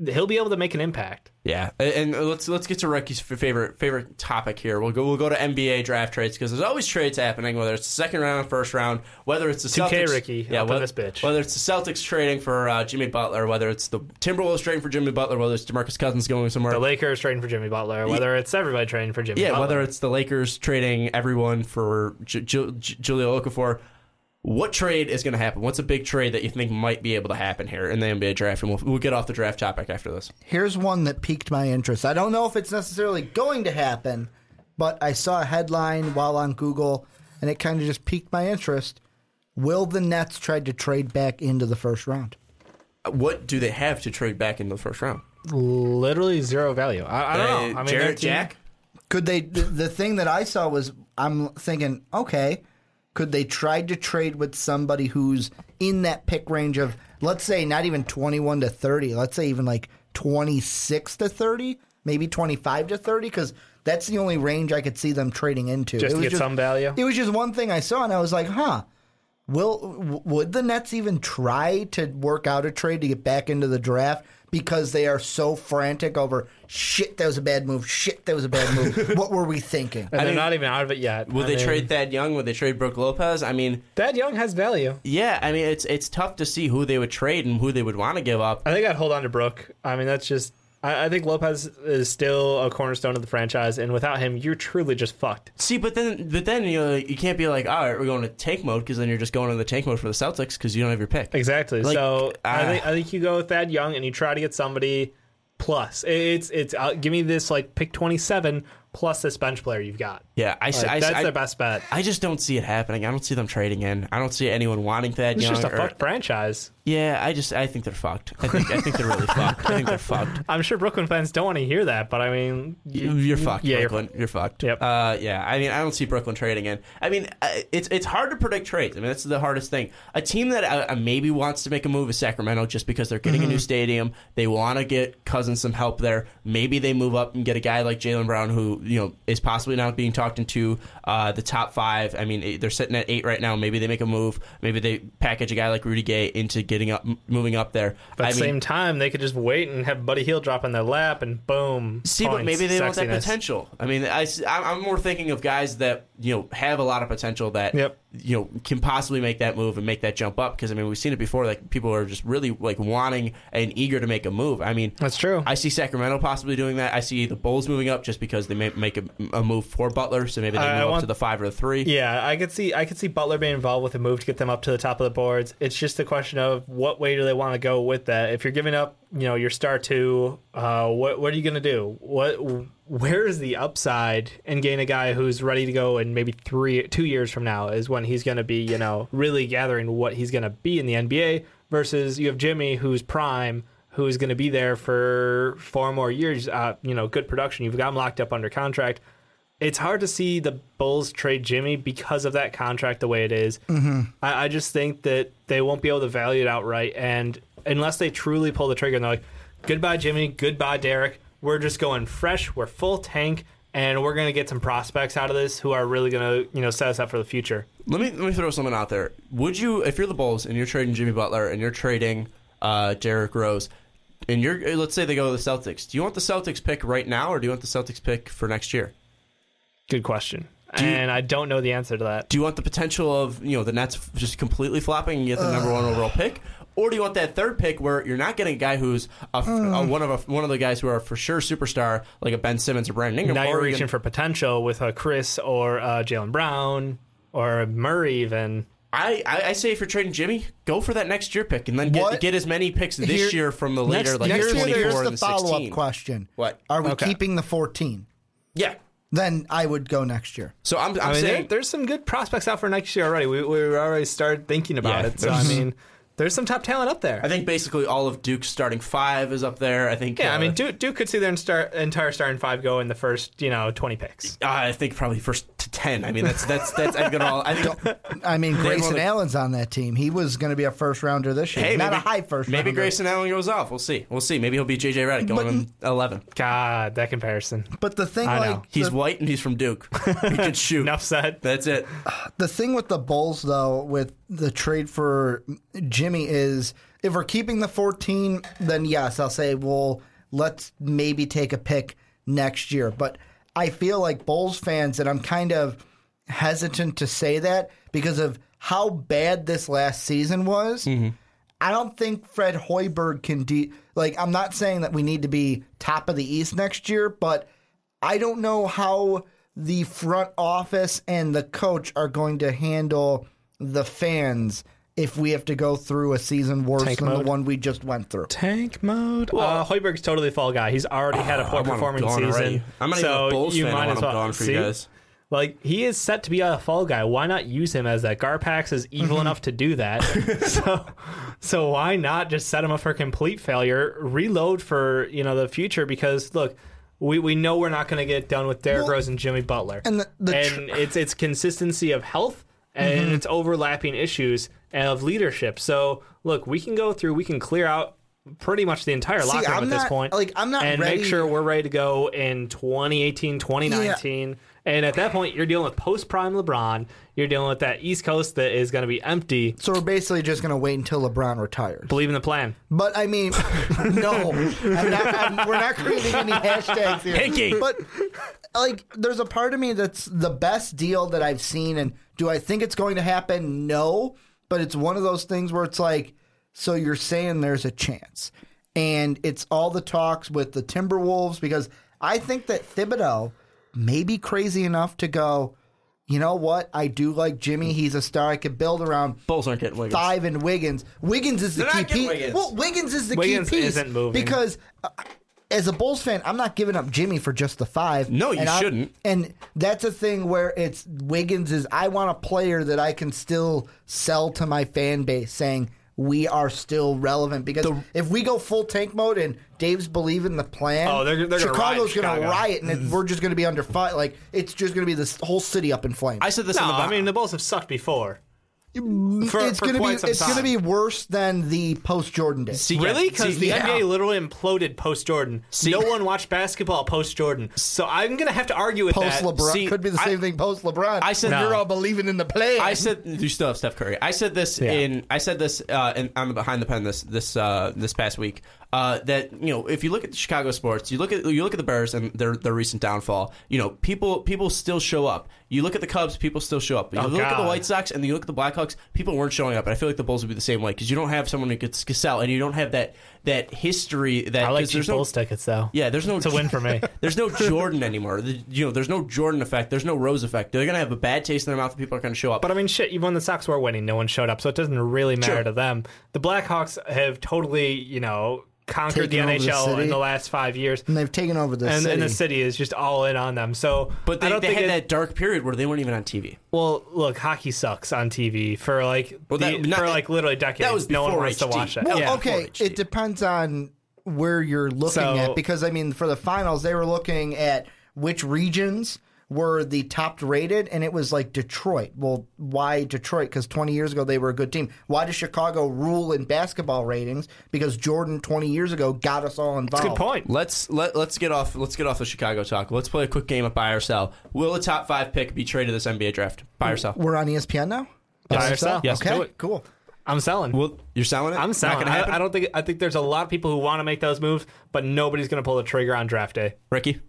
he'll be able to make an impact. Yeah, and and let's let's get to Ricky's favorite favorite topic here. We'll go we'll go to NBA draft trades because there's always trades happening. Whether it's the second round, first round, whether it's the 2K Celtics, Ricky, yeah, whether, this bitch. whether it's the Celtics trading for uh, Jimmy Butler, whether it's the Timberwolves trading for Jimmy Butler, whether it's Demarcus Cousins going somewhere, The Lakers trading for Jimmy Butler, whether it's everybody trading for Jimmy yeah, Butler. whether it's the Lakers trading everyone for J- J- J- Julio Okafor. What trade is going to happen? What's a big trade that you think might be able to happen here in the NBA draft? And we'll, we'll get off the draft topic after this. Here's one that piqued my interest. I don't know if it's necessarily going to happen, but I saw a headline while on Google, and it kind of just piqued my interest. Will the Nets try to trade back into the first round? What do they have to trade back in the first round? literally zero value. I, I don't know. I mean, Uh, Jarrett their team- Jack. Could they? The, the thing that I saw was I'm thinking, okay, could they try to trade with somebody who's in that pick range of, let's say, not even 21 to 30, let's say even like 26 to 30, maybe 25 to 30? Because that's the only range I could see them trading into. Just It to was get some value? It was just one thing I saw, and I was like, huh. Will would the Nets even try to work out a trade to get back into the draft because they are so frantic over shit? That was a bad move. Shit, that was a bad move. what were we thinking? And they're mean, not even out of it yet. Would I they mean, trade Thad Young? Would they trade Brook Lopez? I mean, Thad Young has value. yeah. I mean, it's it's tough to see who they would trade and who they would want to give up. I think I'd hold on to Brooke. I mean, that's just. I, I think Lopez is still a cornerstone of the franchise, and without him, you're truly just fucked. See, but then, but then you know, you can't be like, all right, we're going to tank mode because then you're just going to the tank mode for the Celtics because you don't have your pick. Exactly. Like, so I ah. think I think you go with Thad Young and you try to get somebody plus. It's it's uh, give me this like pick twenty seven plus this bench player you've got. Yeah, I, Like, I, that's I, their best bet. I just don't see it happening. I don't see them trading in. I don't see anyone wanting Thad It's Young. It's just a or- fucked franchise. Yeah, I just I think they're fucked. I think I think they're really fucked. I think they're fucked. I'm sure Brooklyn fans don't want to hear that, but I mean, You- You're fucked, yeah, you're Brooklyn. You're, fucked. Yep. Uh, yeah. I mean, I don't see Brooklyn trading in. I mean, uh, it's it's hard to predict trades. I mean, that's the hardest thing. A team that uh, uh, maybe wants to make a move is Sacramento, just because they're getting a new stadium. They want to get Cousins some help there. Maybe they move up and get a guy like Jaylen Brown, who you know is possibly not being talked into uh, the top five. I mean, eh, they're sitting at eight right now. Maybe they make a move. Maybe they package a guy like Rudy Gay into getting up, moving up there. but I at the mean, same time, they could just wait and have Buddy Hield drop in their lap and boom. See, but points, maybe they want that potential. I mean, I, am more thinking of guys that you know have a lot of potential that Yep. You know can possibly make that move and make that jump up. Because I mean, we've seen it before. Like people are just really like wanting and eager to make a move. I mean, That's true. I see Sacramento possibly doing that. I see the Bulls moving up just because they may make a, a move for Butler, so maybe they I move up to the five or the three. Yeah, I could see I could see Butler being involved with a move to get them up to the top of the boards. It's just a question of what way do they want to go with that. If you're giving up, you know, your star two, uh, what what are you going to do? What where is the upside in getting a guy who's ready to go in maybe three two years from now is when he's going to be you know really gathering what he's going to be in the NBA versus you have Jimmy who's prime. Who's going to be there for four more years? Uh, you know, good production. You've got him locked up under contract it's hard to see the Bulls trade Jimmy because of that contract the way it is. Mm-hmm. I, I just think that they won't be able to value it outright, and unless they truly pull the trigger and they're like, "Goodbye, Jimmy. Goodbye, Derrick. We're just going fresh. We're full tank." And we're gonna get some prospects out of this who are really gonna, you know, set us up for the future. Let me let me throw something out there. Would you, if you're the Bulls and you're trading Jimmy Butler and you're trading uh, Derrick Rose, and you're let's say they go to the Celtics, do you want the Celtics pick right now or do you want the Celtics pick for next year? Good question, you- and I don't know the answer to that. Do you want the potential of you know the Nets just completely flopping and you get the number one overall pick, or do you want that third pick where you're not getting a guy who's a, a- one of a, one of the guys who are for sure superstar like a Ben Simmons or Brandon Ingram? Now you're reaching for potential with a Chriss or uh, Jaylen Brown or Murray even. I, I I say if you're trading Jimmy, go for that next year pick and then get What? get as many picks this Here- year from the later Next, like next the year, 24 here's and the the follow 16. up question. What? Are we Okay. keeping the 14? Yeah. Then I would go next year. So I'm, I'm I mean, there, saying there's some good prospects out for next year already. We we already started thinking about Yeah, it. So I there's- mean, there's some top talent up there. I think basically all of Duke's starting five is up there. I think. yeah, I uh, mean, Duke, Duke could see their entire, entire starting five go in the first, you know, 20 picks. uh, I think probably first to ten. I mean, that's that's that's. I'm gonna. I think. I mean, Grayson wanna- Allen's on that team. He was going to be a first rounder this year. Hey, Not maybe, a high first Maybe rounder. Grayson Allen goes off. We'll see. We'll see. Maybe he'll be JJ Redick going in eleven. God, that comparison. But the thing, I like, know. He's the, white and he's from Duke. he can shoot. Enough said. That's it. the thing with the Bulls, though, with the trade for Jimmy is if we're keeping the 14, then yes, I'll say, well, let's maybe take a pick next year. But I feel like Bulls fans, and I'm kind of hesitant to say that because of how bad this last season was. Mm-hmm. I don't think Fred Hoiberg can de like I'm not saying that we need to be top of the East next year, but I don't know how the front office and the coach are going to handle the fans if we have to go through a season worse Tank than mode? the one we just went through. Tank mode. uh, Hoiberg's totally fall guy. He's already had a poor I want him performing season. already. I'm not even so a Bulls you fan. I might want as him well gone for you see? guys. Like he is set to be a fall guy. Why not use him as that? Garpax is evil enough to do that. so, so why not just set him up for complete failure? Reload for you know the future because look, we, we know we're not going to get done with Derrick Well, Rose and Jimmy Butler, and the- the and it's it's consistency of health and Mm-hmm. it's overlapping issues of leadership. So look, we can go through, we can clear out pretty much the entire locker room I'm at this point. like, I'm not and ready- make sure we're ready to go in 2018, 2019. And at that point, you're dealing with post prime LeBron. You're dealing with that East Coast that is going to be empty. So we're basically just going to wait until LeBron retires. Believe in the plan. But I mean, no, I'm not, I'm, we're not creating any hashtags here. Pinky. But like, there's a part of me that's the best deal that I've seen, and do I think it's going to happen? No, but it's one of those things where it's like, so you're saying there's a chance, and it's all the talks with the Timberwolves because I think that Thibodeau may be crazy enough to go. You know what? I do like Jimmy. He's a star. I could build around Bulls aren't getting Wiggins. five and Wiggins. Wiggins is the They're key piece. Wiggins. Well, Wiggins is the Wiggins key piece Wiggins isn't moving. because uh, as a Bulls fan, I'm not giving up Jimmy for just the five. No, you And shouldn't. And that's a thing where it's Wiggins is. I want a player that I can still sell to my fan base, saying we are still relevant. Because if we go full tank mode and Dave's believing the plan, Oh, they're- they're Chicago's going to Chicago. riot, and it, we're just going to be under fire. Like it's just going to be this whole city up in flames. I said this No, in the I mean the Bulls have sucked before. For, it's going to be it's going to be worse than the post Jordan days. See, Really? Because the yeah. NBA literally imploded post Jordan. No one watched basketball post Jordan. So I'm gonna have to argue with Post that. LeBron See, could be the I- same thing. Post LeBron. I said- you're all believing in the play. I said you still have Steph Curry. I said this Yeah. in I said this uh, in, on the behind the pen this this uh, this past week uh, that you know if you look at the Chicago sports, you look at you look at the Bears and their their recent downfall. You know people people still show up. You look at the Cubs, people still show up. You Oh, look at the White Sox and you look at the Blackhawks, people weren't showing up. And I feel like the Bulls would be the same way because you don't have someone who could sell and you don't have that that history that I like 'cause cheap there's no tickets though. yeah, there's no It's a win for me. There's no Jordan anymore. The- you know, there's no Jordan effect. There's no Rose effect. They're gonna have a bad taste in their mouth. and People are gonna show up. But I mean, shit. Even when the Sox were winning, no one showed up, so it doesn't really matter Sure. to them. The Blackhawks have totally, you know, conquered Taken the over the NHL city. in the last five years, and they've taken over the and, city. and the city is just all in on them. So, But they, I don't they think had it- that dark period where they weren't even on TV. Well, look, hockey sucks on TV for like Well, that- the- not- for like literally decades. that was no one before wants to HD. watch that. well, yeah. okay, it depends on where you're looking So- at because I mean, for the finals, they were looking at which regions were the top rated, and it was like Detroit. Well, why Detroit? Because 20 years ago they were a good team. Why does Chicago rule in basketball ratings? Because Jordan 20 years ago got us all involved. Good point. Let's let let's get off let's get off the Chicago talk. Let's play a quick game of buy or sell. Will a top five pick be traded this NBA draft? Buy or sell? We're on ESPN now. Buy or Buy sell. Yes, okay, do it. cool. I'm selling. Well, you're selling it. I'm selling. gonna? I, I don't think. I think there's a lot of people who want to make those moves, but nobody's going to pull the trigger on draft day. Ricky.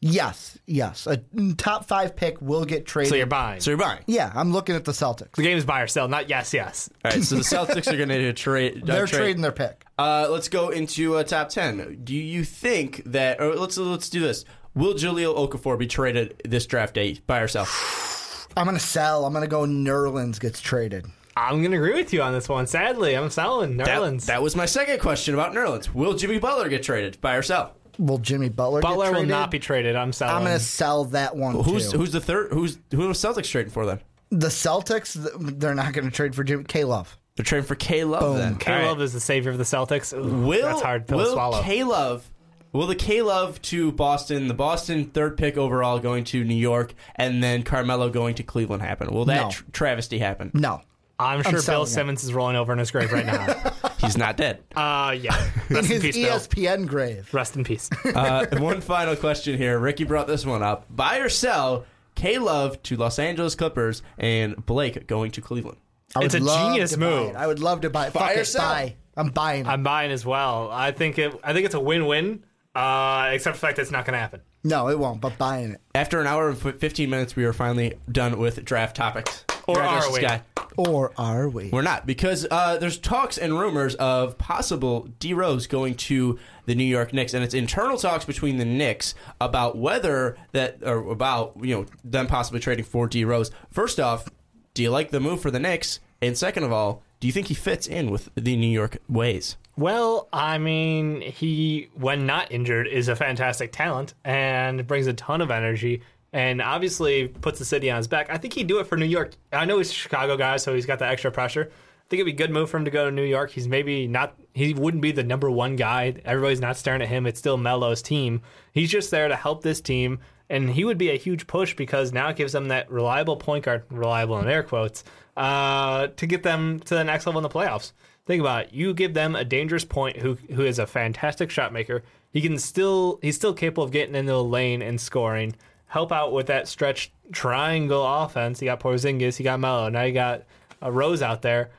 Yes, yes. A top five pick will get traded. So you're buying. So you're buying. yeah, I'm looking at the Celtics. the game is buy or sell, not yes, yes. All right. So the Celtics are going to trade. uh, They're trade. trading their pick. Uh, let's go into uh, top ten. Do you think that? Or let's let's do this. Will Jahlil Okafor be traded this draft day? Buy or sell? I'm gonna sell. I'm gonna go. Nerlens gets traded. I'm going to agree with you on this one. Sadly, I'm selling That, Nerlens. that was my second question about Nerlens. Will Jimmy Butler get traded? by or sell? Will Jimmy Butler? Butler get will not be traded. I'm selling. I'm gonna sell that one. Who's too. who's the third? Who's who are Celtics trading for then? the Celtics? They're not gonna trade for Jimmy K. Love. They're trading for K Love then. K All right. Love is the savior of the Celtics. Ooh, Will that's hard pill to will swallow. K Love will the K Love to Boston, the Boston third pick overall going to New York, and then Carmelo going to Cleveland happen? Will that No. tr- travesty happen? No. I'm sure Bill selling it. Simmons is rolling over in his grave right now. He's not dead. uh, yeah. In Rest in his peace, Bill. ESPN grave. Rest in peace. Uh, one final question here. Ricky brought this one up. Buy or sell K Love to Los Angeles Clippers and Blake going to Cleveland? I It's a genius move. it. I would love to buy it. Buy Fuck or it, sell? buy. I'm buying. it. I'm buying as well. I think it. I think it's a win-win. Uh, except for the fact that it's not going to happen. no, it won't. But buying it. After an hour and 15 minutes, we are finally done with draft topics. Or are we? Guy. Or are we? We're not because uh, there's talks and rumors of possible D Rose going to the New York Knicks, and it's internal talks between the Knicks about whether that or about you know them possibly trading for D Rose. First off, do you like the move for the Knicks? And second of all, do you think he fits in with the New York ways? Well, I mean, he, when not injured, is a fantastic talent and brings a ton of energy and obviously puts the city on his back. I think he'd do it for New York. I know he's a Chicago guy, so he's got the extra pressure. I think it'd be a good move for him to go to New York. He's maybe not, he wouldn't be the number one guy. Everybody's not staring at him. It's still Melo's team. He's just there to help this team and he would be a huge push because now it gives them that reliable point guard, reliable in air quotes, uh, to get them to the next level in the playoffs. Think about it. You give them a dangerous point who who is a fantastic shot maker. He can still he's still capable of getting into the lane and scoring. Help out with that stretch triangle offense. You got Porzingis, you got Melo, now you got a Rose out there.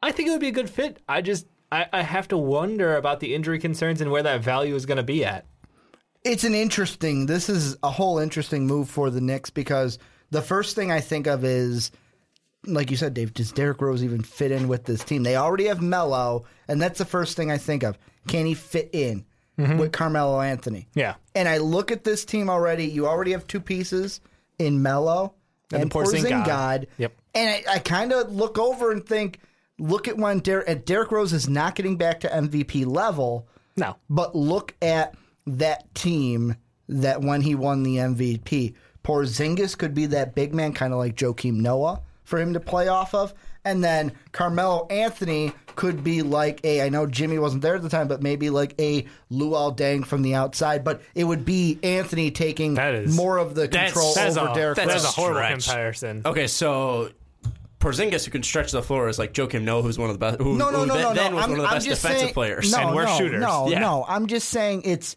I think it would be a good fit. I just I, I have to wonder about the injury concerns and where that value is going to be at. It's an interesting. This is a whole interesting move for the Knicks because the first thing I think of is, like you said, Dave. Does Derrick Rose even fit in with this team? They already have Melo, and that's the first thing I think of. Can he fit in with Carmelo Anthony? Yeah. And I look at this team already. You already have two pieces in Melo and, And Porzingis. God. Yep. And I, I kind of look over and think, look at when Der- Derrick Rose is not getting back to MVP level. No. But look at that team that when he won the MVP. Porzingis could be that big man, kind of like Joakim Noah, for him to play off of. And then Carmelo Anthony could be like a, I know Jimmy wasn't there at the time, but maybe like a Luol Deng from the outside. But it would be Anthony taking That is- more of the control That's over a, Derrick that's Rose. a horrible Stretch. comparison. Okay, so Porzingis, who can stretch the floor, is like Joakim Noah, who's one of the best. Who, No, no, who no, no, then no. was I'm, one of the I'm best just defensive saying, players. No, And we're no, shooters. No, Yeah. no. I'm just saying it's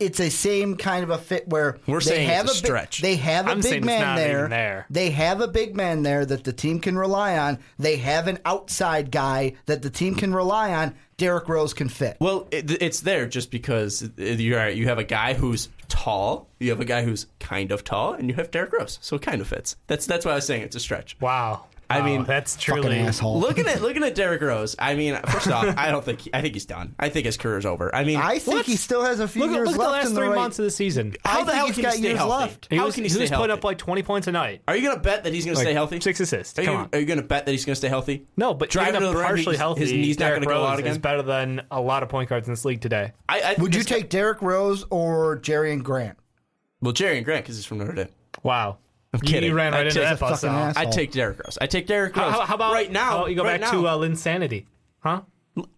it's a same kind of a fit where We're they saying have it's a big- stretch. they have a I'm big man there. there. They have a big man there that the team can rely on. They have an outside guy that the team can rely on. Derrick Rose can fit. Well, it, it's there just because you're you have a guy who's tall, you have a guy who's kind of tall, and you have Derrick Rose, so it kind of fits. That's that's why I was saying it's a stretch. Wow. I Wow, mean, that's truly asshole. Looking at looking at Derrick Rose, I mean, first off, I don't think I think he's done. I think his career's over. I mean, I think he still has a few Look, at- years look at the last in the three right- months of the season. I how the hell he's can got he stay years healthy? left. He how was, can he, he stay was healthy? putting up like 20 points a night. Are you going to bet that he's going to stay healthy? Six assists. Are Come you, on. are you going to bet that he's going to stay healthy? No, but Driving even to the partially he's- healthy, his knee's not gonna go Rose out again? is better than a lot of point guards in this league today. I, I Would you take Derrick Rose or Jerian Grant? well Jerian Grant because he's from Notre Dame? Wow. I'm kidding. You ran I right into take that a fucking I take Derrick Rose. I take Derrick Rose. How, how about right now? How about you go right back now, to uh, Linsanity? Huh?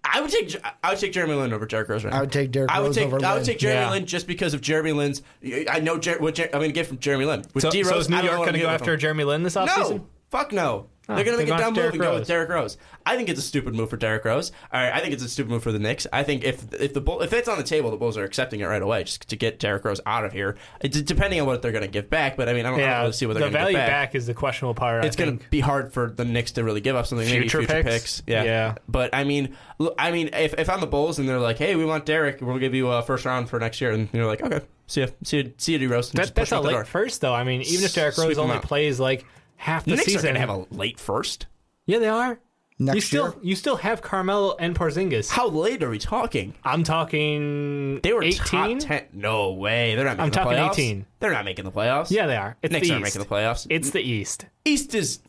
I would take I would take Jeremy Lin over Derrick Rose. Right I would take Derrick I would Rose take over I would take Jeremy Yeah. Lin just because of Jeremy Lin's. I know Jer- what Jer- I'm going to get from Jeremy Lin. With So, D so Rose, is New York going to go after Jeremy Lin this offseason? No, fuck no. Oh, They're going to they're make a dumb after move and Derrick go with Rose. Derrick Rose. I think it's a stupid move for Derrick Rose. All right, I think it's a stupid move for the Knicks. I think if if the Bull, if it's on the table, the Bulls are accepting it right away just to get Derrick Rose out of here. It's depending on what they're going to give back, but I mean, I don't, I don't really see what the they're going to value give back. is the questionable part. it's I going think. to be hard for the Knicks to really give up something. Maybe Future future picks? picks. Yeah. Yeah. But I mean, I mean, if, if I'm the Bulls and they're like, "Hey, we want Derrick, we'll give you a first round for next year," and you're like, "Okay, see you, see ya, see ya, D Rose." and That, that's him a late door. first, though. I mean, even if Derrick Rose only out. plays like half The the Knicks are season, going to have a late first. yeah, they are. Next you still year? you still have Carmelo and Porzingis. How late are we talking? I'm talking They were 18. top ten. No way, they're not. Making I'm the talking playoffs. 18. They're not making the playoffs. Yeah, they are. It's Knicks the aren't East. making the playoffs. It's the East. East is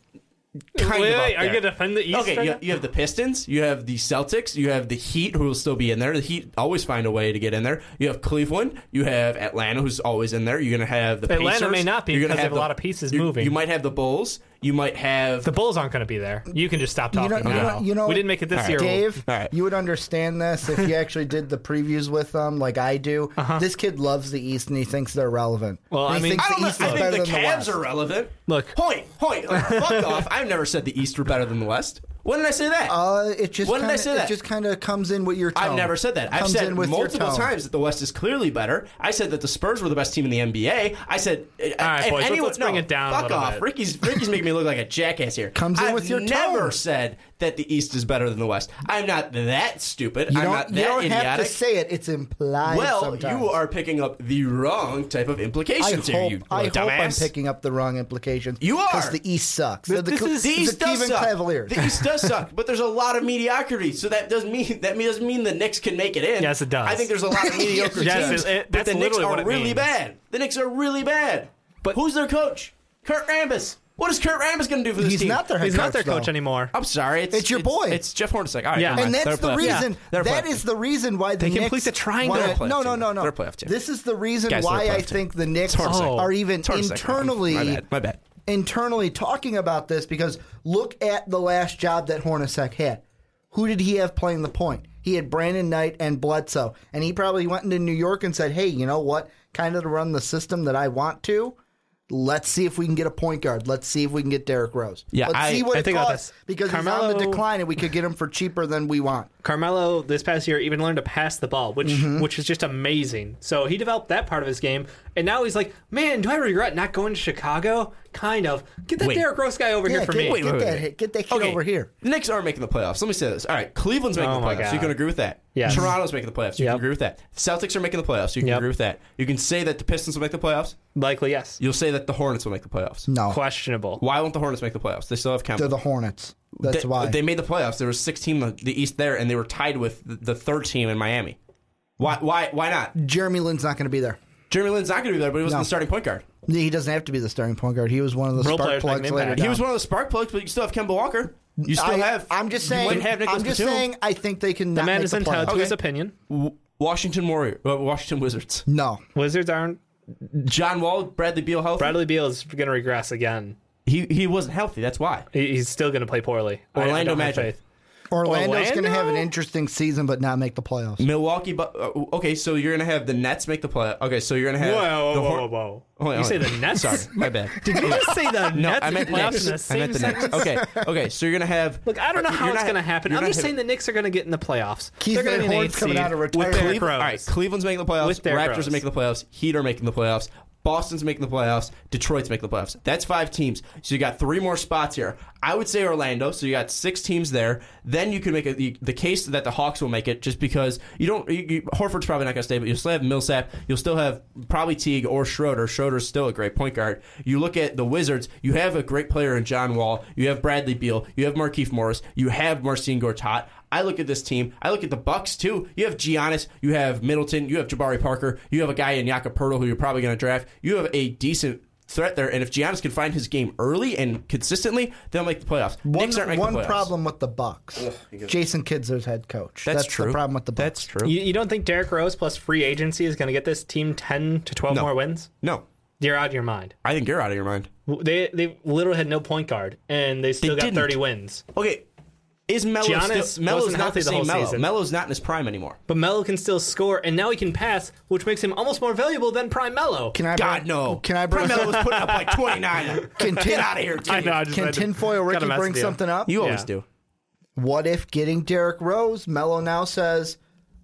kind wait, of wait, are you going to defend the East? Okay, right you, you have the Pistons, you have the Celtics, you have the Heat, who will still be in there. The Heat always find a way to get in there. You have Cleveland, you have Atlanta, who's always in there. You're going to have the Atlanta Pacers. may not be You're gonna have a lot of pieces you- moving. You might have the Bulls. You might have The Bulls aren't going to be there. You can just stop You talking know, you now. know, you know, we didn't make it this All right. year. Dave, All right. you would understand this if you actually did the previews with them, like I do. This kid loves the East and he thinks they're relevant. Uh-huh. Well, And I mean- thinks I don't know. East I think the than the Cavs are relevant. Look. point, point. Like, fuck off. I've never said the East were better than the West. When did I say that? Uh, it just When did I kinda, say It that? just kind of comes in with your tone. I've never said that. I've Comes said in with multiple times that the West is clearly better. I said that the Spurs were the best team in the NBA. I said, All right, if boys, let's- anyone, let's bring no, it down a Fuck little off. bit. Ricky's Ricky's making me look like a jackass here. Comes in I've with your never tone. said that the East is better than the West. I'm not that stupid. You I'm don't, not you don't idiotic. have to say it. It's implied well, sometimes. you are picking up the wrong type of I implications here, hope, you I little hope I'm picking up the wrong implications. You are. Because the East sucks. This- the, this is- The the East does Cleveland suck. Cavaliers. The East does suck, but there's a lot of mediocrity. So that doesn't mean that doesn't mean the Knicks can make it in. Yes, it does. I think there's a lot of mediocre Yes, teams, it- it- but the Knicks are really means. bad. The Knicks are really bad. But- who's their coach? Kurt Rambis. What is Kurt Rambis going to do for this He's team? not their head He's not their coach, coach though. anymore. I'm sorry. It's, It's your boy. It's Jeff Hornacek. All right, Yeah. fine. And They're that's a the playoff team. reason. They're a That playoff is team. the reason why the They Knicks complete the triangle. wanna- They're a playoff no, no, team. no, no. They're a playoff team. This is the reason Guys, they're a why playoff I team. think the Knicks It's Hornacek. are oh. even It's Hornacek. internally My bad. My bad. internally talking about this because look at the last job that Hornacek had. Who did he have playing the point? He had Brandon Knight and Bledsoe, and he probably went into New York and said, "Hey, you know what? kind of to run the system that I want to. Let's see if we can get a point guard. Let's see if we can get Derrick Rose. Yeah, let's I- see what I it think about costs this. because he's on the decline and we could get him for cheaper than we want. Carmelo this past year even learned to pass the ball, which Mm-hmm. which is just amazing. So he developed that part of his game, and now he's like, man, do I regret not going to Chicago? Kind of. Get that Wait. Derrick Rose guy over Yeah, here for get, me. Wait, get wait, that wait. hit, get that kid Okay, over here. The Knicks aren't making the playoffs. Let me say this. All right, Cleveland's making Oh the my playoffs. You can agree with that. Yeah. Toronto's making the playoffs. You Yep. can agree with that. Celtics are making the playoffs. You can Yep. agree with that. You can say that the Pistons will make the playoffs. Likely, yes. You'll say that the Hornets will make the playoffs. No, Questionable. Why won't the Hornets make the playoffs? They still have Kemba. they're the Hornets. That's they, why. they made the playoffs. There was six team the East there, and they were tied with the, the third team in Miami. Why? Why? Why not? Jeremy Lin's not going to be there. Jeremy Lin's not going to be there, but he was No. the starting point guard. He doesn't have to be the starting point guard. He was one of the Role spark plugs later. impact. He was one of the spark plugs, but you still have Kemba Walker. You still I, have. I'm just saying. wouldn't have I'm just Batum. saying. I think they can. The not man make is the entitled playoffs. to his opinion. W- Washington Warrior, uh, Washington Wizards. No, Wizards aren't. John Wall, Bradley Beal, healthy. Bradley Beal is going to regress again. He he wasn't healthy. That's why. He- He's still going to play poorly. I- I Orlando don't have Magic. faith. Orlando's going to have an Orlando? interesting season, but not make the playoffs. Milwaukee. Bu- uh, okay, so you're gonna have the Nets make the play. Okay, so you're gonna have Whoa, the whoa, Hor- whoa, whoa. Oh, wait, you oh, say the Nets? Sorry, my bad. Did you just say the No, Nets I meant the playoffs Knicks. in the I same meant the sentence? Knicks. Okay, okay. So you're gonna have. Look, I don't know how you're it's not- going to happen. you're I'm not just saying the Knicks are going to get in the playoffs. Keith They're going to be an Horn's eighth coming seed out of with retirement. Derrick Cleveland, Rose. all right, Cleveland's making the playoffs. With Derrick Raptors Rose. are making the playoffs. Heat are making the playoffs. Boston's making the playoffs. Detroit's making the playoffs. That's five teams. So you got three more spots here. I would say Orlando. So you got six teams there. Then you could make a, the, the case that the Hawks will make it, just because you don't. You, you, Horford's probably not going to stay, but you'll still have Millsap. You'll still have probably Teague or Schroeder. Schroeder's still a great point guard. You look at the Wizards. You have a great player in John Wall. You have Bradley Beal. You have Markieff Morris. You have Marcin Gortat. I look at this team. I look at the Bucks too. You have Giannis. You have Middleton. You have Jabari Parker. You have a guy in Jakob Poeltl who you're probably going to draft. You have a decent threat there. And if Giannis can find his game early and consistently, they'll make the playoffs. One, Knicks aren't making one the playoffs. problem with the Bucks. Jason Kidd's their head coach. That's, the true. problem with the Bucks. That's true. You, you don't think Derrick Rose plus free agency is going to get this team 10 to 12 No. more wins? no, You're out of your mind. I think you're out of your mind. They they literally had no point guard, and they still They got didn't. 30 wins. Okay, is Melo Giannis still? Melo's wasn't the the same whole Melo. season. Melo's not in his prime anymore. But Melo can still score, and now he can pass, which makes him almost more valuable than Prime Melo. Can I God bring, no. Can I bring Prime Melo was putting up like 29. Can Get out of here, I know, I just Can had tinfoil gotta Ricky bring something up? You always Yeah. do. What if getting Derrick Rose, Melo now says,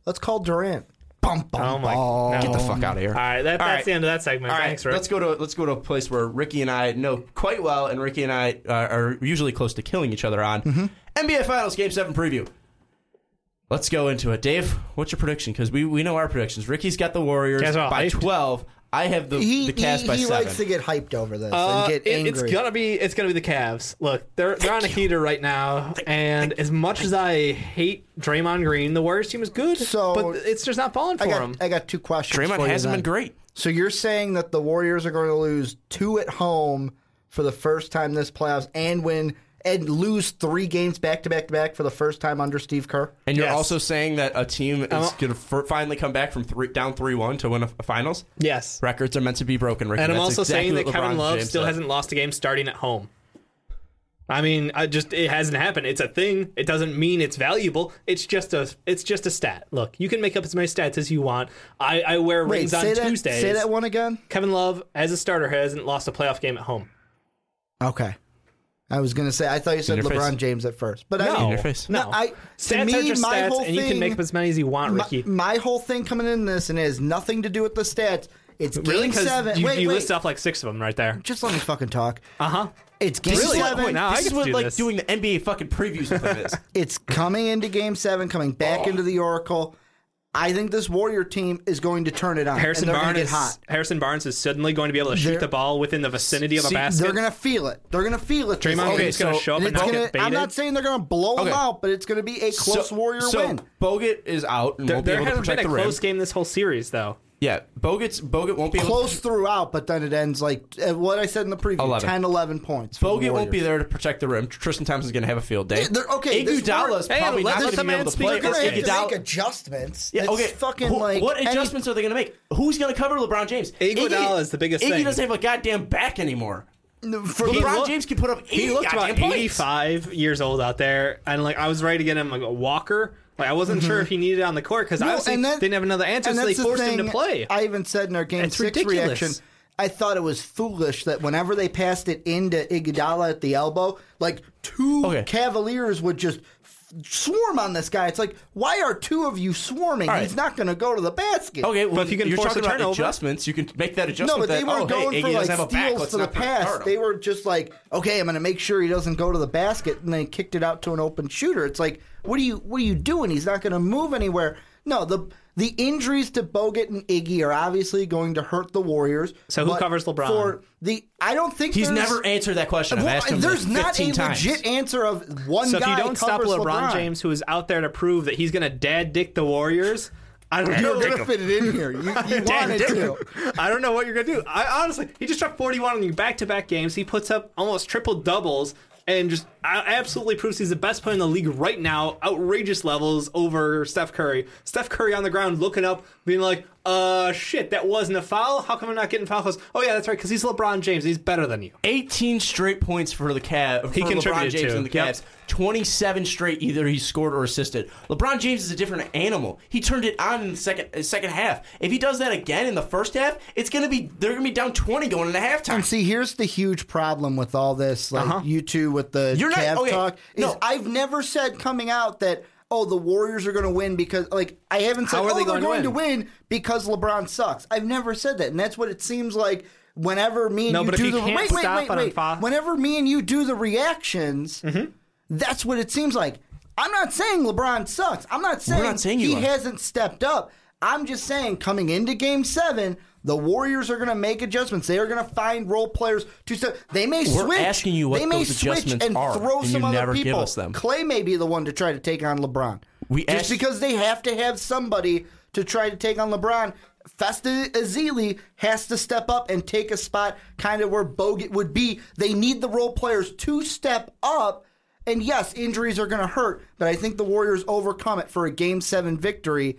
let's call Durant. Bum, bum, Oh my! no. Get the fuck out of here. All right, that, All that's right. the end of that segment. All right, Thanks, Rick. let's go to let's go to a place where Ricky and I know quite well, and Ricky and I uh, are usually close to killing each other on Mm-hmm. NBA Finals Game Seven preview. Let's go into it, Dave. What's your prediction? Because we, we know our predictions. Ricky's got the Warriors Guys by hyped. twelve. I have the He, the Cavs he, by he seven. likes to get hyped over this Uh, and get it- angry. it's gonna be it's gonna be the Cavs. Look, they're they're on a heater right now, and as much as I hate Draymond Green, the Warriors team is good, So- but it's just not falling for I got, him. I got two questions. Draymond for you hasn't then. been great. So you're saying that the Warriors are going to lose two at home for the first time this playoffs and win and lose three games back to back to back for the first time under Steve Kerr? And you're Yes. also saying that a team is Uh, going to finally come back from three, down three one to win a, a finals. yes, Records are meant to be broken, Ricky. and I'm That's also exactly saying that what Kevin Love James still said. hasn't lost a game starting at home. I mean, I just it hasn't happened. It's a thing. It doesn't mean it's valuable. It's just a it's just a stat. Look, you can make up as many stats as you want. I, I wear Wait, rings say on that, Tuesdays. say that one again. Kevin Love, as a starter, hasn't lost a playoff game at home. Okay. I was going to say, I thought you said LeBron face. James at first. But No, I mean, your face. no. I, to stats me, are just my stats, whole and you can make up as many as you want, Ricky. my whole thing coming in this, and it has nothing to do with the stats. It's really? game Because seven. you, wait, you wait. list off like six of them right there. Just let me fucking talk. Uh huh. It's game Really? seven. Wait, now I this get is what do like this. doing the NBA fucking previews with is. It's coming into game seven, coming back Oh. into the Oracle. I think this Warrior team is going to turn it on. Harrison and Barnes is get hot. Harrison Barnes is suddenly going to be able to shoot They're- the ball within the vicinity of a See, basket. They're going to feel it. They're going to feel it. this Draymond game. Green's going to show up And and not gonna, get baited. I'm not saying they're going to blow them Okay. out, but it's going to be a close so, Warrior so win. Bogut is out and there won't be there to hasn't been a the rim. close game this whole series, though. Yeah, Bogut's Bogut won't be able Close throughout, but then it ends like uh, what I said in the preview 11. 10, 11 points. Bogut won't be there to protect the rim. Tristan Thompson's going to have a field day. Yeah, they're- okay, this Iguodala's Hey, probably not going to be able to play. They're going to have to Iguodala- make adjustments. Yeah, It's okay. fucking Who- like what any- adjustments are they going to make? Who's going to cover LeBron James? Iguodala is the biggest Iggy thing. doesn't have a goddamn back anymore. for LeBron looked- James can put up 80 He looked goddamn about points. 85 years old out there, and like I was ready to get him like a Walker. Like I wasn't sure if mm-hmm. he needed it on the court because No, obviously and that- didn't have another answer, so they that's the forced him to play. I even said in our game It's six ridiculous. reaction, I thought it was foolish that whenever they passed it into Iguodala at the elbow, like two Okay. Cavaliers would just swarm on this guy. It's like, why are two of you swarming? All right. He's not going to go to the basket. Okay, well, if you can you're force talking a about turnover- adjustments. You can make that adjustment. No, but they weren't oh, going Iggy for like have a back. steals Let's for the not pass. They were just like, okay, I'm going to make sure he doesn't go to the basket, and they kicked it out to an open shooter. It's like, what are you, what are you doing? He's not going to move anywhere. No, the the injuries to Bogut and Iggy are obviously going to hurt the Warriors. So who covers LeBron? For the, I don't think He's never answered that question. I've Well, asked him there's like not a times. legit answer of one so if guy you don't stop covers LeBron, James, who is out there to prove that he's going to dad dick the Warriors, I don't know. You're going to fit it in here. You, you wanted to. I don't know what you're gonna do. I honestly, he just dropped 41 on you back-to-back games. He puts up almost triple doubles and just absolutely proves he's the best player in the league right now. Outrageous levels over Steph Curry. Steph Curry on the ground looking up, being like, "Uh, shit, that wasn't a foul. How come I'm not getting foul calls? Oh yeah, that's right, because he's LeBron James. He's better than you. 18 straight points for the Cavs. He LeBron contributed James to. and the Yep. Cavs. 27 straight either he scored or assisted. LeBron James is a different animal. He turned it on in the second uh, second half. If he does that again in the first half, it's gonna be they're gonna be down 20 going into halftime. And see, here's the huge problem with all this, like you two with the You're not- Cav okay, talk, is no. I've never said coming out that oh the Warriors are going to win because like I haven't said How are oh they they're going to going to win because LeBron sucks. I've never said that, and that's what it seems like. Whenever me and No, you but if do you the can't wait, wait, stop wait, it wait. Fo- Whenever me and you do the reactions, Mm-hmm. That's what it seems like. I'm not saying LeBron sucks. I'm not saying, not saying he hasn't stepped up. I'm just saying coming into game seven, the Warriors are going to make adjustments. They are going to find role players to step. They may We're switch. asking you what they may those switch adjustments and are, throw and some you other people. us them. Klay may be the one to try to take on LeBron. We just asked- because they have to have somebody to try to take on LeBron. Festus Ezeli has to step up and take a spot kind of where Bogut would be. They need the role players to step up. And yes, injuries are going to hurt, but I think the Warriors overcome it for a game seven victory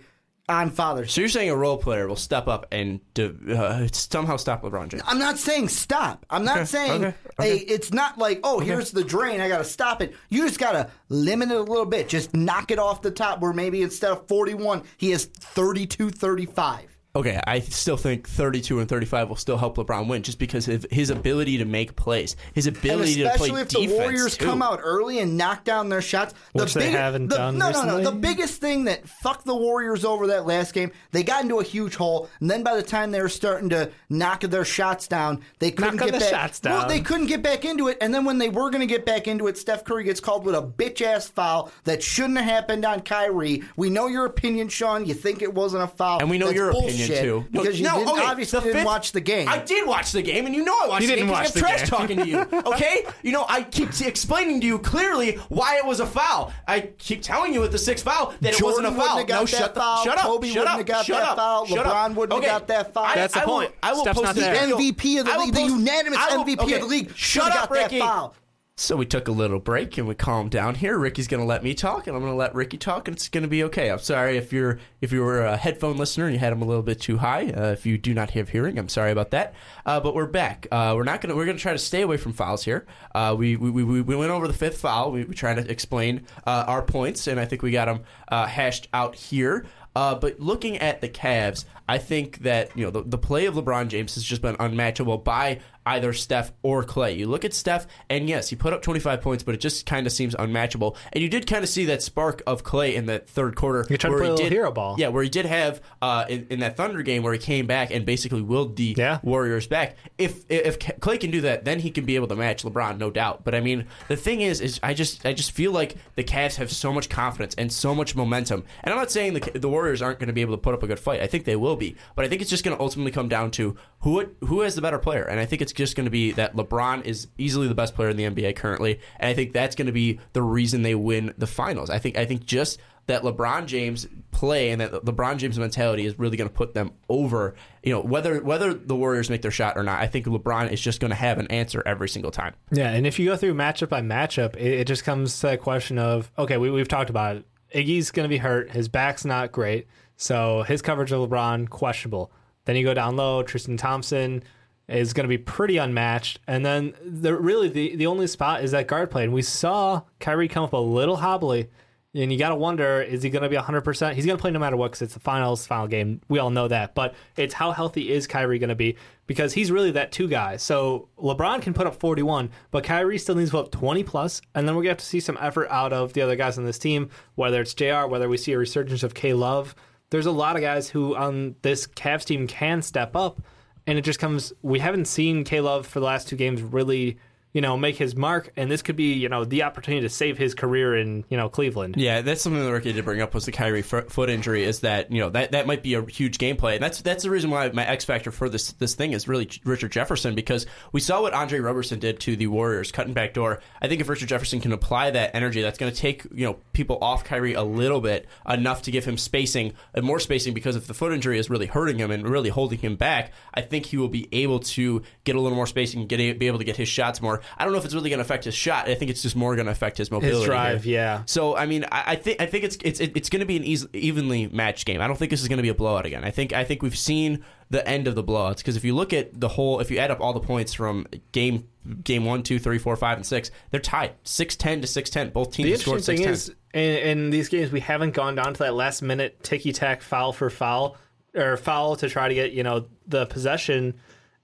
on Father's so you're saying a role player will step up and uh, somehow stop LeBron James? I'm not saying stop. I'm not Okay, saying okay, hey, it's not like, oh, here's the drain. I got to stop it. You just got to limit it a little bit. Just knock it off the top where maybe instead of 41, he has 32 35. Okay, I still think 32 and 35 will still help LeBron win just because of his ability to make plays, his ability to play defense. especially if the Warriors too. come out early and knock down their shots, the Which they haven't the, done No, no, no. The biggest thing that fucked the Warriors over that last game, they got into a huge hole, and then by the time they were starting to knock their shots down, they couldn't Knock get the back. shots Well, down. they couldn't get back into it, and then when they were going to get back into it, Steph Curry gets called with a bitch ass foul that shouldn't have happened on Kyrie. We know your opinion, Sean. You think it wasn't a foul, And we know That's your opinion, bullshit, too. No, because you no, didn't, okay, obviously the didn't fifth- watch the game. I did watch the game, and you know I watched You the didn't game 'cause watch I'm the trash game. talking to you. Okay, you know I keep t- explaining to you clearly why it was a foul. I keep telling you with the sixth foul that it Jordan wasn't a wouldn't foul. have got no, that shut the, foul. shut up. Kobe shut wouldn't up, have got shut that up, foul. shut LeBron wouldn't have Okay, got that foul. I- That's the I will- point. I will Steph's post not this there. video. MVP of the I will league, the post- unanimous I will- MVP of okay, the league. Shut should've up, got that Ricky. foul. So we took a little break and we calmed down here. Ricky's going to let me talk, and I'm going to let Ricky talk, and it's going to be okay. I'm sorry if you're if you were a headphone listener and you had them a little bit too high. Uh, if you do not have hearing, I'm sorry about that. Uh, but we're back. Uh, we're not going to we're going to try to stay away from fouls here. Uh, we, we, we we went over the fifth foul. We, we tried to explain uh, our points, and I think we got them uh, hashed out here. Uh, but looking at the Cavs, I think that you know the, the play of LeBron James has just been unmatchable by either Steph or Klay. You look at Steph, and yes, he put up 25 points, but it just kind of seems unmatchable. And you did kind of see that spark of Klay in that third quarter. He tried to where play a did, hero ball. Yeah, where he did have uh, in, in that Thunder game where he came back and basically willed the Yeah. Warriors back. If if Klay can do that, then he can be able to match LeBron, no doubt. But I mean, the thing is, is I just I just feel like the Cavs have so much confidence and so much momentum. And I'm not saying the the Warriors aren't going to be able to put up a good fight. I think they will be, but I think it's just going to ultimately come down to who who has the better player. And I think it's just going to be that LeBron is easily the best player in the NBA currently, and I think that's going to be the reason they win the finals. I think I think just that LeBron James play and that LeBron James mentality is really going to put them over. You know, whether whether the Warriors make their shot or not, I think LeBron is just going to have an answer every single time. Yeah, and if you go through matchup by matchup, it, it just comes to that question of okay, we, we've talked about it. Iggy's going to be hurt. His back's not great, so his coverage of LeBron questionable. Then you go down low. Tristan Thompson is going to be pretty unmatched, and then the really the the only spot is that guard play. And we saw Kyrie come up a little hobbly And you got to wonder, is he going to be 100%? He's going to play no matter what because it's the finals, final game. We all know that. But it's how healthy is Kyrie going to be because he's really that two guy. So LeBron can put up 41, but Kyrie still needs to put up 20 plus, And then we're going to have to see some effort out of the other guys on this team, whether it's JR, whether we see a resurgence of K Love. There's a lot of guys who on this Cavs team can step up. And it just comes, we haven't seen K Love for the last two games really you know, make his mark, and this could be, you know, the opportunity to save his career in, you know, Cleveland. Yeah, that's something that Ricky did bring up was the Kyrie foot injury. Is that you know that that might be a huge gameplay, and that's that's the reason why my X factor for this this thing is really Richard Jefferson because we saw what Andre Roberson did to the Warriors, cutting back door. I think if Richard Jefferson can apply that energy, that's going to take you know people off Kyrie a little bit, enough to give him spacing and more spacing because if the foot injury is really hurting him and really holding him back, I think he will be able to get a little more spacing, get be able to get his shots more. I don't know if it's really going to affect his shot. I think it's just more going to affect his mobility, his drive. Here. Yeah. So I mean, I, I, think I think it's it's it's going to be an easy, evenly matched game. I don't think this is going to be a blowout again. I think I think we've seen the end of the blowouts because if you look at the whole, if you add up all the points from game game one, two, three, four, five, and six, they're tied six ten to six ten. Both teams the scored six ten. Is in, in these games, we haven't gone down to that last minute ticky tack foul for foul or foul to try to get you know the possession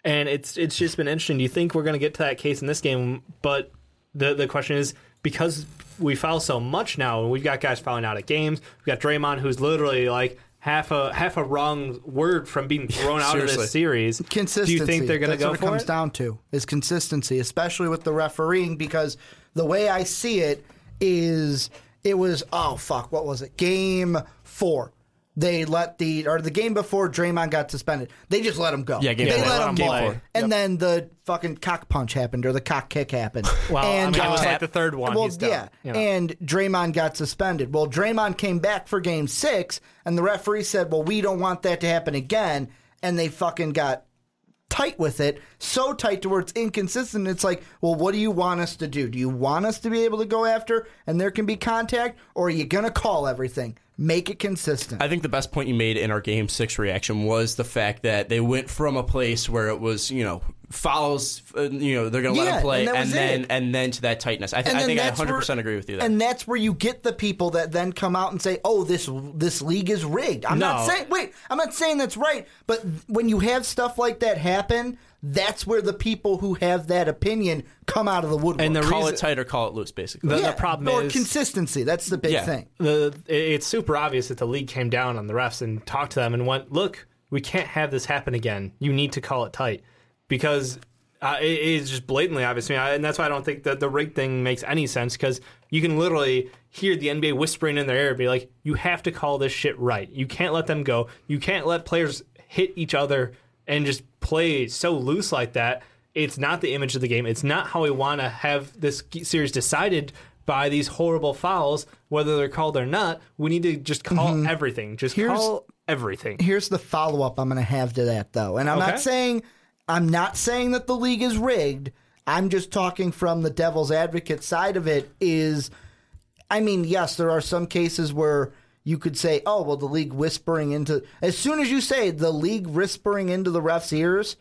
and it's it's just been interesting. Do you think we're going to get to that case in this game? But the the question is because we foul so much now, and we've got guys fouling out at games. We've got Draymond, who's literally like half a half a wrong word from being thrown out of this series. Consistency. Do you think they're going to go what for it comes it? down to is consistency, especially with the refereeing, because the way I see it is it was oh fuck, what was it? Game four they let the or the game before Draymond got suspended. They just let him go. Yeah, game they four. let him game play. Four. And yep. then the fucking cock punch happened or the cock kick happened. Well, and, I mean, it was like the third one. Well, he's done, yeah, you know. and Draymond got suspended. Well, Draymond came back for Game Six, and the referee said, "Well, we don't want that to happen again," and they fucking got tight with it, so tight to where it's inconsistent. It's like, well, what do you want us to do? Do you want us to be able to go after and there can be contact, or are you gonna call everything? Make it consistent. I think the best point you made in our game six reaction was the fact that they went from a place where it was, you know, fouls, uh, you know, they're going to let Yeah, him play, and and, then it. and then to that tightness. I, th- I think I that's 100 where- percent agree with you there. And that's where you get the people that then come out and say, "Oh, this this league is rigged." I'm not saying wait, I'm not saying that's right, but when you have stuff like that happen, that's where the people who have that opinion come out of the woodwork. And the call reason- it tight or call it loose, basically. The- yeah, problem or is- consistency. That's the big Yeah. thing. the it's super obvious that the league came down on the refs and talked to them and went, "Look, we can't have this happen again. You need to call it tight because uh, it is just blatantly obvious to me, I- and that's why I don't think that the rig thing makes any sense because you can literally hear the NBA whispering in their ear, be like, "You have to call this shit right. You can't let them go. You can't let players hit each other and just play so loose like that." It's not the image of the game. It's not how we want to have this series decided by these horrible fouls, whether they're called or not. We need to just call everything. Just Mm-hmm. Here's- call everything. Here's the follow up I'm going to have to that though, and I'm Okay. not saying I'm not saying that the league is rigged. I'm just talking from the devil's advocate side of it. Is I mean, yes, there are some cases where you could say, "Oh, well, the league whispering into." As soon as you say the league whispering into the refs' ears,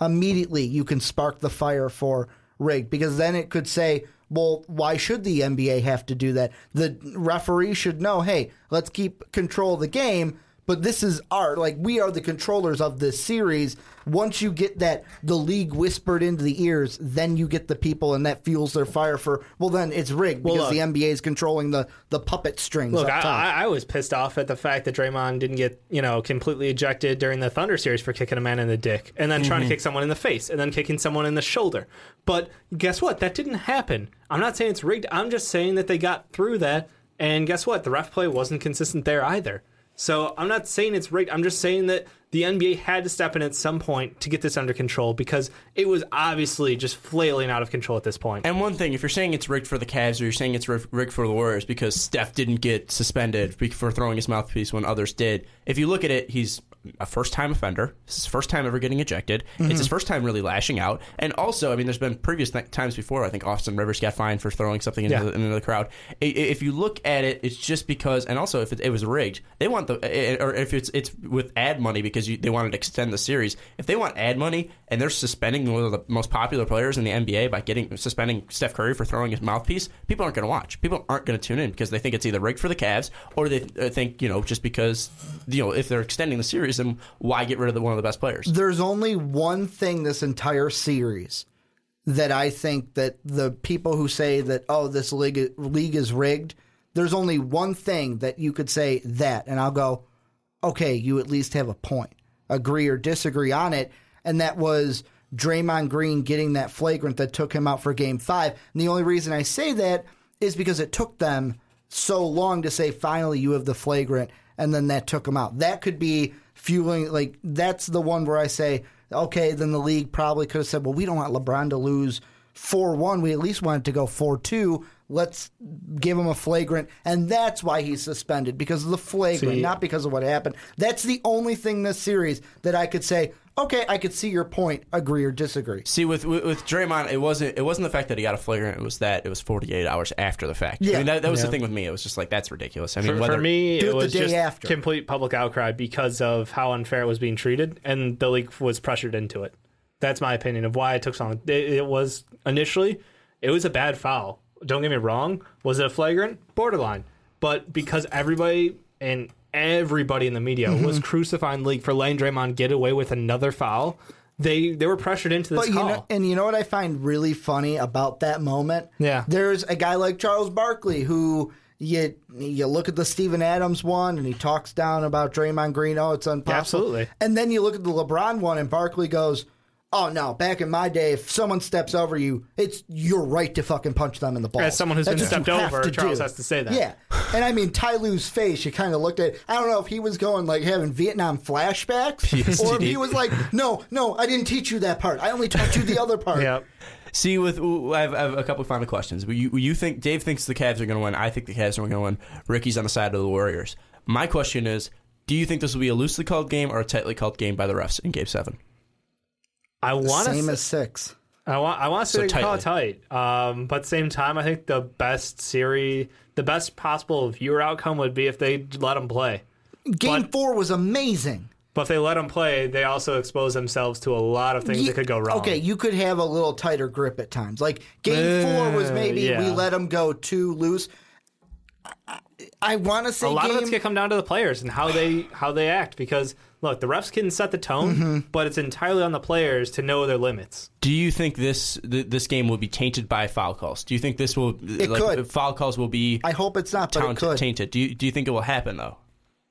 immediately you can spark the fire for rigged because then it could say, "Well, why should the NBA have to do that? The referee should know. Hey, let's keep control of the game." But this is art. Like we are the controllers of this series. Once you get that the league whispered into the ears, then you get the people, and that fuels their fire for. Well, then it's rigged Well, because look. the NBA is controlling the the puppet strings. Look, up I, top. I, I was pissed off at the fact that Draymond didn't get, you know, completely ejected during the Thunder series for kicking a man in the dick and then Mm-hmm. trying to kick someone in the face and then kicking someone in the shoulder. But guess what? That didn't happen. I'm not saying it's rigged. I'm just saying that they got through that. And guess what? The ref play wasn't consistent there either. So I'm not saying it's rigged. I'm just saying that the NBA had to step in at some point to get this under control because it was obviously just flailing out of control at this point. And one thing, if you're saying it's rigged for the Cavs or you're saying it's rigged for the Warriors because Steph didn't get suspended for throwing his mouthpiece when others did, if you look at it, he's a first time offender. This is his first time ever getting ejected. It's his first time really lashing out. And also, I mean, there's been previous th- times before. I think Austin Rivers got fined for throwing something into, Yeah. the, into the crowd. I- If you look at it, it's just because, and also if it, it was rigged, they want the, eh, or if it's it's with ad money because you, they wanted to extend the series. If they want ad money and they're suspending one of the most popular players in the NBA by getting suspending Steph Curry for throwing his mouthpiece, people aren't going to watch. People aren't going to tune in because they think it's either rigged for the Cavs or they uh, think you know just because you know if they're extending the series, then why get rid of the, one of the best players? There's only one thing this entire series that I think that the people who say that oh this league league is rigged, there's only one thing that you could say that, and I'll go, okay, you at least have a point, agree or disagree on it, and that was Draymond Green getting that flagrant that took him out for Game Five. And the only reason I say that is because it took them so long to say finally you have the flagrant, and then that took him out. That could be fueling like that's the one where I say okay, then the league probably could have said, well, we don't want LeBron to lose 4 1. We at least want it to go 4 2. Let's give him a flagrant. And that's why he's suspended, because of the flagrant, See- not because of what happened. That's the only thing this series that I could say, okay, I could see your point, agree or disagree. See, with, with with Draymond, it wasn't it wasn't the fact that he got a flagrant. It was that it was 48 hours after the fact. I Yeah. mean, that, that was the thing with me. It was just like that's ridiculous. I mean, For, whether for me, it it was just after. complete public outcry because of how unfair it was being treated, and the league was pressured into it. That's my opinion of why it took so long. It, it was initially, it was a bad foul. Don't get me wrong. Was it a flagrant? Borderline. But because everybody and everybody in the media Mm-hmm. was crucifying league for letting Draymond get away with another foul, they they were pressured into this But you call. know, and you know what I find really funny about that moment? Yeah. There's a guy like Charles Barkley who you you look at the Steven Adams one and he talks down about Draymond Green. Oh, it's impossible. absolutely. And then you look at the LeBron one and Barkley goes, "Oh no! Back in my day, if someone steps over you, it's your right to fucking punch them in the balls." As someone who's That's been stepped over, Charles do. has to say that. Yeah, and I mean Ty Lue's face. You kind of looked at. I don't know if he was going like having Vietnam flashbacks, or if he was like, "No, no, I didn't teach you that part. I only taught you the other part." yeah. See, with I have, I have a couple final questions. You, you think Dave thinks the Cavs are going to win? I think the Cavs are going to win. Ricky's on the side of the Warriors. My question is: Do you think this will be a loosely called game or a tightly called game by the refs in Game Seven? I want to Same as six. I want I want to So say they call it tight. Um, but same time, I think the best series, the best possible viewer outcome would be if they let them play. Game But- four was amazing. But if they let them play, they also expose themselves to a lot of things Ye- that could go wrong. Okay, you could have a little tighter grip at times. Like game four was Uh, maybe we let them go too loose. I, I want to say a lot game. of it's gonna come down to the players and how they how they act. Because look, the refs can set the tone, Mm-hmm. but it's entirely on the players to know their limits. Do you think this th- this game will be tainted by foul calls? Do you think this will It like, could. foul calls will be I hope it's not, but it could. tainted? Do you, do you think it will happen though?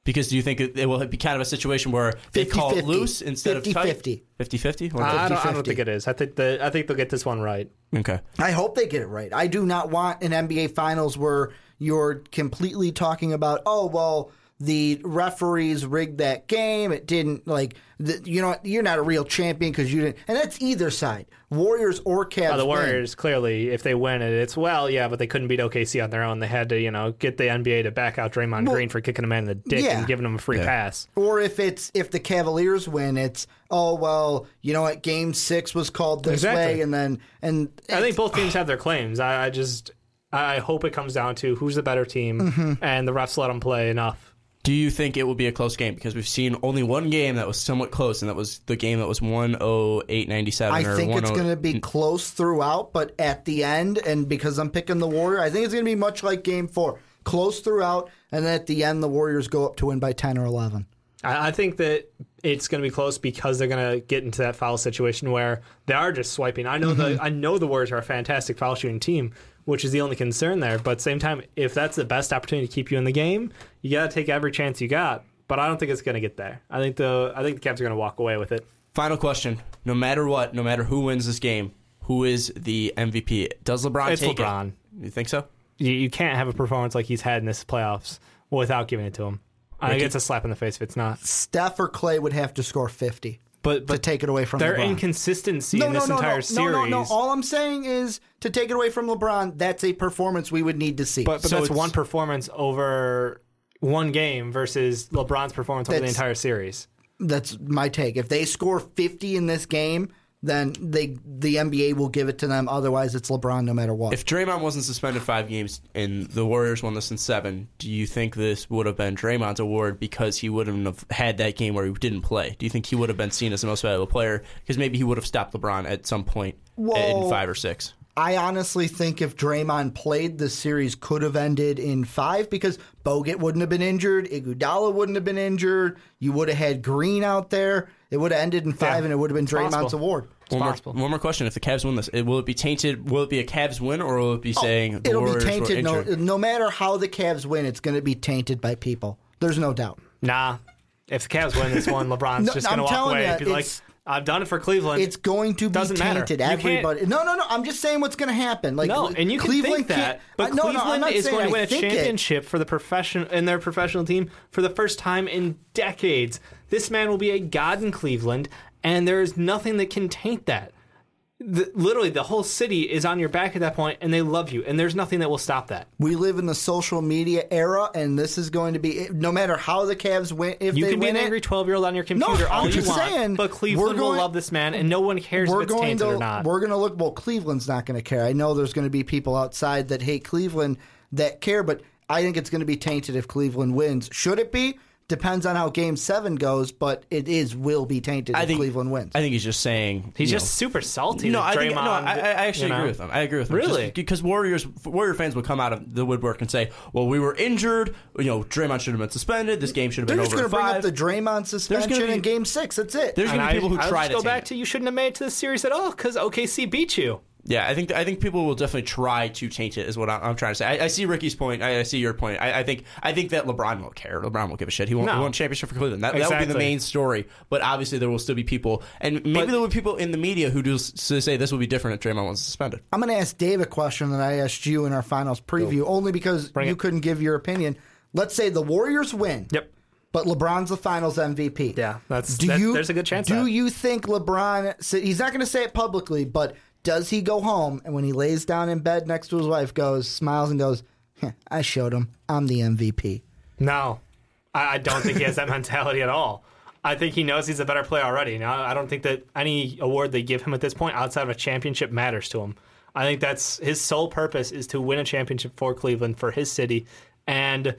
Because do you think it, it will be kind of a situation where they call it 50-50. loose instead of tight? 50-50. 50-50? Or- I don't, I don't think it is. I think the I think they'll get this one right. okay. I hope they get it right. I do not want an NBA Finals where you're completely talking about, oh well, the referees rigged that game. It didn't like, the, you know, you're not a real champion because you didn't. And that's either side, Warriors or Cavs. Uh, the win. Warriors clearly, if they win it, it's well, yeah, but they couldn't beat OKC on their own. They had to, you know, get the NBA to back out Draymond Green for kicking a man in the dick yeah. and giving him a free pass. Or if it's if the Cavaliers win, it's oh well, you know what? Game six was called this Exactly. way, and then and I think both teams have their claims. I, I just, I hope it comes down to who's the better team, Mm-hmm. and the refs let them play enough. Do you think it will be a close game? Because we've seen only one game that was somewhat close, and that was the game that was 108-97. I or think it's going to be close throughout, but at the end, and because I'm picking the Warrior, I think it's going to be much like Game Four, close throughout, and then at the end, the Warriors go up to win by ten or eleven. I, I think that it's going to be close because they're going to get into that foul situation where they are just swiping. I know Mm-hmm. the I know the Warriors are a fantastic foul shooting team, which is the only concern there. But at the same time, if that's the best opportunity to keep you in the game, you got to take every chance you got. But I don't think it's going to get there. I think the I think the Cavs are going to walk away with it. Final question. No matter what, no matter who wins this game, who is the MVP? Does LeBron It's take LeBron. it? You think so? You, you can't have a performance like he's had in this playoffs without giving it to him. I think it's a slap in the face if it's not. Steph or Klay would have to score fifty But to take it away from their LeBron. inconsistency no, in no, this no, entire no, series. no, no, no. All I'm saying is to take it away from LeBron. That's a performance we would need to see. But, but So that's one performance over one game versus LeBron's performance over the That's- entire series. That's my take. If they score 50 in this game, then they the NBA will give it to them. Otherwise, it's LeBron no matter what. If Draymond wasn't suspended five games and the Warriors won this in seven, do you think this would have been Draymond's award because he wouldn't have had that game where he didn't play? Do you think he would have been seen as the most valuable player because maybe he would have stopped LeBron at some point Well, in five or six? I honestly think if Draymond played, the series could have ended in five because Bogut wouldn't have been injured, Iguodala wouldn't have been injured. You would have had Green out there. It would have ended in five, Yeah, and it would have been Draymond's possible. Award. One more, one more question: If the Cavs win this, it, will it be tainted? Will it be a Cavs win, or will it be oh, saying the It'll Warriors be tainted. No, no matter how the Cavs win, it's going to be tainted by people. There's no doubt. Nah. If the Cavs win this one, LeBron's No, just going to walk telling away ya, and be like, I've done it for Cleveland. It's going to be Doesn't matter. tainted. You can't- Everybody. No, no, no. I'm just saying what's going to happen. Like no, and you can Cleveland think that, but I- no, no, Cleveland not is going to win a think it. championship for the profession in their professional team for the first time in decades. This man will be a god in Cleveland, and there is nothing that can taint that. The, literally, the whole city is on your back at that point, and they love you, and there's nothing that will stop that. We live in the social media era, and this is going to be no matter how the Cavs win. If You they can be an angry 12 year old on your computer all I'm you just want, saying, but Cleveland going- will love this man, and no one cares we're it's going tainted to or not. we're going to look. Well, Cleveland's not going to care. I know there's going to be people outside that hate Cleveland that care, but I think it's going to be tainted if Cleveland wins. Should it be? Depends on how Game Seven goes, but it is will be tainted I if think Cleveland wins. I think he's just saying He's you just super salty. No, that I think, no, I, I actually you know? agree with him. I agree with him. Really? Just because Warriors Warrior fans would come out of the woodwork and say, "Well, we were injured. You know, Draymond should have been suspended. This game should have They're been just over going to bring up the Draymond suspension be- in Game Six. That's it. There's going to be people who I, I'll try just to go take back it. to you shouldn't have made it to the series at all because OKC beat you. Yeah, I think I think people will definitely try to taint it. Is what I'm, I'm trying to say. I, I see Ricky's point. I, I see your point. I, I think I think that LeBron won't care. LeBron won't give a shit. He won't, No. he won a championship for Cleveland. That, that will be the main story. But obviously, there will still be people, and maybe But- there will be people in the media who do s- say this will be different if Draymond was suspended. I'm going to ask Dave a question that I asked you in our finals preview, only because Bring you it. couldn't give your opinion. Let's say the Warriors win. Yep. But LeBron's the Finals MVP. Yeah, that's- do that- you, there's a good chance Do of that. you think LeBron? He's not going to say it publicly, but does he go home and when he lays down in bed next to his wife, goes smiles and goes, "Heh, "I showed him. I'm the MVP." No, I, I don't think he has that mentality at all. I think he knows he's a better player already. Now, I don't think that any award they give him at this point outside of a championship matters to him. I think that's his sole purpose is to win a championship for Cleveland, for his city. And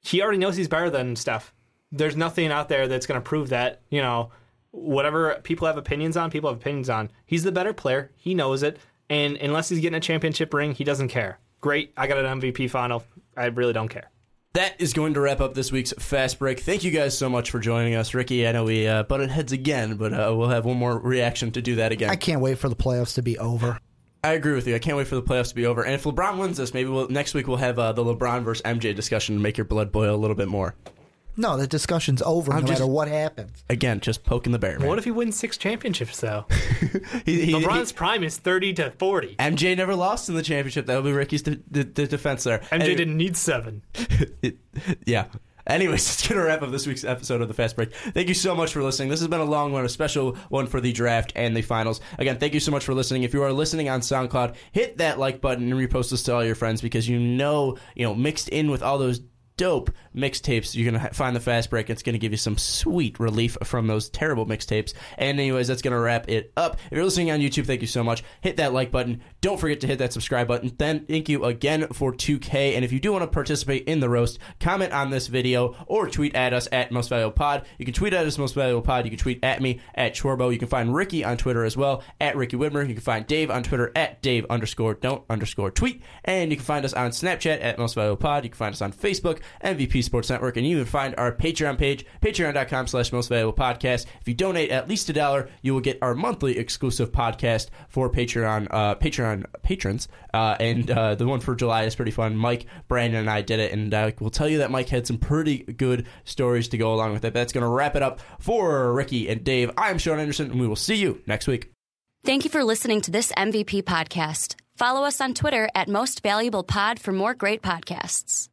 he already knows he's better than Steph. There's nothing out there that's going to prove that. You know, whatever people have opinions on, people have opinions on. He's the better player. He knows it. And unless he's getting a championship ring, he doesn't care. Great. I got an MVP final. I really don't care. That is going to wrap up this week's Fast Break. Thank you guys so much for joining us. Ricky, I know we uh, butted heads again, but uh, we'll have one more reaction to do that again. I can't wait for the playoffs to be over. I agree with you. I can't wait for the playoffs to be over. And if LeBron wins this, maybe we'll, next week we'll have uh, the LeBron versus MJ discussion to make your blood boil a little bit more. No, the discussion's over I'm no just- matter what happens. Again, just poking the bear, man. What if he wins six championships, though? he, he, LeBron's prime is 30 to 40. he- MJ never lost in the championship. That would be Ricky's de- de- de- defense there. MJ Anyway- didn't need seven. It- yeah. Anyways, it's going to wrap up this week's episode of the Fast Break. Thank you so much for listening. This has been a long one, a special one for the draft and the finals. Again, thank you so much for listening. If you are listening on SoundCloud, hit that like button and repost this to all your friends because you know, you know, mixed in with all those dope mixtapes, you're going to find the Fast Break. It's going to give you some sweet relief from those terrible mixtapes. And anyways, that's going to wrap it up. If you're listening on YouTube, thank you so much. Hit that like button. Don't forget to hit that subscribe button. Then thank you again for 2K. And if you do want to participate in the roast, comment on this video or tweet at us at Most Valuable Pod. You can tweet at us Most Valuable Pod. You can tweet at me at Chorbo. You can find Ricky on Twitter as well at Ricky Widmer. You can find Dave on Twitter at Dave underscore don't underscore tweet. And you can find us on Snapchat at Most Valuable Pod. You can find us on Facebook, MVP Sports Network, and you can find our Patreon page, patreon.com slash most valuable podcast. If you donate at least a dollar, you will get our monthly exclusive podcast for Patreon uh, Patreon patrons. Uh, and uh, the one for July is pretty fun. Mike, Brandon, and I did it, and uh, we'll tell you that Mike had some pretty good stories to go along with it. That's going to wrap it up for Ricky and Dave. I'm Sean Anderson, and we will see you next week. Thank you for listening to this MVP podcast. Follow us on Twitter at Most Valuable Pod for more great podcasts.